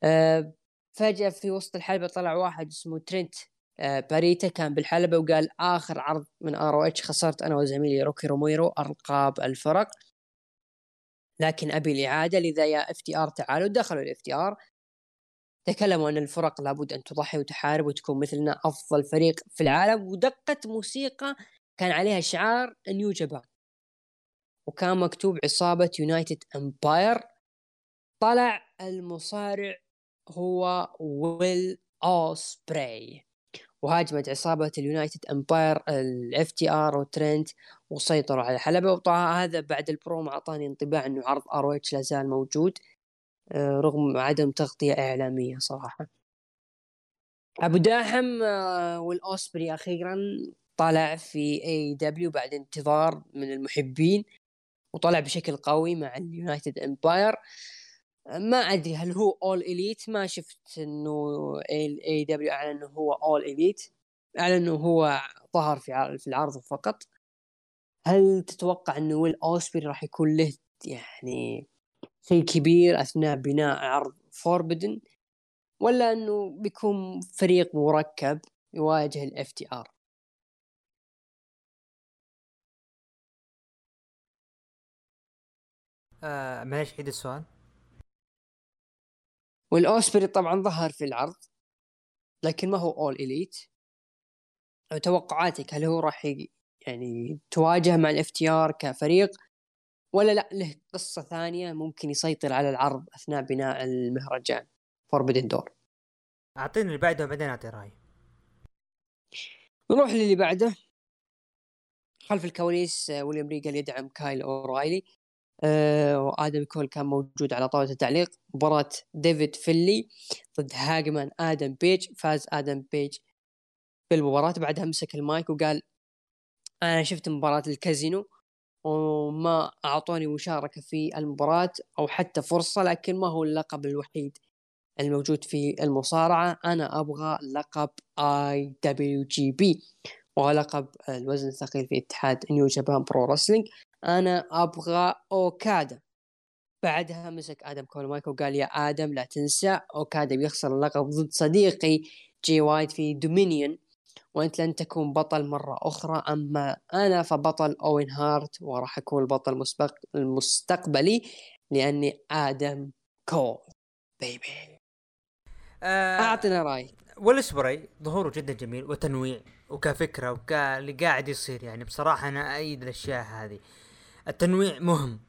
آه فجأة في وسط الحلبة طلع واحد اسمه ترينت آه باريتا كان بالحلبة وقال آخر عرض من ROH خسرت أنا وزميلي روكي روميرو القاب الفرق. لكن أبي الإعادة لذا يا FTR تعالوا دخلوا ال FTR. تكلموا أن الفرق لابد أن تضحي وتحارب وتكون مثلنا أفضل فريق في العالم. ودقت موسيقى كان عليها شعار New Japan. وكان مكتوب عصابة United Empire. طلع المصارع هو ويل اوسبراي وهاجمت عصابة ال United Empire ال FTR وترنت وسيطروا على الحلبة وطبعا هذا بعد البروم اعطاني انطباع إنه عرض ROH لا زال موجود آه، رغم عدم تغطية إعلامية صراحة. أبو داحم آه، والأوسبري أخيرا طلع في AEW بعد انتظار من المحبين وطلع بشكل قوي مع ال United Empire. ما أدري هل هو All Elite ما شفت إنه AEW أعلن إنه هو All Elite أعلن إنه هو ظهر في في العرض فقط. هل تتوقع إنه ويل أوسبري راح يكون له يعني شيء كبير أثناء بناء عرض Forbidden؟ ولا إنه بيكون فريق مركب يواجه ال FTR آه معليش عيد السؤال. والاوسبري طبعا ظهر في العرض لكن ما هو All Elite توقعاتك هل هو راح يعني تواجه مع ال FTR كفريق ولا لا له قصة ثانية ممكن يسيطر على العرض أثناء بناء المهرجان. Forbidden Door أعطيني اللي بعده وبعدين أعطي راي نروح للي بعده. خلف الكواليس آه، ويليام ريجل يدعم كايل أورايلي. آه وآدم كول كان موجود على طاولة التعليق. مباراة ديفيد فينلي ضد هانغمان آدم بيج. فاز آدم بيج بالمباراة. بعدها مسك المايك وقال أنا شفت مباراة الكازينو وما أعطوني مشاركة في المباراة أو حتى فرصة لكن ما هو اللقب الوحيد الموجود في المصارعة. أنا أبغى لقب IWGP. ولقب الوزن الثقيل في اتحاد New Japan Pro Wrestling أنا أبغى أوكادا. بعدها مسك آدم كول مايك وقال يا آدم لا تنسى أوكادا بيخسر اللقب ضد صديقي جي وايت في دومينيون وأنت لن تكون بطل مرة أخرى. أما أنا فبطل اوين هارت وراح أكون البطل المسبق المستقبلي لأني آدم كول baby آه أعطنا رأي. ويل أوسبراي ظهوره جدا جميل وتنويع. وكفكرة وكاللي قاعد يصير يعني بصراحة أنا أؤيد الأشياء هذه. التنويع مهم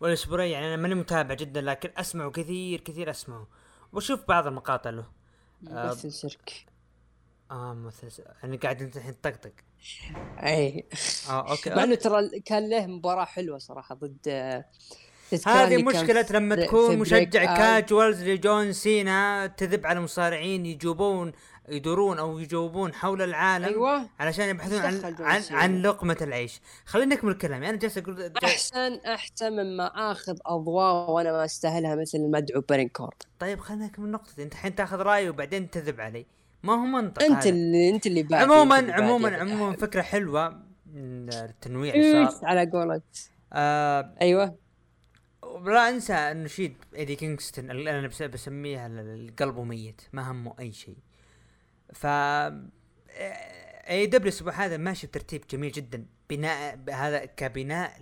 ويل أوسبراي يعني أنا ماني متابع جدا لكن أسمعه كثير كثير أسمعه. وأشوف بعض المقاطع له. ممثل سيرك آه ممثل س- أنا قاعد أنت الحين طقطق أي. آه أوكي مع إنه ترى كان له مباراة حلوة صراحة ضد هذه مشكلة لما تكون مشجع. casuals لجون سينا تذب على المصارعين يجوبون يدورون أو يجوبون حول العالم أيوه. علشان يبحثون عن عن. عن لقمة العيش. خليني نكمل كلامي أنا جالس أقول جا- احسن أحسن مما آخذ أضواء وأنا ما أستاهلها مثل المدعو بارون كوربن طيب خلينا نكمل نقطتي. أنت الحين تاخذ رأيي وبعدين تذب علي. ما هو منطق أنت هذا. اللي أنت اللي بعد عموما عموما عموما فكرة حلوة. من التنويع اللي صار. على قولك؟ آه أيوه. لا أنسى النشيد إيدي كينغستون اللي أنا بس- بسميها ال- القلب ميت. ما همه أي شيء. ف AEW الأسبوع هذا ماشي بترتيب جميل جدا. بناء هذا كبناء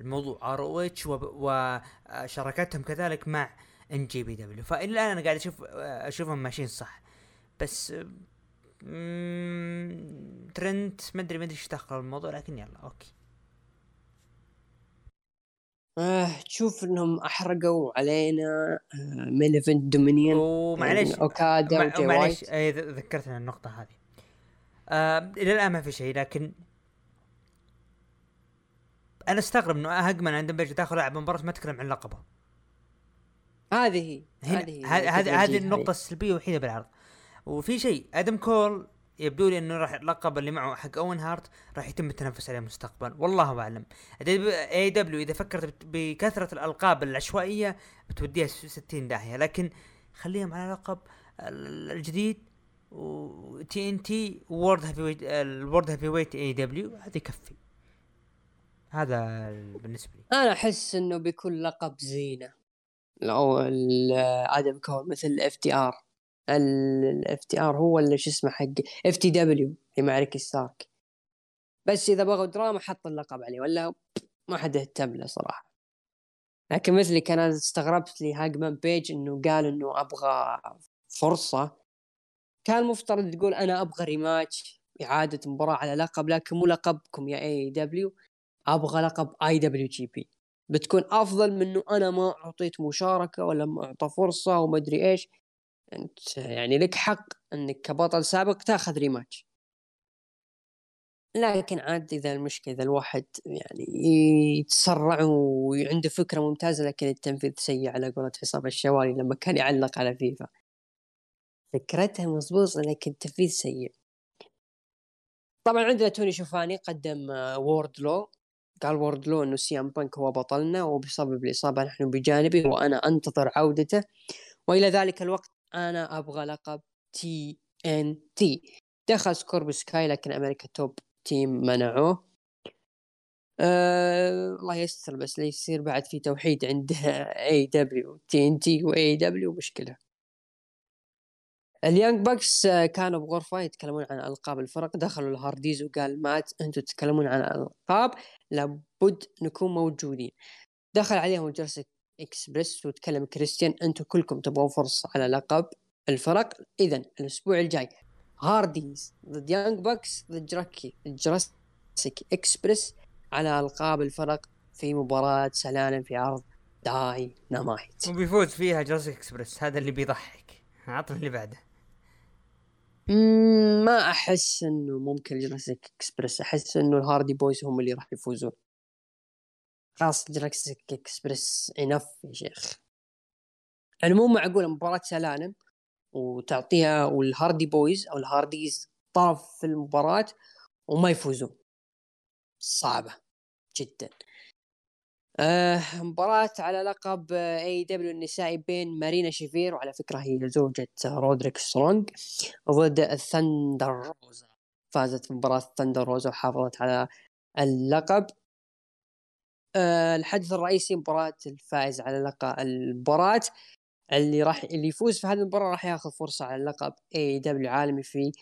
للموضوع ROH وشراكتهم كذلك مع NJPW فإلى الآن أنا قاعد أشوف أشوفهم ماشيين صح. بس مم، ترنت ما أدري ما أدري إيش دخل الموضوع لكن يلا أوكي. آه تشوف إنهم أحرقوا علينا آه main event دومينيون ومعليش يعني أوكادا مع- وجاي معليش وايت. اي ذ- ذكرتني النقطة هذه. آه إلى الآن ما في شيء لكن أنا أستغرب إنه هانغمان آدم بيج تاخذ لاعب مباراة ما تتكلم عن لقبه. هذه هي هذه هذه النقطة السلبية الوحيدة بالعرض. وفي شيء آدم كول يبدو لي إنه راح اللقب اللي معه حق اوين هارت راح يتم التنافس عليه مستقبلا. والله أعلم. AEW إذا فكرت بكثرة الألقاب العشوائية بتوديها س- 60 داهية. لكن خليهم على لقب ال- الجديد وتي ان تي وورد هابي ويت الورد هابي ويت اي دبليو هذا يكفي. هذا ال- بالنسبة لي. أنا أحس إنه بيكون لقب زينة. أو آدم كول مثل الاف تي ار الاف تي ار هو اللي شو اسمه حق اف تي دبليو لمعركة ستارك. بس إذا بغوا دراما حط اللقب عليه ولا ما حد اهتم له صراحة. لكن مثلي كان استغربت لي هانغمان بيج إنه قال إنه أبغى فرصة. كان مفترض تقول أنا أبغى rematch إعادة مباراة على لقب لكن مو لقبكم يا AEW أبغى لقب IWGP بتكون أفضل من إنه أنا ما أعطيت مشاركة ولا ما أعطى فرصة وما أدري إيش. أنت يعني لك حق إنك كبطل سابق تاخذ rematch لكن عاد إذا المشكلة إذا الواحد يعني يتسرع وعنده فكرة ممتازة لكن التنفيذ سيء على قولة حسام الشوالي لما كان يعلق على فيفا. فكرتها مضبوطه لكن التنفيذ سيء. طبعا عندنا توني شيفاني قدم آه، واردلو قال واردلو إنه سي أم بانك هو بطلنا وبسبب الإصابة نحن بجانبه وأنا أنتظر عودته. وإلى ذلك الوقت أنا أبغى لقب TNT دخل سكوربيو سكاي لكن American Top Team منعوه. أه الله يستر بس لا يصير بعد في توحيد عند AEW TNT و AEW مشكلة. اليانغ باكس آه، كانوا بغرفة يتكلمون عن ألقاب الفرق. دخلوا الهارديز وقال مات أنتم تتكلمون عن الالقاب لابد نكون موجودين. دخل عليهم جوراسيك إكسبريس وتكلم كريستيان أنتم كلكم تبغون فرصه على لقب الفرق. اذا الأسبوع الجاي هارديز ضد يانغ باكس ضد جراكي جوراسيك إكسبريس على ألقاب الفرق في مباراة سلالم في عرض داي نامايت. وبيفوز فيها جوراسيك إكسبريس هذا اللي بيضحك. عطنا اللي بعده. ما أحس إنه ممكن جوراسيك إكسبريس أحس إنه الهاردي بويز هم اللي راح يفوزون. خلاص جوراسيك إكسبريس enough يا شيخ. يعني مو معقول مباراة سلالم وتعطيها والهاردي بويز أو الهارديز طرف في المباراة وما يفوزون. صعبة جدا. آه مباراة على لقب AEW النسائي بين مارينا شافير وعلى فكرة هي زوجة رودريك سترونج ضد الثندر روزا. فازت مباراة الثندر روزا وحافظت على اللقب. الحدث الرئيسي مباراة الفائز على لقب المباراة. اللي راح اللي يفوز في هذه المباراة راح ياخذ فرصة على لقب AEW عالمي في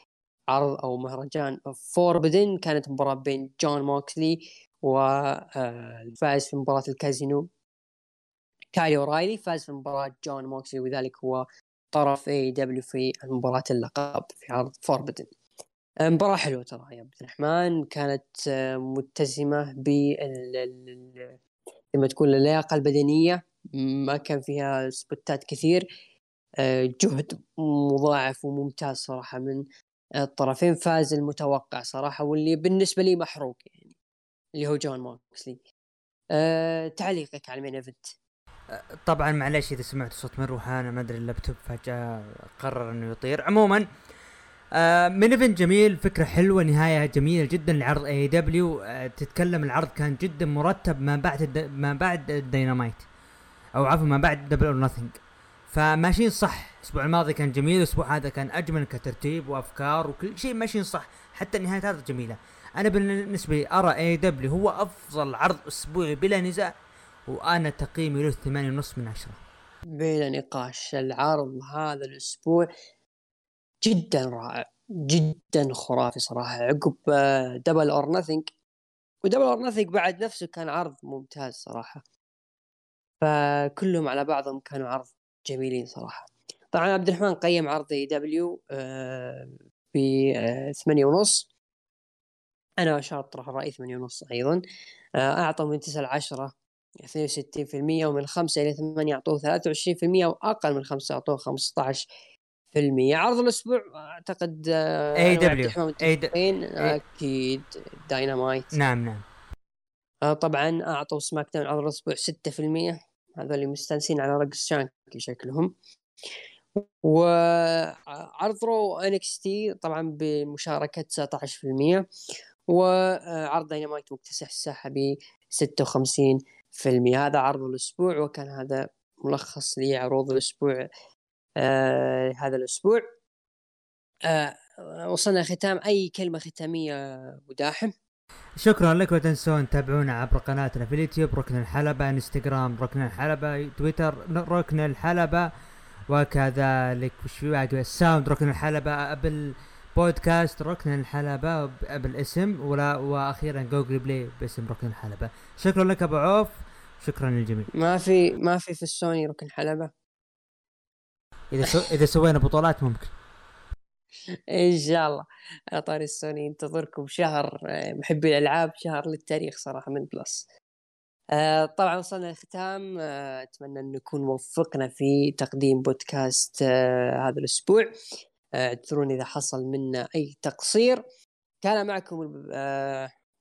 عرض أو مهرجان. Forbidden كانت مباراة بين جون موكسلي والفائز في مباراة الكازينو كايل أورايلي. فاز في مباراة جون موكسلي وذلك هو طرف AEW في مباراة اللقب في عرض Forbidden مباراة حلوة ترى يا عبد الرحمن. كانت متسمة بال لما تكون اللياقة البدنية. ما كان فيها سبوتات كثير. جهد مضاعف وممتاز صراحة من الطرفين. فاز المتوقع صراحة واللي بالنسبة لي محروق يعني اللي هو جون موكسلي أه تعليقك على ال main event؟ طبعا معلش إذا سمعت صوت من روحانا ما أدري اللابتوب فجأة قرر إنه يطير. عموما آه main event جميل فكرة حلوة نهاية جميلة جدا لعرض AEW آه تتكلم العرض كان جدا مرتب ما بعد ما بعد الدينامايت أو عفوا ما بعد Double or Nothing فماشيين صح. الأسبوع الماضي كان جميل الأسبوع هذا كان أجمل كترتيب وأفكار وكل شيء ماشيين صح. حتى النهايات هذه جميلة. أنا بالنسبة لي أرى AEW هو أفضل عرض أسبوعي بلا نزاع وأنا تقييمي له ثمانية ونص من عشرة. بلا نقاش. العرض هذا الأسبوع جدا رائع جدا خرافي صراحة. عقب Double or Nothing و Double or Nothing بعد نفسه كان عرض ممتاز صراحة. فكلهم على بعضهم كانوا عرض جميلين صراحة. طبعا عبد الرحمن قيم عرض AEW ب ثمانية ونص. أنا أشاطر الرأي ثمانية ونص أيضا. آه، أعطوا من تسعة لعشرة 62% ومن خمسة إلى ثمانية أعطوه 23% وأقل من خمسة أعطوه 15% عرض الأسبوع أعتقد AEW أكيد. داينامايت نعم نعم. آه، طبعا أعطوا SmackDown عرض الأسبوع 6% هذول مستانسين على رقص شانكي شكلهم. وعرض Raw NXT طبعا بمشاركة 19% وعرض داينامايت مكتسح الساحة ب 56% هذا عرض الأسبوع وكان هذا ملخص لعروض الأسبوع آه هذا الأسبوع. آه وصلنا ختام. أي كلمة ختامية مداحم شكرا لك ولا تنسون تتابعونا عبر قناتنا في اليوتيوب ركن الحلبة إنستغرام ركن الحلبة تويتر ركن الحلبة وكذلك وش في باقي؟ ال Sound ركن الحلبة Apple بودكاست ركن الحلبة بالاسم ولا وأخيرا Google Play باسم ركن الحلبة. شكرا لك أبو عوف. شكرا للجميع. ما في ما في في السوني ركن حلبة. إذا سو... إذا سوينا بطولات ممكن. إن شاء الله. على طاري السوني انتظركم شهر آه، محبي الألعاب شهر للتاريخ صراحة من Plus. آه، طبعا وصلنا للختام. آه، أتمنى أن نكون وفقنا في تقديم بودكاست هذا الأسبوع. اعذروني إذا حصل منا أي تقصير. كان معكم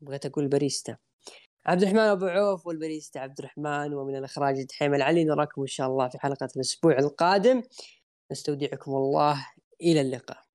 بغيت أقول باريستا عبد الرحمن أبو عوف والباريستا عبد الرحمن ومن الأخراج دحيم العلي نراكم إن شاء الله في حلقة الأسبوع القادم. نستودعكم الله إلى اللقاء.